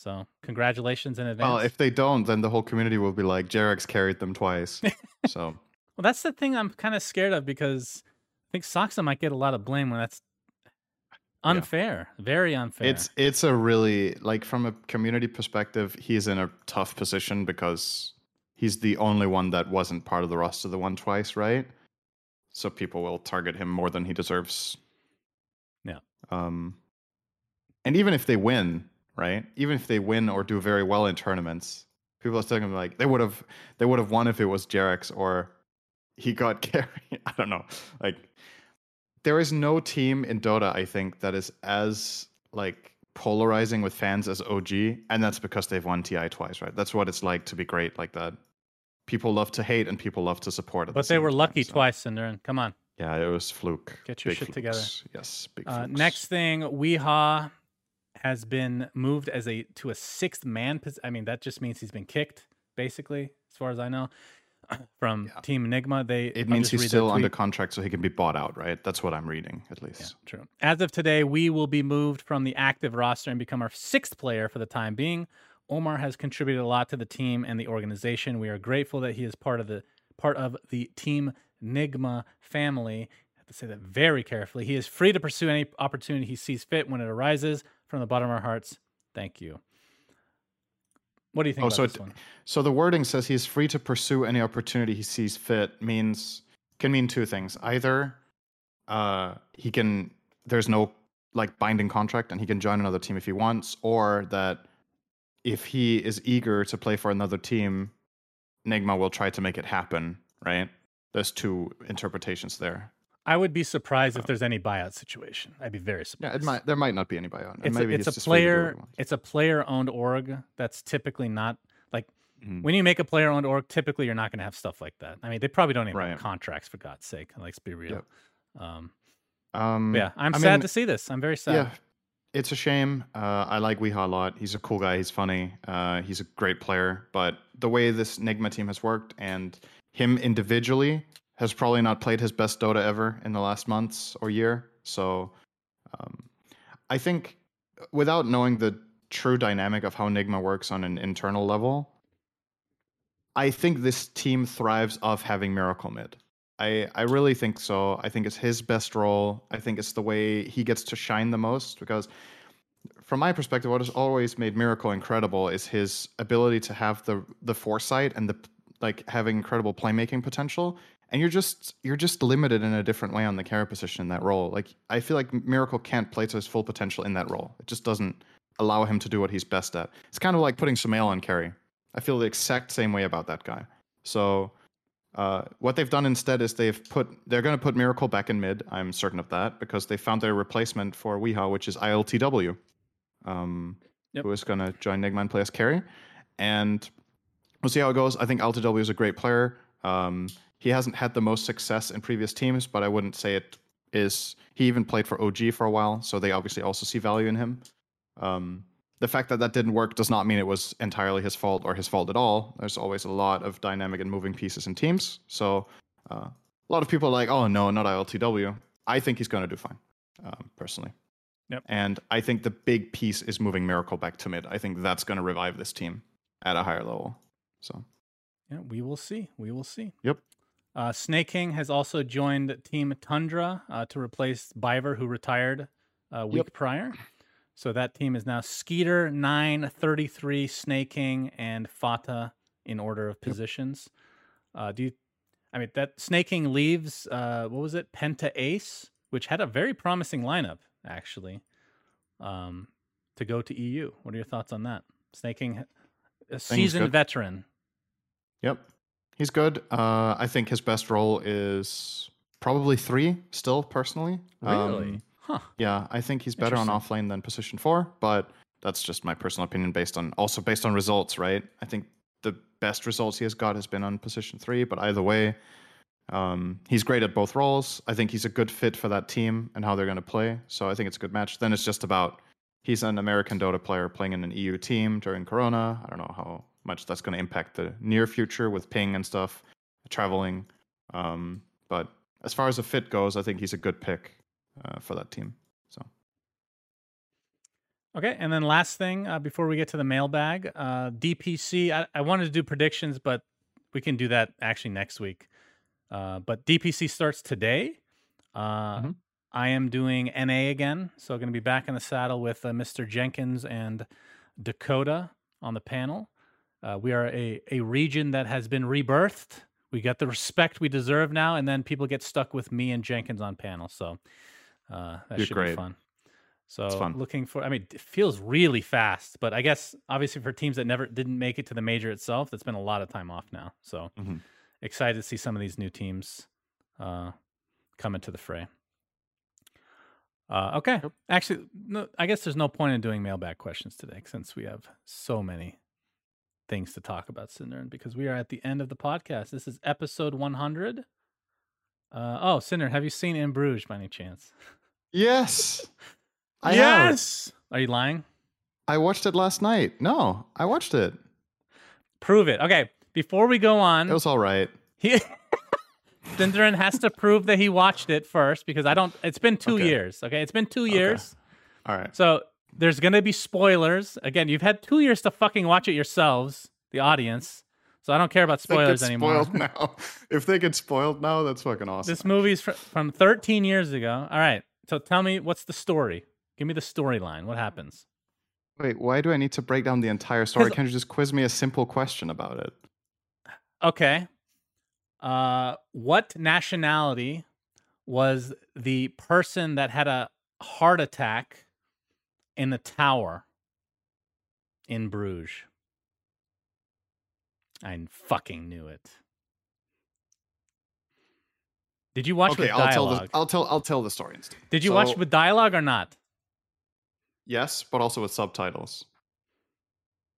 So, congratulations in advance. Well, if they don't, then the whole community will be like Jerax carried them twice. so Well, that's the thing I'm kind of scared of because I think Saksa might get a lot of blame when that's unfair, very unfair. it's it's a really like from a community perspective, he's in a tough position because he's the only one that wasn't part of the roster the one twice, right? So people will target him more than he deserves. Yeah. Um and even if they win, right? Even if they win or do very well in tournaments, people are still gonna be like they would have they would have won if it was Jerax or he got carry. I don't know. Like there is no team in Dota, I think, that is as like polarizing with fans as OG, and that's because they've won TI twice, right? That's what it's like to be great like that. People love to hate and people love to support. At the but they were time, lucky so- twice, SyndereN. Come on. Yeah, it was fluke. Get your Big shit together. Yes, big Uh, next thing, w33haa has been moved as a to a sixth man. pos- I mean, that just means he's been kicked, basically, as far as I know, from Yeah. Team Nigma. They it I'll means he's still under contract, so he can be bought out, right? That's what I'm reading, at least. Yeah, true. As of today, we will be moved from the active roster and become our sixth player for the time being. Omar has contributed a lot to the team and the organization. We are grateful that he is part of the part of the Team Nigma family. I have to say that very carefully. He is free to pursue any opportunity he sees fit when it arises. From the bottom of our hearts, thank you. What do you think Oh, about so this it- one? So the wording says he's free to pursue any opportunity he sees fit means can mean two things. Either uh, he can there's no like binding contract and he can join another team if he wants, or that if he is eager to play for another team, Nigma will try to make it happen, right? There's two interpretations there. I would be surprised if there's any buyout situation. I'd be very Yeah, surprised. it might there might not be any buyout. It's a, it's a just really good at what player. It's a player owned org. That's typically not like Mhm. when you make a player owned org. Typically, you're not going to have stuff like that. I mean, they probably don't even have contracts for God's sake. Let's be real. Yep. Um, Um, yeah, I'm I sad mean, to see this. I'm very sad. Yeah, it's a shame. Uh, I like w33haa a lot. He's a cool guy. He's funny. Uh, he's a great player. But the way this Nigma team has worked and him individually has probably not played his best Dota ever in the last months or year. So um, I think without knowing the true dynamic of how Nigma works on an internal level, I think this team thrives off having Miracle Mid. I, I really think so. I think it's his best role. I think it's the way he gets to shine the most because from my perspective, what has always made Miracle incredible is his ability to have the the foresight and the like having incredible playmaking potential. And you're just you're just limited in a different way on the carry position in that role. Like I feel like Miracle can't play to his full potential in that role. It just doesn't allow him to do what he's best at. It's kind of like putting Sumail on carry. I feel the exact same way about that guy. So uh, what they've done instead is they've put they're going to put Miracle back in mid. I'm certain of that because they found their replacement for w33haa, which is ILTW, um, Yep. who is going to join Nigma and play as carry. And we'll see how it goes. I think ILTW is a great player. Um, he hasn't had the most success in previous teams, but I wouldn't say it is. He even played for OG for a while, so they obviously also see value in him. Um, the fact that that didn't work does not mean it was entirely his fault or his fault at all. There's always a lot of dynamic and moving pieces in teams. So uh, a lot of people are like, oh no, not ILTW. I think he's going to do fine, um, personally. Yep. And I think the big piece is moving Miracle back to mid. I think that's going to revive this team at a higher level. So Yeah, we will see. We will see. Yep. Uh, Sneyking has also joined Team Tundra uh, to replace Biver, who retired a week Yep. prior. So that team is now Skiter, 9, 33, Sneyking, and Fata in order of positions. Uh, do you, I mean, that Sneyking leaves, uh, what was it, Penta Ace, which had a very promising lineup, actually, um, to go to EU. What are your thoughts on that? Sneyking, a seasoned veteran. Yep. He's good. Uh, I think his best role is probably three, still, personally. Really? Um, huh. yeah, I think he's better on offlane than position four, but that's just my personal opinion based on also based on results, right? I think the best results he has got has been on position three, but either way, um, he's great at both roles. I think he's a good fit for that team and how they're going to play. So I think it's a good match. Then it's just about he's an American Dota player playing in an EU team during Corona. I don't know how much that's going to impact the near future with ping and stuff, traveling. Um, but as far as a fit goes, I think he's a good pick uh, for that team. So Okay, and then last thing uh, before we get to the mailbag, uh, DPC. I, I wanted to do predictions, but we can do that actually next week. Uh, but DPC starts today. Uh, Mhm. I am doing NA again, so going to be back in the saddle with uh, Mr. Jenkins and Dakota on the panel. Uh, we are a, a region that has been rebirthed. We got the respect we deserve now, and then people get stuck with me and Jenkins on panel. So uh, that You're should be great. fun. So fun. looking for, I mean, it feels really fast, but I guess obviously for teams that never didn't make it to the major itself, that's been a lot of time off now. So Mhm. excited to see some of these new teams uh, come into the fray. Uh, okay, actually, no, I guess there's no point in doing mailbag questions today since we have so many things to talk about, Cinder, because we are at the end of the podcast. This is episode 100. Uh, oh, Cinder, have you seen In Bruges by any chance? yes, I have. Are you lying? I watched it last night. No, I watched it. Prove it. Okay, before we go on, It was all right. he SyndereN has to prove that he watched it first because I don't. It's been two Okay. years. Okay, it's been two years. All right. So there's gonna be spoilers. Again, you've had two years to fucking watch it yourselves, the audience. So I don't care about If they get spoilers anymore. Spoiled now. If they get spoiled now, that's fucking awesome. This movie's fr- from 13 years ago. All right. So tell me what's the story? Give me the storyline. What happens? Wait, why do I need to break down the entire story? Can't you just quiz me a simple question about it? Okay. Uh, what nationality was the person that had a heart attack in the tower? in Bruges. I fucking knew it. Did you watch okay, with I'll tell the I'll tell I'll tell the story instead. Did you watch with dialogue or not? Yes, but also with subtitles.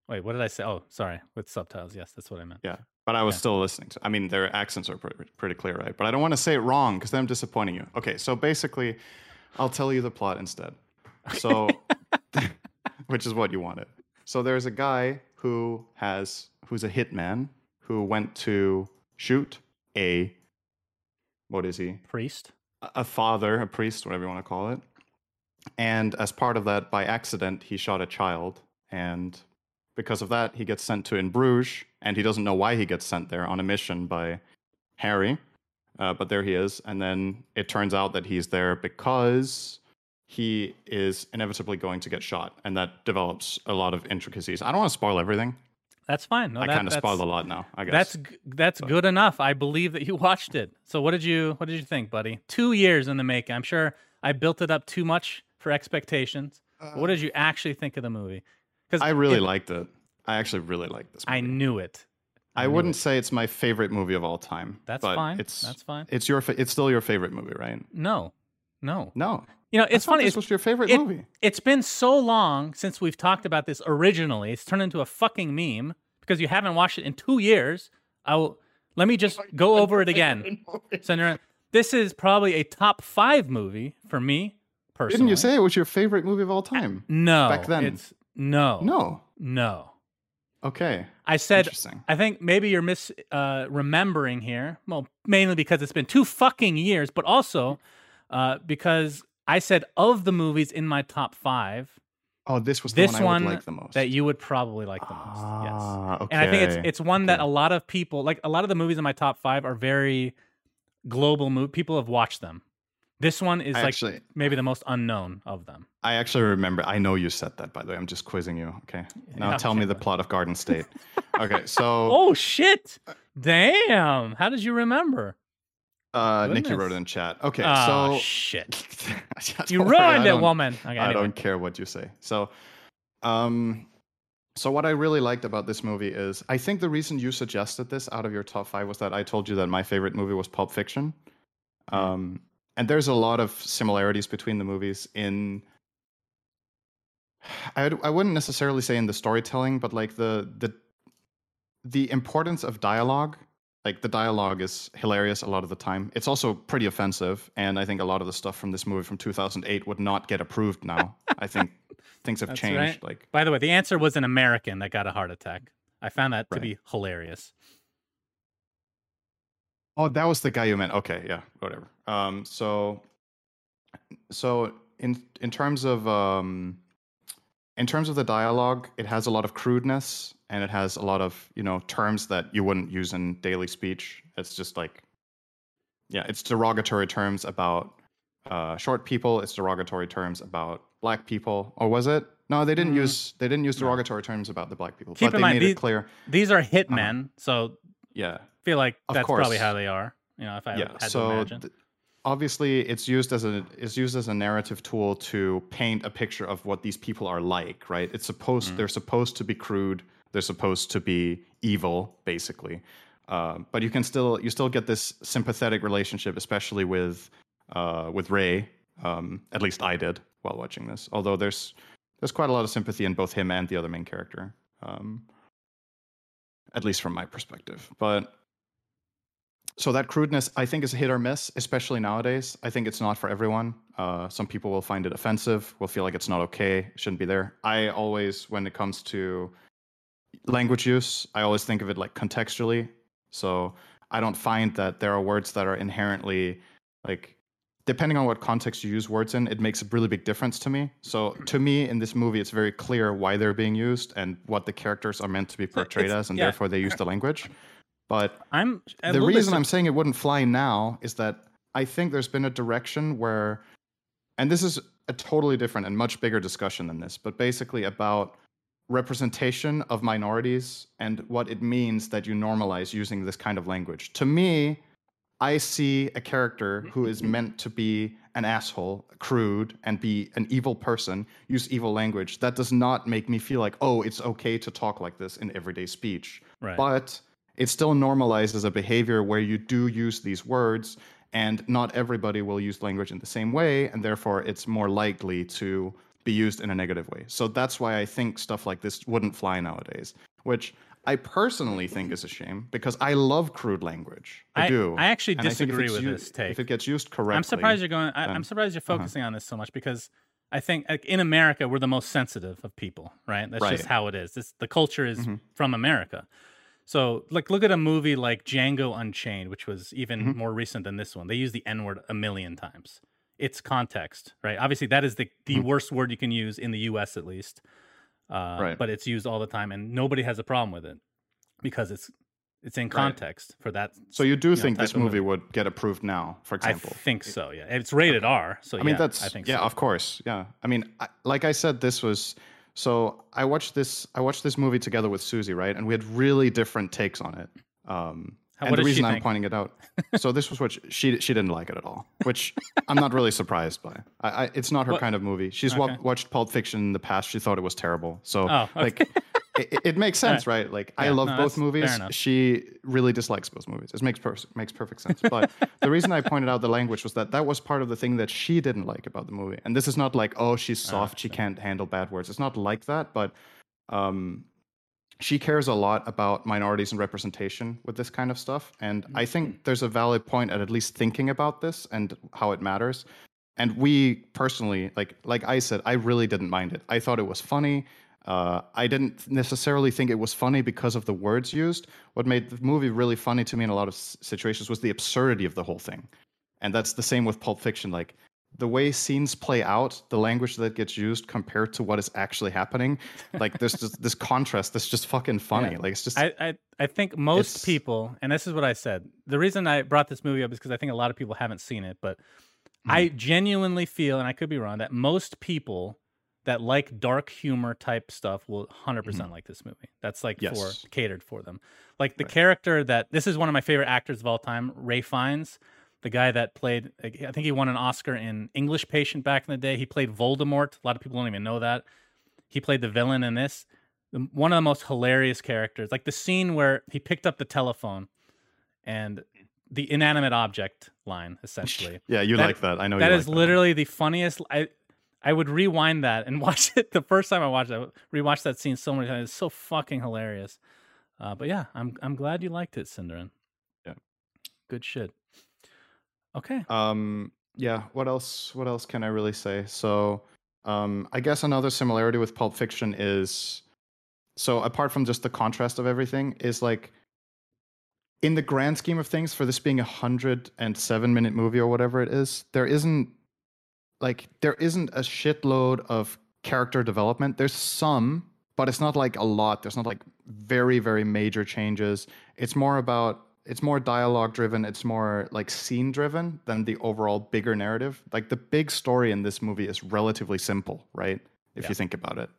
Wait, what did I say? Oh, sorry, with subtitles. Yes, that's what I meant. Yeah, but I was Yeah. still listening to. I mean, their accents are pretty, pretty clear, right? But I don't want to say it wrong because then I'm disappointing you. Okay, so basically, I'll tell you the plot instead. So, which is what you wanted. So there's a guy who has who's a hitman who went to shoot a what is he? Priest. a- father, a priest, whatever you want to call it. And as part of that, by accident, he shot a child. And because of that, he gets sent to in Bruges, and he doesn't know why he gets sent there on a mission by Harry. Uh, but there he is. And then it turns out that he's there because he is inevitably going to get shot. And that develops a lot of intricacies. I don't want to spoil everything. That's fine. No, I that- kind of spoiled a lot now, I guess. That's that's But- good enough. I believe that you watched it. So what did you what did you think, buddy? Two years in the making. I'm sure I built it up too much for expectations. But what did you uh, actually think of the movie? Because I really liked it. I actually really liked this movie. I knew it. I knew wouldn't it. say it's my favorite movie of all time. That's but fine. It's That's fine. It's your. Fa- it's still your favorite movie, right? No, no. No, You know, it's thought funny. This It's, was your favorite it- movie. it's been so long since we've talked about this originally. It's turned into a fucking meme because you haven't watched it in two years. I will. Let me just go over it again. Senator, this is probably a top five movie for me personally. Didn't you say it was your favorite movie of all time? no? back then? it's no, No. no. Okay. I said Interesting. I think maybe you're mis uh, remembering here. Well, mainly because it's been two fucking years, but also uh, because I said of the movies in my top five, Oh, this was the this one I one would like the most. that you would probably like the most. yes. Ah, okay. And I think it's it's one that a lot of people like. A lot of the movies in my top five are very global. Mo- people have watched them. This one is I like actually, maybe the most unknown of them. I actually remember. I know you said that. By the way, I'm just quizzing you. Okay. Now Yeah, tell okay, me the plot of Garden State. okay. So, Oh shit! Damn! How did you remember? Uh, Nikki wrote it in chat. Okay. Oh so shit! You ruined it, woman. Okay, I anyway. don't care what you say. So, um, so what I really liked about this movie is I think the reason you suggested this out of your top five was that I told you that my favorite movie was Pulp Fiction. Hmm. Um, and there's a lot of similarities between the movies in. I, I wouldn't necessarily say in the storytelling, but like the the the importance of dialogue. Like the dialogue is hilarious a lot of the time. It's also pretty offensive, and I think a lot of the stuff from this movie from 2008 would not get approved now. I think things have That's changed. right. Like By the way, the answer was an American that got a heart attack. I found that to be hilarious. Oh, that was the guy you meant. Okay, yeah, whatever. Um, so, so in in terms of um, in terms of the dialogue, it has a lot of crudeness and it has a lot of you know terms that you wouldn't use in daily speech. It's just like, yeah, it's derogatory terms about uh, short people. It's derogatory terms about black people. Or was it? No, they didn't Mm, use they didn't use no. derogatory terms about the black people. Keep but in they mind, made these- it clear. These are Uh-huh. hitmen, so Yeah, I feel like Of that's probably how they are. You know, if I yeah had to so imagine. th- obviously it's used as a is used as a narrative tool to paint a picture of what these people are like right? It's supposed Mm. they're supposed to be crude. They're supposed to be evil basically. Uh, but you can still you still get this sympathetic relationship especially with uh, with ray. Um, at least i did while watching this. Although there's there's quite a lot of sympathy in both him and the other main character um, at least from my perspective. But so that crudeness i think is a hit or miss especially nowadays. I think it's not for everyone. Uh, some people will find it offensive will feel like it's not okay shouldn't be there. I always when it comes to language use i always think of it like contextually. So i don't find that there are words that are inherently like depending on what context you use words in it makes a really big difference to me. So to me in this movie it's very clear why they're being used and what the characters are meant to be portrayed it's- as and yeah. therefore they use the language but I'm the reason I'm saying it wouldn't fly now is that I think there's been a direction where, and this is a totally different and much bigger discussion than this, but basically about representation of minorities and what it means that you normalize using this kind of language. To me, I see a character who is meant to be an asshole, crude, and be an evil person, use evil language. That does not make me feel like, oh, it's okay to talk like this in everyday speech. Right. But it still normalizes a behavior where you do use these words, and not everybody will use language in the same way, and therefore it's more likely to be used in a negative way. So that's why I think stuff like this wouldn't fly nowadays, which I personally think is a shame because I love crude language. I, I- do. I actually disagree it's with u- this take. If it gets used correctly, I'm surprised you're going. I, I'm surprised you're uh-huh. focusing on this so much because I think like, in America we're the most sensitive of people, right? That's just how it is. This, the culture is Mhm. from America. So, like, look at a movie like Django Unchained, which was even Mhm. more recent than this one. They use the N word a million times. It's context, right? Obviously, that is the the Mhm. worst word you can use in the U.S. at least. Uh, Right. But it's used all the time, and nobody has a problem with it because it's it's in context for that. So you do know, think type this of movie would get approved now, for example? I think so. Yeah, it's rated R. So I mean, yeah, that's I think yeah, so. of course, yeah. I mean, I, like I said, this was so I watched this. I watched this movie together with Susie, right? And we had really different takes on it. Um, and the reason I'm think? pointing it out, so this was what she, she she didn't like it at all, which I'm not really surprised by. I, I, it's not her What- kind of movie. She's Okay. watched Pulp Fiction in the past. She thought it was terrible. So Oh, okay. like. It, it makes sense, right? Like I love no, both movies. She really dislikes both movies. It makes per- makes perfect sense. But the reason I pointed out the language was that that was part of the thing that she didn't like about the movie. And this is not like, oh, she's soft, she can't handle bad words. It's not like that. But um, she cares a lot about minorities and representation with this kind of stuff. And I think there's a valid point at at least thinking about this and how it matters. And we personally, like like I said, I really didn't mind it. I thought it was funny. Uh, I didn't necessarily think it was funny because of the words used. What made the movie really funny to me in a lot of s- situations was the absurdity of the whole thing. And that's the same with Pulp Fiction. Like the way scenes play out, the language that gets used compared to what is actually happening, like there's just this contrast that's just fucking funny. Yeah. Like it's just I, I I think most people, and this is what I said. The reason I brought this movie up is because I think a lot of people haven't seen it, but I Mm-hmm. genuinely feel, and I could be wrong, that most people that like dark humor type stuff will 100% like this movie. That's like Mm-hmm. Yes. for catered for them. Like the Right. character that this is one of my favorite actors of all time, Ray Fiennes, the guy that played. I think he won an Oscar in English Patient back in the day. He played Voldemort. A lot of people don't even know that. He played the villain in this. One of the most hilarious characters, like the scene where he picked up the telephone and the inanimate object line, essentially. yeah, you That- like that. I know That is like literally the funniest. I I would rewind that and watch it the first time I watched it. I rewatched that scene so many times. It's so fucking hilarious. Uh, but yeah, I'm I'm glad you liked it, SyndereN. Yeah. Good shit. Okay. Um, yeah. What else? What else can I really say? So, um, I guess another similarity with Pulp Fiction is, so apart from just the contrast of everything, is like, in the grand scheme of things, for this being a hundred and seven minute movie or whatever it is, there isn't, like, there isn't a shitload of character development. There's some, but it's not like a lot. There's not like very very major changes. It's more about it's more dialogue driven it's more like scene driven than the overall bigger narrative. Like the big story in this movie is relatively simple right? If Yeah. you think about it.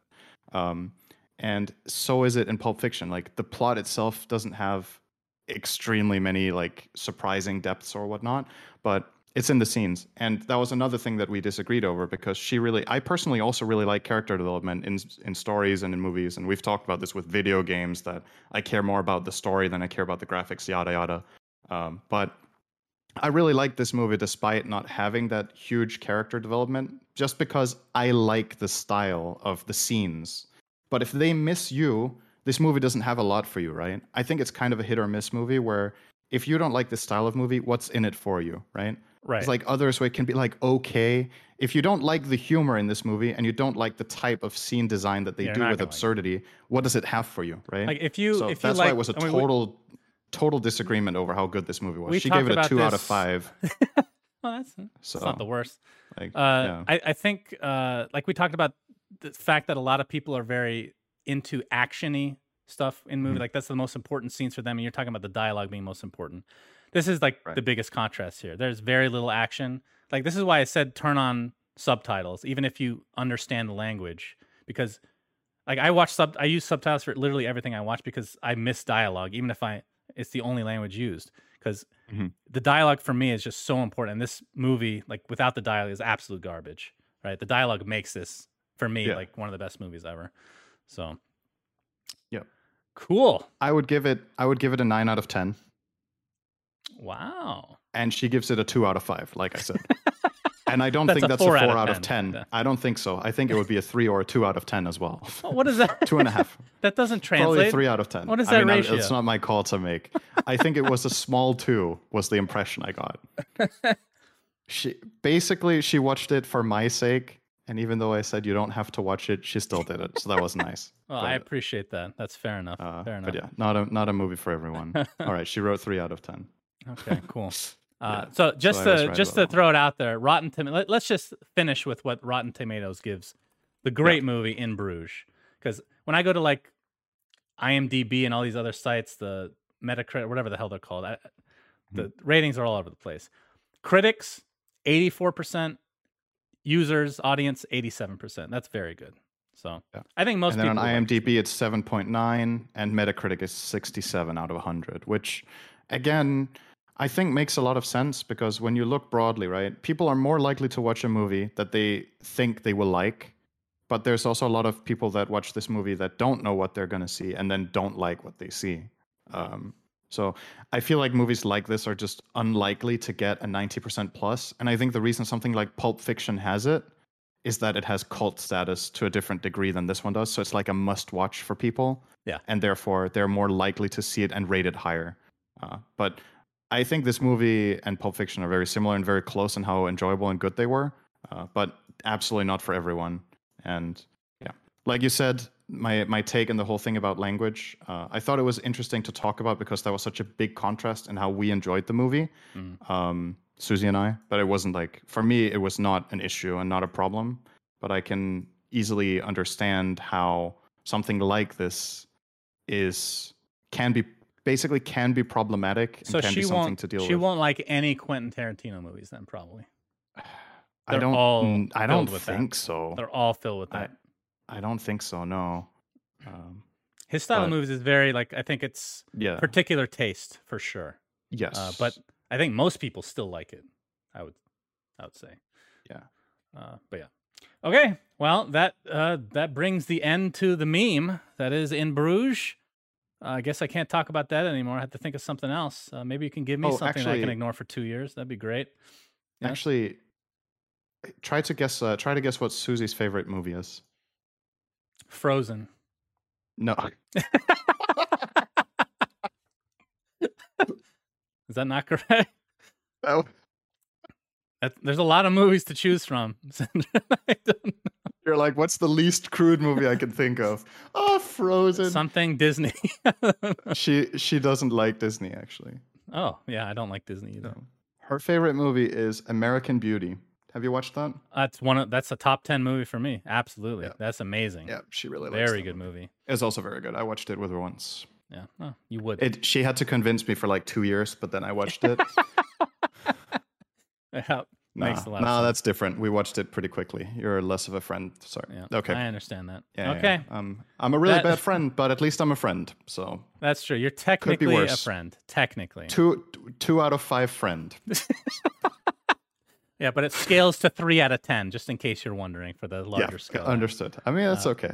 Um, and so is it in pulp fiction. Like the plot itself doesn't have extremely many like surprising depths or whatnot but it's in the scenes. And that was another thing that we disagreed over because she really i personally also really like character development in in stories and in movies. And we've talked about this with video games that i care more about the story than i care about the graphics yada yada. Um, but i really like this movie despite not having that huge character development just because i like the style of the scenes. But if they miss you this movie doesn't have a lot for you right? I think it's kind of a hit or miss movie where if you don't like this style of movie what's in it for you right Right. it's like others where it can be like okay. If you don't like the humor in this movie and you don't like the type of scene design that they You're do with gonna like absurdity, what does it have for you, right? Like, if you- so if you that's why it was a I mean, we- total total disagreement over how good this movie was. She gave it a two out of five. well, that's, that's So not the worst. like, Uh, yeah. I, I think, uh, like we talked about, the fact that a lot of people are very into actiony stuff in movie. Mhm. Like that's the most important scenes for them, and you're talking about the dialogue being most important. This is like Right. the biggest contrast here. There's very little action. Like this is why I said turn on subtitles, even if you understand the language, because like I watch sub, I use subtitles for literally everything I watch because I miss dialogue, even if I it's the only language used. because Mhm. the dialogue for me is just so important. And this movie, like without the dialogue, is absolute garbage. Right? The dialogue makes this for me Yeah. like one of the best movies ever. So, yeah, cool. I would give it. I would give it a nine out of ten, Wow. and she gives it a two out of five. Like I said, and I don't That's think a that's a out four of out of 10. 10. I don't think so. I think it would be a three or a two out of ten as well. What is that? two and a half. that doesn't Probably translate. a three out of ten. What is I that mean, ratio? It's not my call to make. I think it was a small two. Was the impression I got. she basically she watched it for my sake, and even though I said you don't have to watch it, she still did it. So that was nice. Well, But, I appreciate that. That's fair enough. uh, fair enough. but yeah, not a not a movie for everyone. All right, she wrote three out of ten. Okay, cool. Uh, Yeah, so just was to right just to that throw it out there, Rotten Tomatoes. Let, us just finish with what Rotten Tomatoes gives the great movie In Bruges. Because when I go to like IMDb and all these other sites, the Metacritic, whatever the hell they're called, I, the Mm-hmm. ratings are all over the place. Critics, eighty four percent. Users, audience, eighty seven percent. That's very good. So Yeah. I think most and then people on like. IMDb, it's seven point nine, and Metacritic is sixty-seven out of hundred, which, again, I think makes a lot of sense because when you look broadly, right, people are more likely to watch a movie that they think they will like, but there's also a lot of people that watch this movie that don't know what they're going to see and then don't like what they see. Um, so I feel like movies like this are just unlikely to get a 90% plus. And I think the reason something like Pulp Fiction has it is that it has cult status to a different degree than this one does. So it's like a must watch for people. Yeah. And therefore, they're more likely to see it and rate it higher. Uh, but I think this movie and Pulp Fiction are very similar and very close in how enjoyable and good they were, uh, but absolutely not for everyone. And yeah, like you said, my my take and the whole thing about language, uh, I thought it was interesting to talk about because that was such a big contrast in how we enjoyed the movie, Mm. um, Susie and I. But it wasn't like for me, it was not an issue and not a problem. But I can easily understand how something like this is can be basically can be problematic and So can she be something won't. to deal with. she with. won't like any Quentin Tarantino movies. Then probably I they're don't. all I don't with that. think so. they're all filled with that. I don't think so. No. Um, His style of movies is very like I think it's yeah. particular taste for sure. yes. Uh, but I think most people still like it. I would, I would say. Yeah. Uh, but yeah. Okay. Well, that uh, that brings the end to the meme that is in Bruges. Uh, I guess I can't talk about that anymore. I have to think of something else. Uh, maybe you can give me Oh, something that I can ignore for two years. That'd be great. yes. actually, try to guess. Uh, try to guess what Susie's favorite movie is. Frozen. No. Is that not correct? Oh, That, there's a lot of movies to choose from. I don't You're like, what's the least crude movie I can think of? Oh, Frozen. Something Disney. She she doesn't like Disney actually. oh, yeah, I don't like Disney either. No. Her favorite movie is American Beauty. Have you watched that? That's one of that's a top 10 movie for me. Absolutely. Yeah. That's amazing. Yeah, she really likes it. Very good movie. It's also very good. I watched it with her once. Yeah. Oh, you would. It she had to convince me for like two years, but then I watched it. Yeah, nah, Makes a lot of sense. that's different. We watched it pretty quickly. You're less of a friend. Sorry. yeah. Okay. I understand that. Yeah, yeah, okay. yeah. Um, I'm a really That- bad friend, but at least I'm a friend. So That's true. You're technically a friend. Technically. two two out of five friend. Yeah, but it scales to three out of 10, just in case you're wondering for the larger yeah, scale. understood. I mean, that's Uh, okay.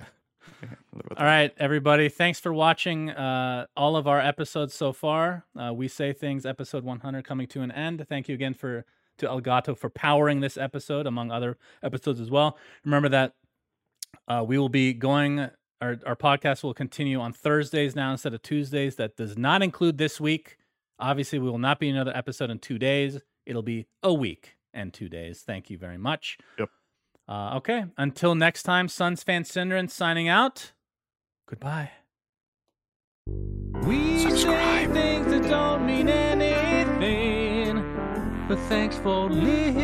Okay, All right, everybody. Thanks for watching uh, all of our episodes so far. Uh, we say things, episode 100 coming to an end. Thank you again for to Elgato for powering this episode, among other episodes as well. Remember that uh, we will be going. Our, our podcast will continue on Thursdays now instead of Tuesdays. That does not include this week. Obviously, we will not be another episode in two days. It'll be a week and two days. Thank you very much. Yep. Uh, okay. Until next time, Suns fan SyndereN signing out. Goodbye. We say things that don't mean anything, but thanks for listening.